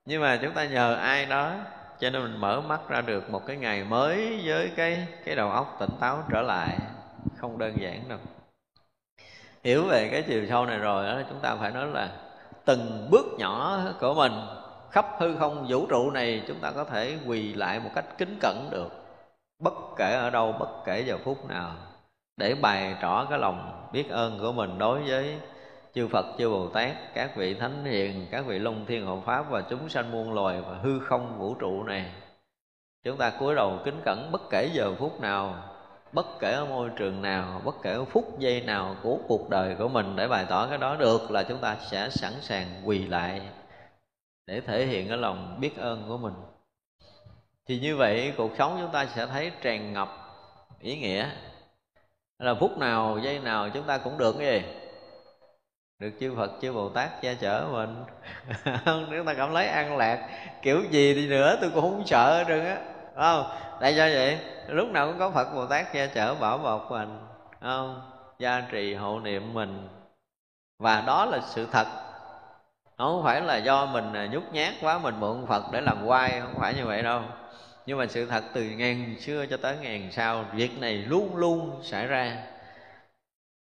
Nhưng mà chúng ta nhờ ai đó, cho nên mình mở mắt ra được một cái ngày mới với cái cái đầu óc tỉnh táo trở lại. Không đơn giản đâu hiểu về cái chiều sâu này rồi đó chúng ta phải nói là từng bước nhỏ của mình khắp hư không vũ trụ này chúng ta có thể quỳ lại một cách kính cẩn được bất kể ở đâu bất kể giờ phút nào để bày tỏ cái lòng biết ơn của mình đối với chư Phật, chư Bồ Tát, các vị Thánh Hiền, các vị Long Thiên Hộ Pháp và chúng sanh muôn loài và hư không vũ trụ này. Chúng ta cúi đầu kính cẩn bất kể giờ phút nào bất kể ở môi trường nào, bất kể ở phút giây nào của cuộc đời của mình để bày tỏ cái đó được là chúng ta sẽ sẵn sàng quỳ lại để thể hiện cái lòng biết ơn của mình. Thì như vậy cuộc sống chúng ta sẽ thấy tràn ngập ý nghĩa. Là phút nào, giây nào chúng ta cũng được cái gì? Được chư Phật, chư Bồ Tát che chở mình. *laughs* Nếu ta cảm thấy an lạc, kiểu gì đi nữa tôi cũng không sợ được á không? Tại sao vậy? Lúc nào cũng có phật bồ tát che chở, bảo bọc mình không? Gia trì hộ niệm mình. Và đó là sự thật. Không phải là do mình à, nhút nhát quá, mình mượn phật để làm quay, không phải như vậy đâu. Nhưng mà sự thật từ ngàn xưa cho tới ngàn sau, việc này luôn luôn xảy ra.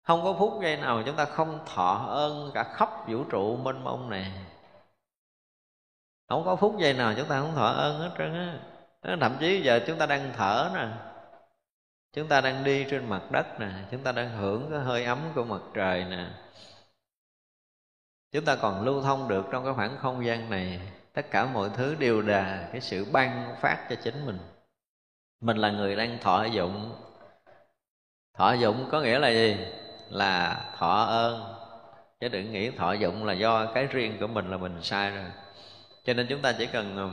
Không có phút giây nào chúng ta không thọ ơn cả khắp vũ trụ mênh mông này. Không có phút giây nào chúng ta không thọ ơn hết trơn á thậm chí giờ chúng ta đang thở nè. Chúng ta đang đi trên mặt đất nè. Chúng ta đang hưởng cái hơi ấm của mặt trời nè. Chúng ta còn lưu thông được trong cái khoảng không gian này. Tất cả mọi thứ đều là cái sự ban phát cho chính mình. Mình là người đang thọ dụng. Thọ dụng có nghĩa là gì? Là thọ ơn. Chứ đừng nghĩ thọ dụng là do cái riêng của mình là mình sai rồi. Cho nên chúng ta chỉ cần ờ,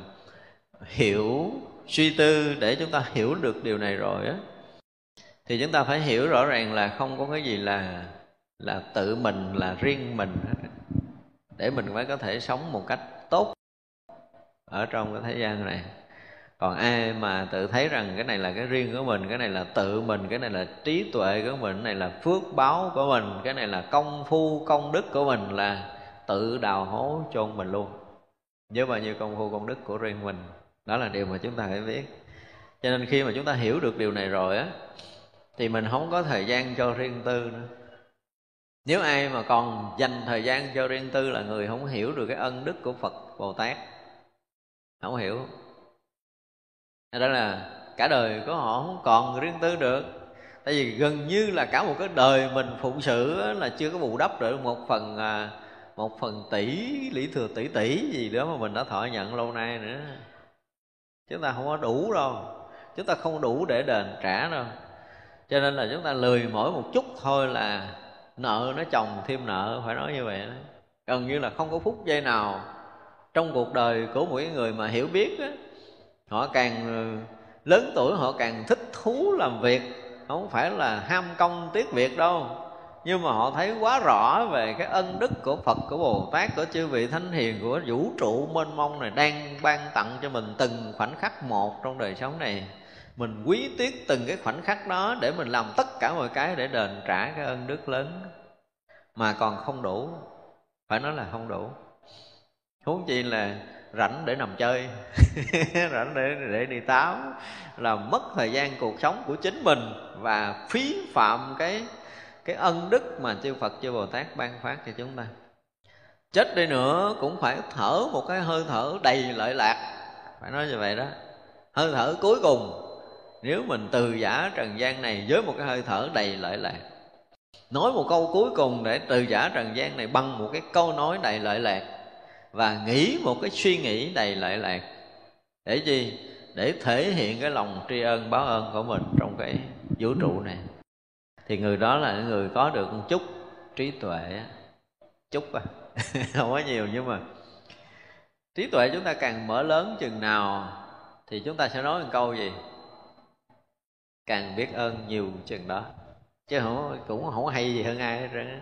hiểu suy tư để chúng ta hiểu được điều này rồi á, thì chúng ta phải hiểu rõ ràng là không có cái gì là là tự mình, là riêng mình để mình mới có thể sống một cách tốt ở trong cái thế gian này. Còn ai mà tự thấy rằng cái này là cái riêng của mình, cái này là tự mình, cái này là trí tuệ của mình, cái này là phước báo của mình, cái này là công phu, công đức của mình là tự đào hố chôn mình luôn. Với bao nhiêu công phu, công đức của riêng mình đó là điều mà chúng ta phải biết. Cho nên khi mà chúng ta hiểu được điều này rồi á, thì mình không có thời gian cho riêng tư nữa. Nếu ai mà còn dành thời gian cho riêng tư là người không hiểu được cái ân đức của phật bồ tát, không hiểu. Đó là cả đời của họ không còn riêng tư được. Tại vì gần như là cả một cái đời mình phụng sự là chưa có bù đắp được một phần à, một phần tỷ, lý thừa tỷ tỷ gì đó mà mình đã thọ nhận lâu nay nữa chúng ta không có đủ đâu. Chúng ta không đủ để đền trả đâu. Cho nên là chúng ta lười mỗi một chút thôi là nợ nó chồng thêm nợ phải nói như vậy đó. Gần như là không có phút giây nào trong cuộc đời của mỗi người mà hiểu biết đó, họ càng ờ, lớn tuổi họ càng thích thú làm việc. Không phải là ham công tiếc việc đâu nhưng mà họ thấy quá rõ về cái ân đức của Phật, của Bồ Tát, của chư vị thánh hiền, của vũ trụ mênh mông này đang ban tặng cho mình từng khoảnh khắc một trong đời sống này. Mình quý tiếc từng cái khoảnh khắc đó để mình làm tất cả mọi cái để đền trả cái ân đức lớn. Mà còn không đủ. Phải nói là không đủ. Huống chi là rảnh để nằm chơi, *laughs* rảnh để để đi táo, là mất thời gian cuộc sống của chính mình và phí phạm cái cái ân đức mà chư Phật, chư Bồ Tát ban phát cho chúng ta. Chết đi nữa cũng phải thở một cái hơi thở đầy lợi lạc. Phải nói như vậy đó. Hơi thở cuối cùng, nếu mình từ giả trần gian này với một cái hơi thở đầy lợi lạc. Nói một câu cuối cùng để từ giả trần gian này bằng một cái câu nói đầy lợi lạc và nghĩ một cái suy nghĩ đầy lợi lạc. Để gì để thể hiện cái lòng tri ân báo ơn của mình trong cái vũ trụ này thì người đó là người có được một chút trí tuệ chút à. *laughs* Không có nhiều nhưng mà trí tuệ chúng ta càng mở lớn chừng nào thì chúng ta sẽ nói một câu gì? Càng biết ơn nhiều chừng đó. Chứ không cũng không hay gì hơn ai hết trơn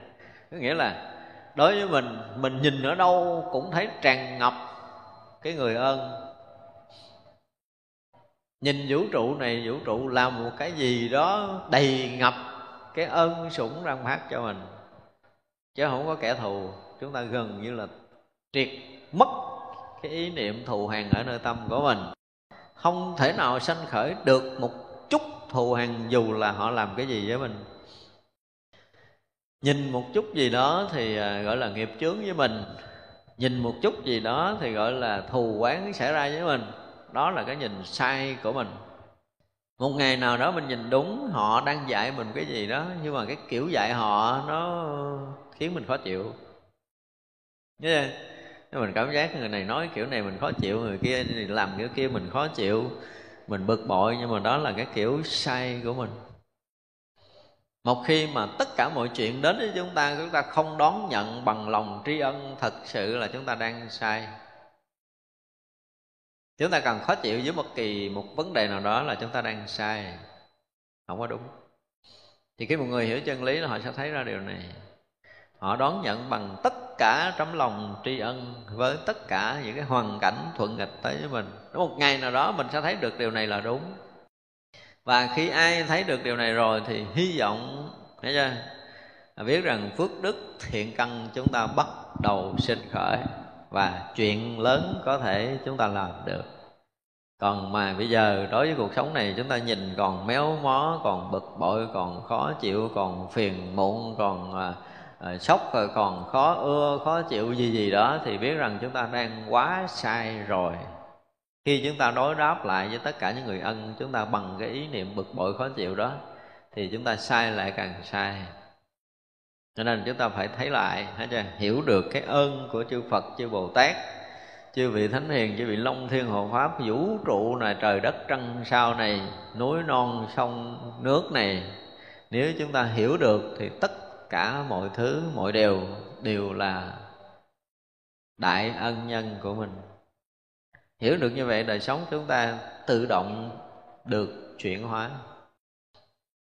có nghĩa là đối với mình mình nhìn ở đâu cũng thấy tràn ngập cái người ơn. Nhìn vũ trụ này, vũ trụ làm một cái gì đó đầy ngập cái ơn sủng răng phát cho mình. Chứ không có kẻ thù, chúng ta gần như là triệt mất cái ý niệm thù hằn ở nơi tâm của mình. Không thể nào sanh khởi được một chút thù hằn dù là họ làm cái gì với mình. Nhìn một chút gì đó thì à, gọi là nghiệp chướng với mình. Nhìn một chút gì đó thì gọi là thù quán xảy ra với mình. Đó là cái nhìn sai của mình một ngày nào đó mình nhìn đúng họ đang dạy mình cái gì đó, nhưng mà cái kiểu dạy họ nó khiến mình khó chịu. Nhớ yeah. mình cảm giác người này nói kiểu này mình khó chịu, người kia làm kiểu kia mình khó chịu. Mình bực bội, nhưng mà đó là cái kiểu sai của mình. Một khi mà tất cả mọi chuyện đến với chúng ta chúng ta không đón nhận bằng lòng tri ân thật sự là chúng ta đang sai chúng ta cần khó chịu với bất kỳ một vấn đề nào đó là chúng ta đang sai. Không có đúng. Thì khi một người hiểu chân lý là họ sẽ thấy ra điều này. Họ đón nhận bằng tất cả tấm lòng tri ân với tất cả những cái hoàn cảnh thuận nghịch tới với mình. Đến một ngày nào đó mình sẽ thấy được điều này là đúng. Và khi ai thấy được điều này rồi thì hy vọng, thấy chưa? Biết rằng phước đức thiện căn chúng ta bắt đầu sinh khởi và chuyện lớn có thể chúng ta làm được. Còn mà bây giờ đối với cuộc sống này chúng ta nhìn còn méo mó còn bực bội còn khó chịu còn phiền muộn còn à, à, sốc rồi còn khó ưa khó chịu gì gì đó thì biết rằng chúng ta đang quá sai rồi. Khi chúng ta đối đáp lại với tất cả những người ân chúng ta bằng cái ý niệm bực bội khó chịu đó thì chúng ta sai lại càng sai cho nên chúng ta phải thấy lại, hả chưa? hiểu được cái ơn của chư Phật, chư Bồ Tát, chư vị thánh hiền, chư vị long thiên hộ pháp, vũ trụ này, trời đất trăng sao này, núi non sông nước này. Nếu chúng ta hiểu được thì tất cả mọi thứ, mọi điều, đều là đại ân nhân của mình. Hiểu được như vậy, đời sống chúng ta tự động được chuyển hóa.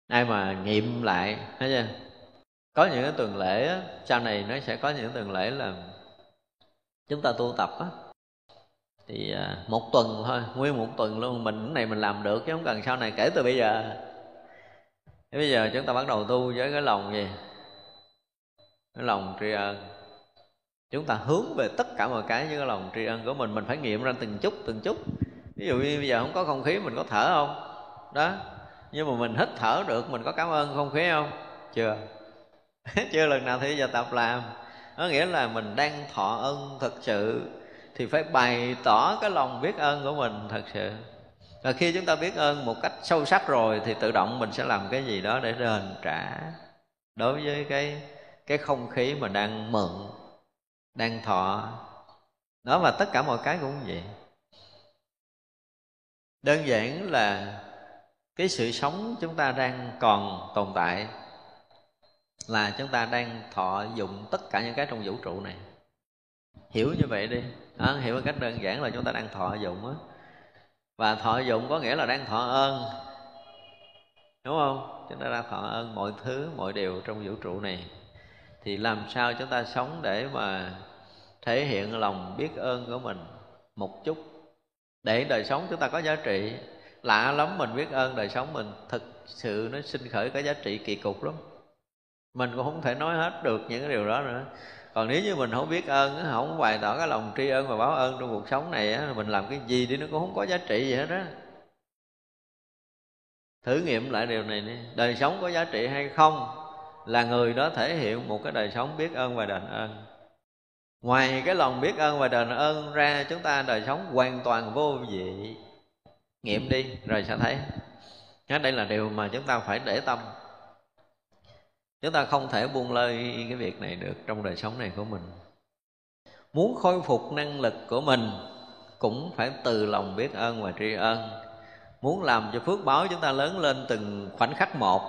Ai mà nghiệm lại thấy chưa có những cái tuần lễ á, sau này nó sẽ có những tuần lễ là chúng ta tu tập á. Thì à, một tuần thôi nguyên một tuần luôn mình cái này mình làm được chứ không cần sau này kể từ bây giờ. Thế bây giờ chúng ta bắt đầu tu với cái lòng gì? Cái lòng tri ân. Chúng ta hướng về tất cả mọi cái với cái lòng tri ân của mình mình phải nghiệm ra từng chút từng chút. Ví dụ như bây giờ không có không khí mình có thở không? Đó. Nhưng mà mình hít thở được mình có cảm ơn không khí không? Chưa. *laughs* chưa lần nào thì giờ tập làm. Có nghĩa là mình đang thọ ân thật sự thì phải bày tỏ cái lòng biết ơn của mình thật sự. Và khi chúng ta biết ơn một cách sâu sắc rồi thì tự động mình sẽ làm cái gì đó để đền trả đối với cái cái không khí mà đang mượn đang thọ. Đó và tất cả mọi cái cũng vậy. Đơn giản là cái sự sống chúng ta đang còn tồn tại là chúng ta đang thọ dụng tất cả những cái trong vũ trụ này. Hiểu như vậy đi. À, hiểu một cách đơn giản là chúng ta đang thọ dụng á. Và thọ dụng có nghĩa là đang thọ ơn. Đúng không? Chúng ta đang thọ ơn mọi thứ mọi điều trong vũ trụ này. Thì làm sao chúng ta sống để mà thể hiện lòng biết ơn của mình một chút? Để đời sống chúng ta có giá trị. Lạ lắm mình biết ơn đời sống mình thực sự nó sinh khởi có giá trị kỳ cục lắm mình cũng không thể nói hết được những cái điều đó nữa. Còn nếu như mình không biết ơn không bày tỏ cái lòng tri ân và báo ơn trong cuộc sống này mình làm cái gì đi nó cũng không có giá trị gì hết đó. thử nghiệm lại điều này đi. Đời sống có giá trị hay không là người đó thể hiện một cái đời sống biết ơn và đền ơn. Ngoài cái lòng biết ơn và đền ơn ra, chúng ta đời sống hoàn toàn vô vị. Nghiệm đi, rồi sẽ thấy. Đây là điều mà chúng ta phải để tâm chúng ta không thể buông lơi cái việc này được trong đời sống này của mình. Muốn khôi phục năng lực của mình cũng phải từ lòng biết ơn và tri ân. Muốn làm cho phước báo chúng ta lớn lên từng khoảnh khắc một,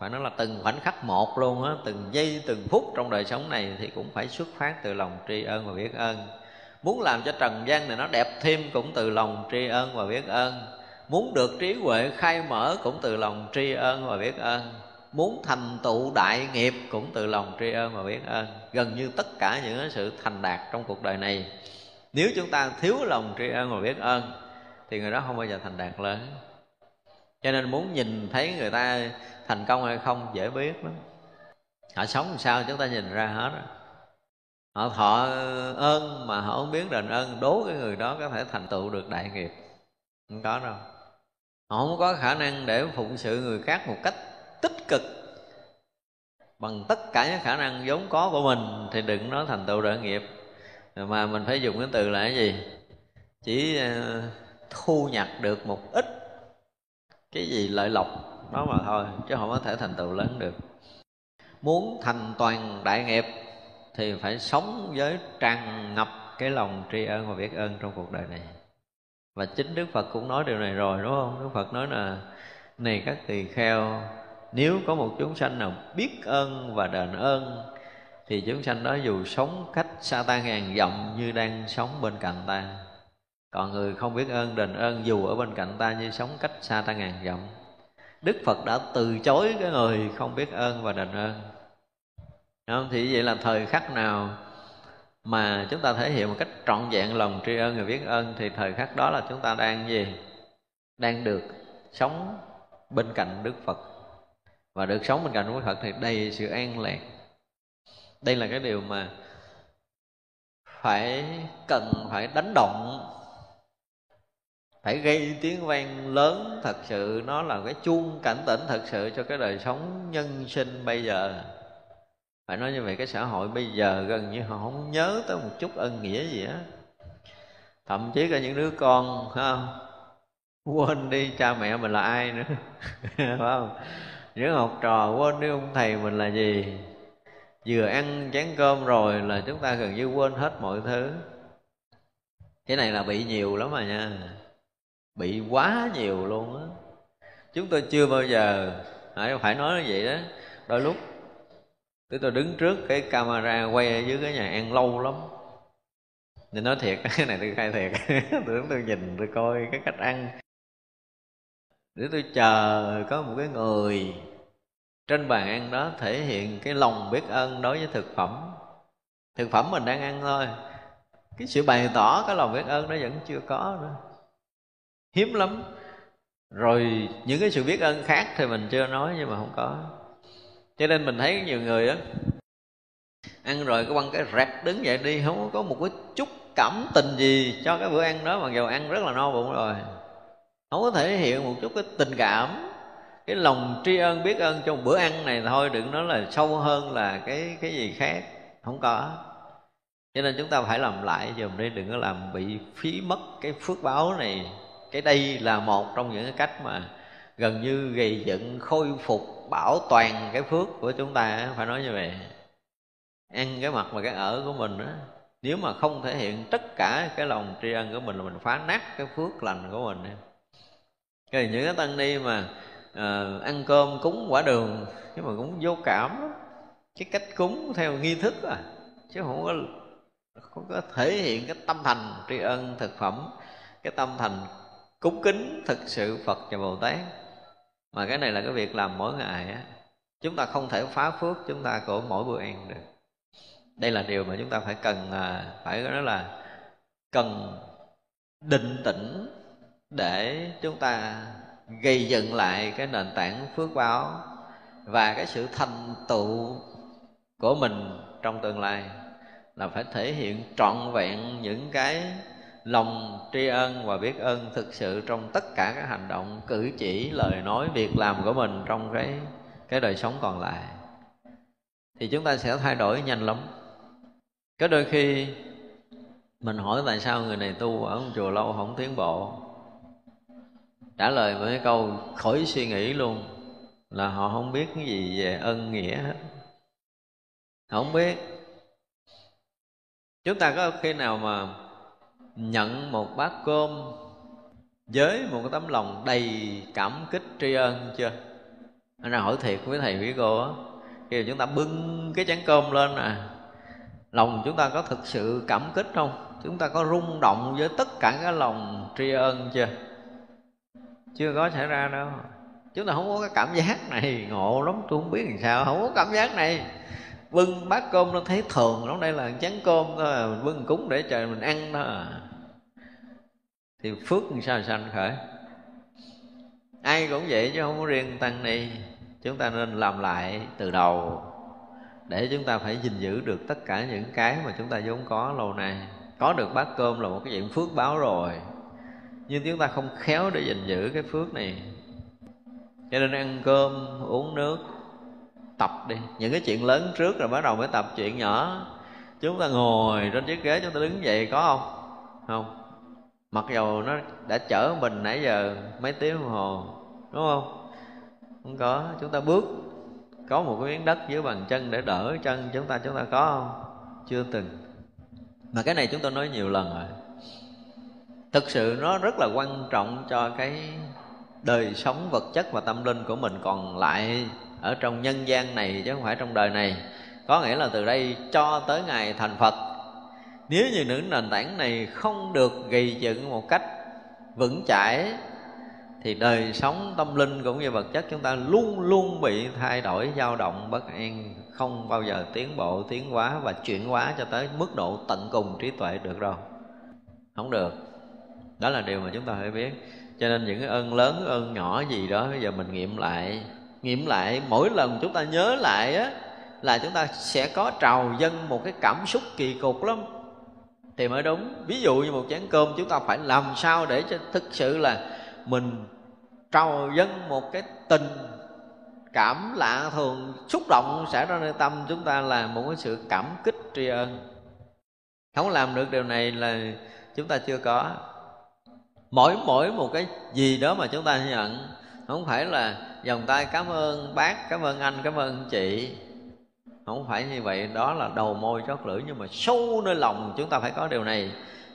phải nói là từng khoảnh khắc một luôn á, từng giây, từng phút trong đời sống này thì cũng phải xuất phát từ lòng tri ân và biết ơn. Muốn làm cho trần gian này nó đẹp thêm cũng từ lòng tri ân và biết ơn. Muốn được trí huệ khai mở cũng từ lòng tri ân và biết ơn muốn thành tựu đại nghiệp cũng từ lòng tri ân và biết ơn. Gần như tất cả những sự thành đạt trong cuộc đời này. Nếu chúng ta thiếu lòng tri ân và biết ơn, thì người đó không bao giờ thành đạt lớn. Cho nên muốn nhìn thấy người ta thành công hay không, dễ biết lắm. Họ sống làm sao chúng ta nhìn ra hết họ thọ ơn mà họ không biết đền ơn, đố cái người đó có thể thành tựu được đại nghiệp. Không có đâu. Họ không có khả năng để phụng sự người khác một cách tích cực. Bằng tất cả những khả năng vốn có của mình thì đừng nói thành tựu đại nghiệp. Mà mình phải dùng cái từ là cái gì? Chỉ ờ, thu nhặt được một ít cái gì lợi lộc đó mà thôi, chứ không có thể thành tựu lớn được. Muốn thành toàn đại nghiệp thì phải sống với tràn ngập cái lòng tri ân và biết ơn trong cuộc đời này. Và chính đức phật cũng nói điều này rồi, đúng không? Đức phật nói là, này các tỳ kheo nếu có một chúng sanh nào biết ơn và đền ơn, thì chúng sanh đó dù sống cách xa ta ngàn dặm như đang sống bên cạnh ta. Còn người không biết ơn, đền ơn dù ở bên cạnh ta như sống cách xa ta ngàn dặm. Đức phật đã từ chối cái người không biết ơn và đền ơn. Không? thì vậy là thời khắc nào mà chúng ta thể hiện một cách trọn vẹn lòng tri ân và biết ơn, thì thời khắc đó là chúng ta đang gì? Đang được sống bên cạnh đức phật và được sống bên cạnh đức phật thì đầy sự an lạc. Đây là cái điều mà phải cần, phải đánh động, phải gây tiếng vang lớn. Thật sự nó là cái chuông cảnh tỉnh thật sự cho cái đời sống nhân sinh bây giờ. Phải nói như vậy, cái xã hội bây giờ gần như họ không nhớ tới một chút ân nghĩa gì á thậm chí cả những đứa con ha quên đi cha mẹ mình là ai nữa, *laughs* phải không? Những học trò quên đi ông thầy mình là gì? Vừa ăn chén cơm rồi là chúng ta gần như quên hết mọi thứ. Cái này là bị nhiều lắm mà nha. Bị quá nhiều luôn á. Chúng tôi chưa bao giờ phải phải nói như vậy đó. Đôi lúc tôi tôi đứng trước cái camera quay ở dưới cái nhà ăn lâu lắm. Nên nói thiệt, *laughs* cái này tôi khai thiệt. *laughs* Tôi đứng tôi nhìn tôi coi cái cách ăn để tôi chờ có một cái người trên bàn ăn đó thể hiện cái lòng biết ơn đối với thực phẩm. Thực phẩm mình đang ăn thôi. Cái sự bày tỏ cái lòng biết ơn nó vẫn chưa có nữa. Hiếm lắm. Rồi những cái sự biết ơn khác thì mình chưa nói nhưng mà không có. Cho nên mình thấy nhiều người á, ăn rồi cái quăng cái rẹp đứng dậy đi, không có một cái chút cảm tình gì cho cái bữa ăn đó, mặc dù ăn rất là no bụng rồi không có thể hiện một chút cái tình cảm, cái lòng tri ân, biết ơn trong bữa ăn này thôi, đừng nói là sâu hơn là cái cái gì khác, không có. Cho nên chúng ta phải làm lại dùm đi đừng có làm bị phí mất cái phước báo này. Cái đây là một trong những cái cách mà gần như gây dựng, khôi phục, bảo toàn cái phước của chúng ta, phải nói như vậy. Ăn cái mặt và cái ở của mình á, nếu mà không thể hiện tất cả cái lòng tri ân của mình là mình phá nát cái phước lành của mình cái những cái tăng ni mà à, ăn cơm cúng quả đường nhưng mà cũng vô cảm lắm. Cái cách cúng theo nghi thức à chứ không có không có thể hiện cái tâm thành tri ân thực phẩm. Cái tâm thành cúng kính thực sự phật và bồ tát. Mà cái này là cái việc làm mỗi ngày á. Chúng ta không thể phá phước chúng ta của mỗi bữa ăn được. Đây là điều mà chúng ta phải cần à, phải nói là cần định tĩnh để chúng ta gây dựng lại cái nền tảng phước báo và cái sự thành tựu của mình trong tương lai, là phải thể hiện trọn vẹn những cái lòng tri ân và biết ơn thực sự trong tất cả các hành động, cử chỉ, lời nói, việc làm của mình trong cái cái đời sống còn lại. Thì chúng ta sẽ thay đổi nhanh lắm. Có đôi khi mình hỏi tại sao người này tu ở một chùa lâu không tiến bộ? Trả lời mấy câu khỏi suy nghĩ luôn, là họ không biết cái gì về ân nghĩa hết. Không biết. Chúng ta có khi nào mà nhận một bát cơm với một cái tấm lòng đầy cảm kích tri ân chưa? Anh ra hỏi thiệt với thầy với cô á, khi mà chúng ta bưng cái chén cơm lên à lòng chúng ta có thực sự cảm kích không? Chúng ta có rung động với tất cả cái lòng tri ân chưa? Chưa có xảy ra đâu. Chúng ta không có cái cảm giác này, ngộ lắm, tôi không biết làm sao, không có cảm giác này. Bưng bát cơm nó thấy thường lắm đây là chén cơm thôi à. mình bưng cúng để trời mình ăn đó. À. thì phước làm sao sanh khởi? Ai cũng vậy chứ không có riêng tăng ni. Chúng ta nên làm lại từ đầu để chúng ta phải gìn giữ được tất cả những cái mà chúng ta vốn có lâu nay. Có được bát cơm là một cái chuyện phước báo rồi nhưng chúng ta không khéo để gìn giữ cái phước này. Cho nên ăn cơm, uống nước, tập đi. Những cái chuyện lớn trước rồi bắt đầu mới tập chuyện nhỏ. Chúng ta ngồi trên chiếc ghế chúng ta đứng dậy có không? Không. Mặc dầu nó đã chở mình nãy giờ mấy tiếng đồng hồ, đúng không? Không có. Chúng ta bước, có một cái miếng đất dưới bàn chân để đỡ chân chúng ta. Chúng ta có không? Chưa từng. Mà cái này chúng tôi nói nhiều lần rồi thực sự nó rất là quan trọng cho cái đời sống vật chất và tâm linh của mình còn lại ở trong nhân gian này chứ không phải trong đời này. Có nghĩa là từ đây cho tới ngày thành phật, nếu như những nền tảng này không được gầy dựng một cách vững chãi, thì đời sống tâm linh cũng như vật chất chúng ta luôn luôn bị thay đổi, dao động, bất an, không bao giờ tiến bộ, tiến hóa và chuyển hóa cho tới mức độ tận cùng trí tuệ được đâu không được đó là điều mà chúng ta phải biết. Cho nên những cái ơn lớn ơn nhỏ gì đó, bây giờ mình nghiệm lại nghiệm lại, mỗi lần chúng ta nhớ lại á, là chúng ta sẽ có trào dâng một cái cảm xúc kỳ cục lắm. Thì mới đúng. Ví dụ như một chén cơm, chúng ta phải làm sao để cho thực sự là mình trào dâng một cái tình cảm lạ thường, xúc động xảy ra nơi tâm chúng ta là một cái sự cảm kích tri ân. Không làm được điều này là chúng ta chưa có mỗi mỗi một cái gì đó mà chúng ta nhận, không phải là vòng tay cảm ơn bác, cảm ơn anh, cảm ơn chị. Không phải như vậy, đó là đầu môi chót lưỡi, nhưng mà sâu nơi lòng chúng ta phải có điều này.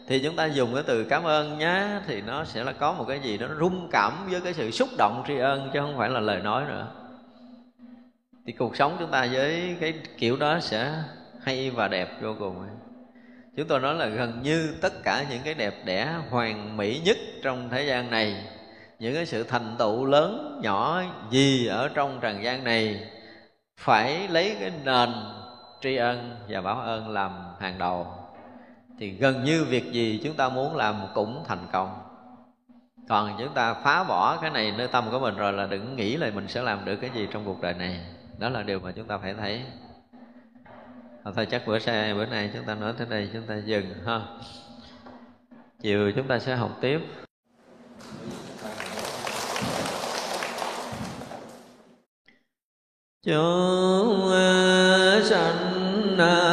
Thì chúng ta dùng cái từ cảm ơn nhá, thì nó sẽ là có một cái gì đó rung cảm với cái sự xúc động tri ân, chứ không phải là lời nói nữa. Thì cuộc sống chúng ta với cái kiểu đó sẽ hay và đẹp vô cùng chúng tôi nói là gần như tất cả những cái đẹp đẽ, hoàn mỹ nhất trong thế gian này, những cái sự thành tựu lớn, nhỏ gì ở trong trần gian này phải lấy cái nền tri ân và báo ơn làm hàng đầu. Thì gần như việc gì chúng ta muốn làm cũng thành công. Còn chúng ta phá bỏ cái này nơi tâm của mình rồi là đừng nghĩ là mình sẽ làm được cái gì trong cuộc đời này. Đó là điều mà chúng ta phải thấy. Ờ, thôi chắc bữa sau bữa nay chúng ta nói tới đây, chúng ta dừng, ha. Chiều chúng ta sẽ học tiếp. Chúng ờ, sanh ờ,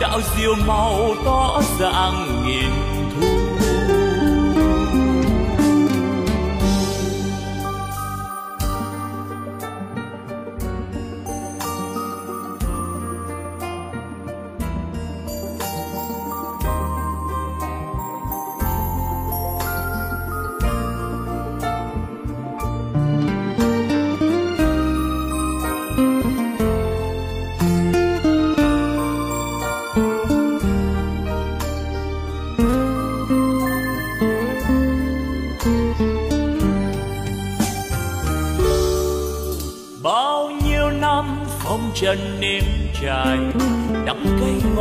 đạo diều màu tỏ dạng nghìn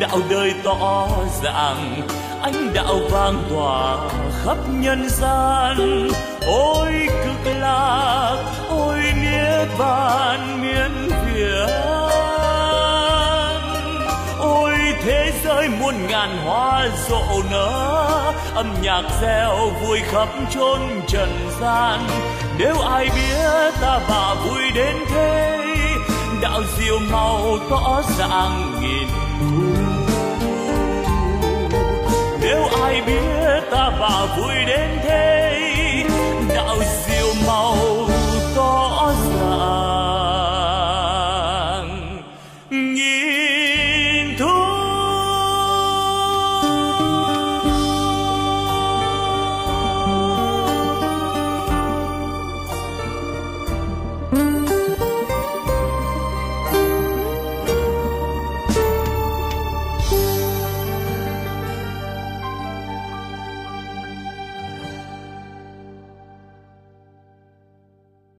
Đạo đời tỏ ràng ánh đạo vang tỏa khắp nhân gian. Ôi cực lạc, ôi niết bàn miên việt thế giới muôn ngàn hoa rộ nở, âm nhạc reo vui khắp chốn trần gian. Nếu ai biết ta bà vui đến thế, đạo diệu màu tỏ ràng nghìn ai biết ta vào vui đến thế?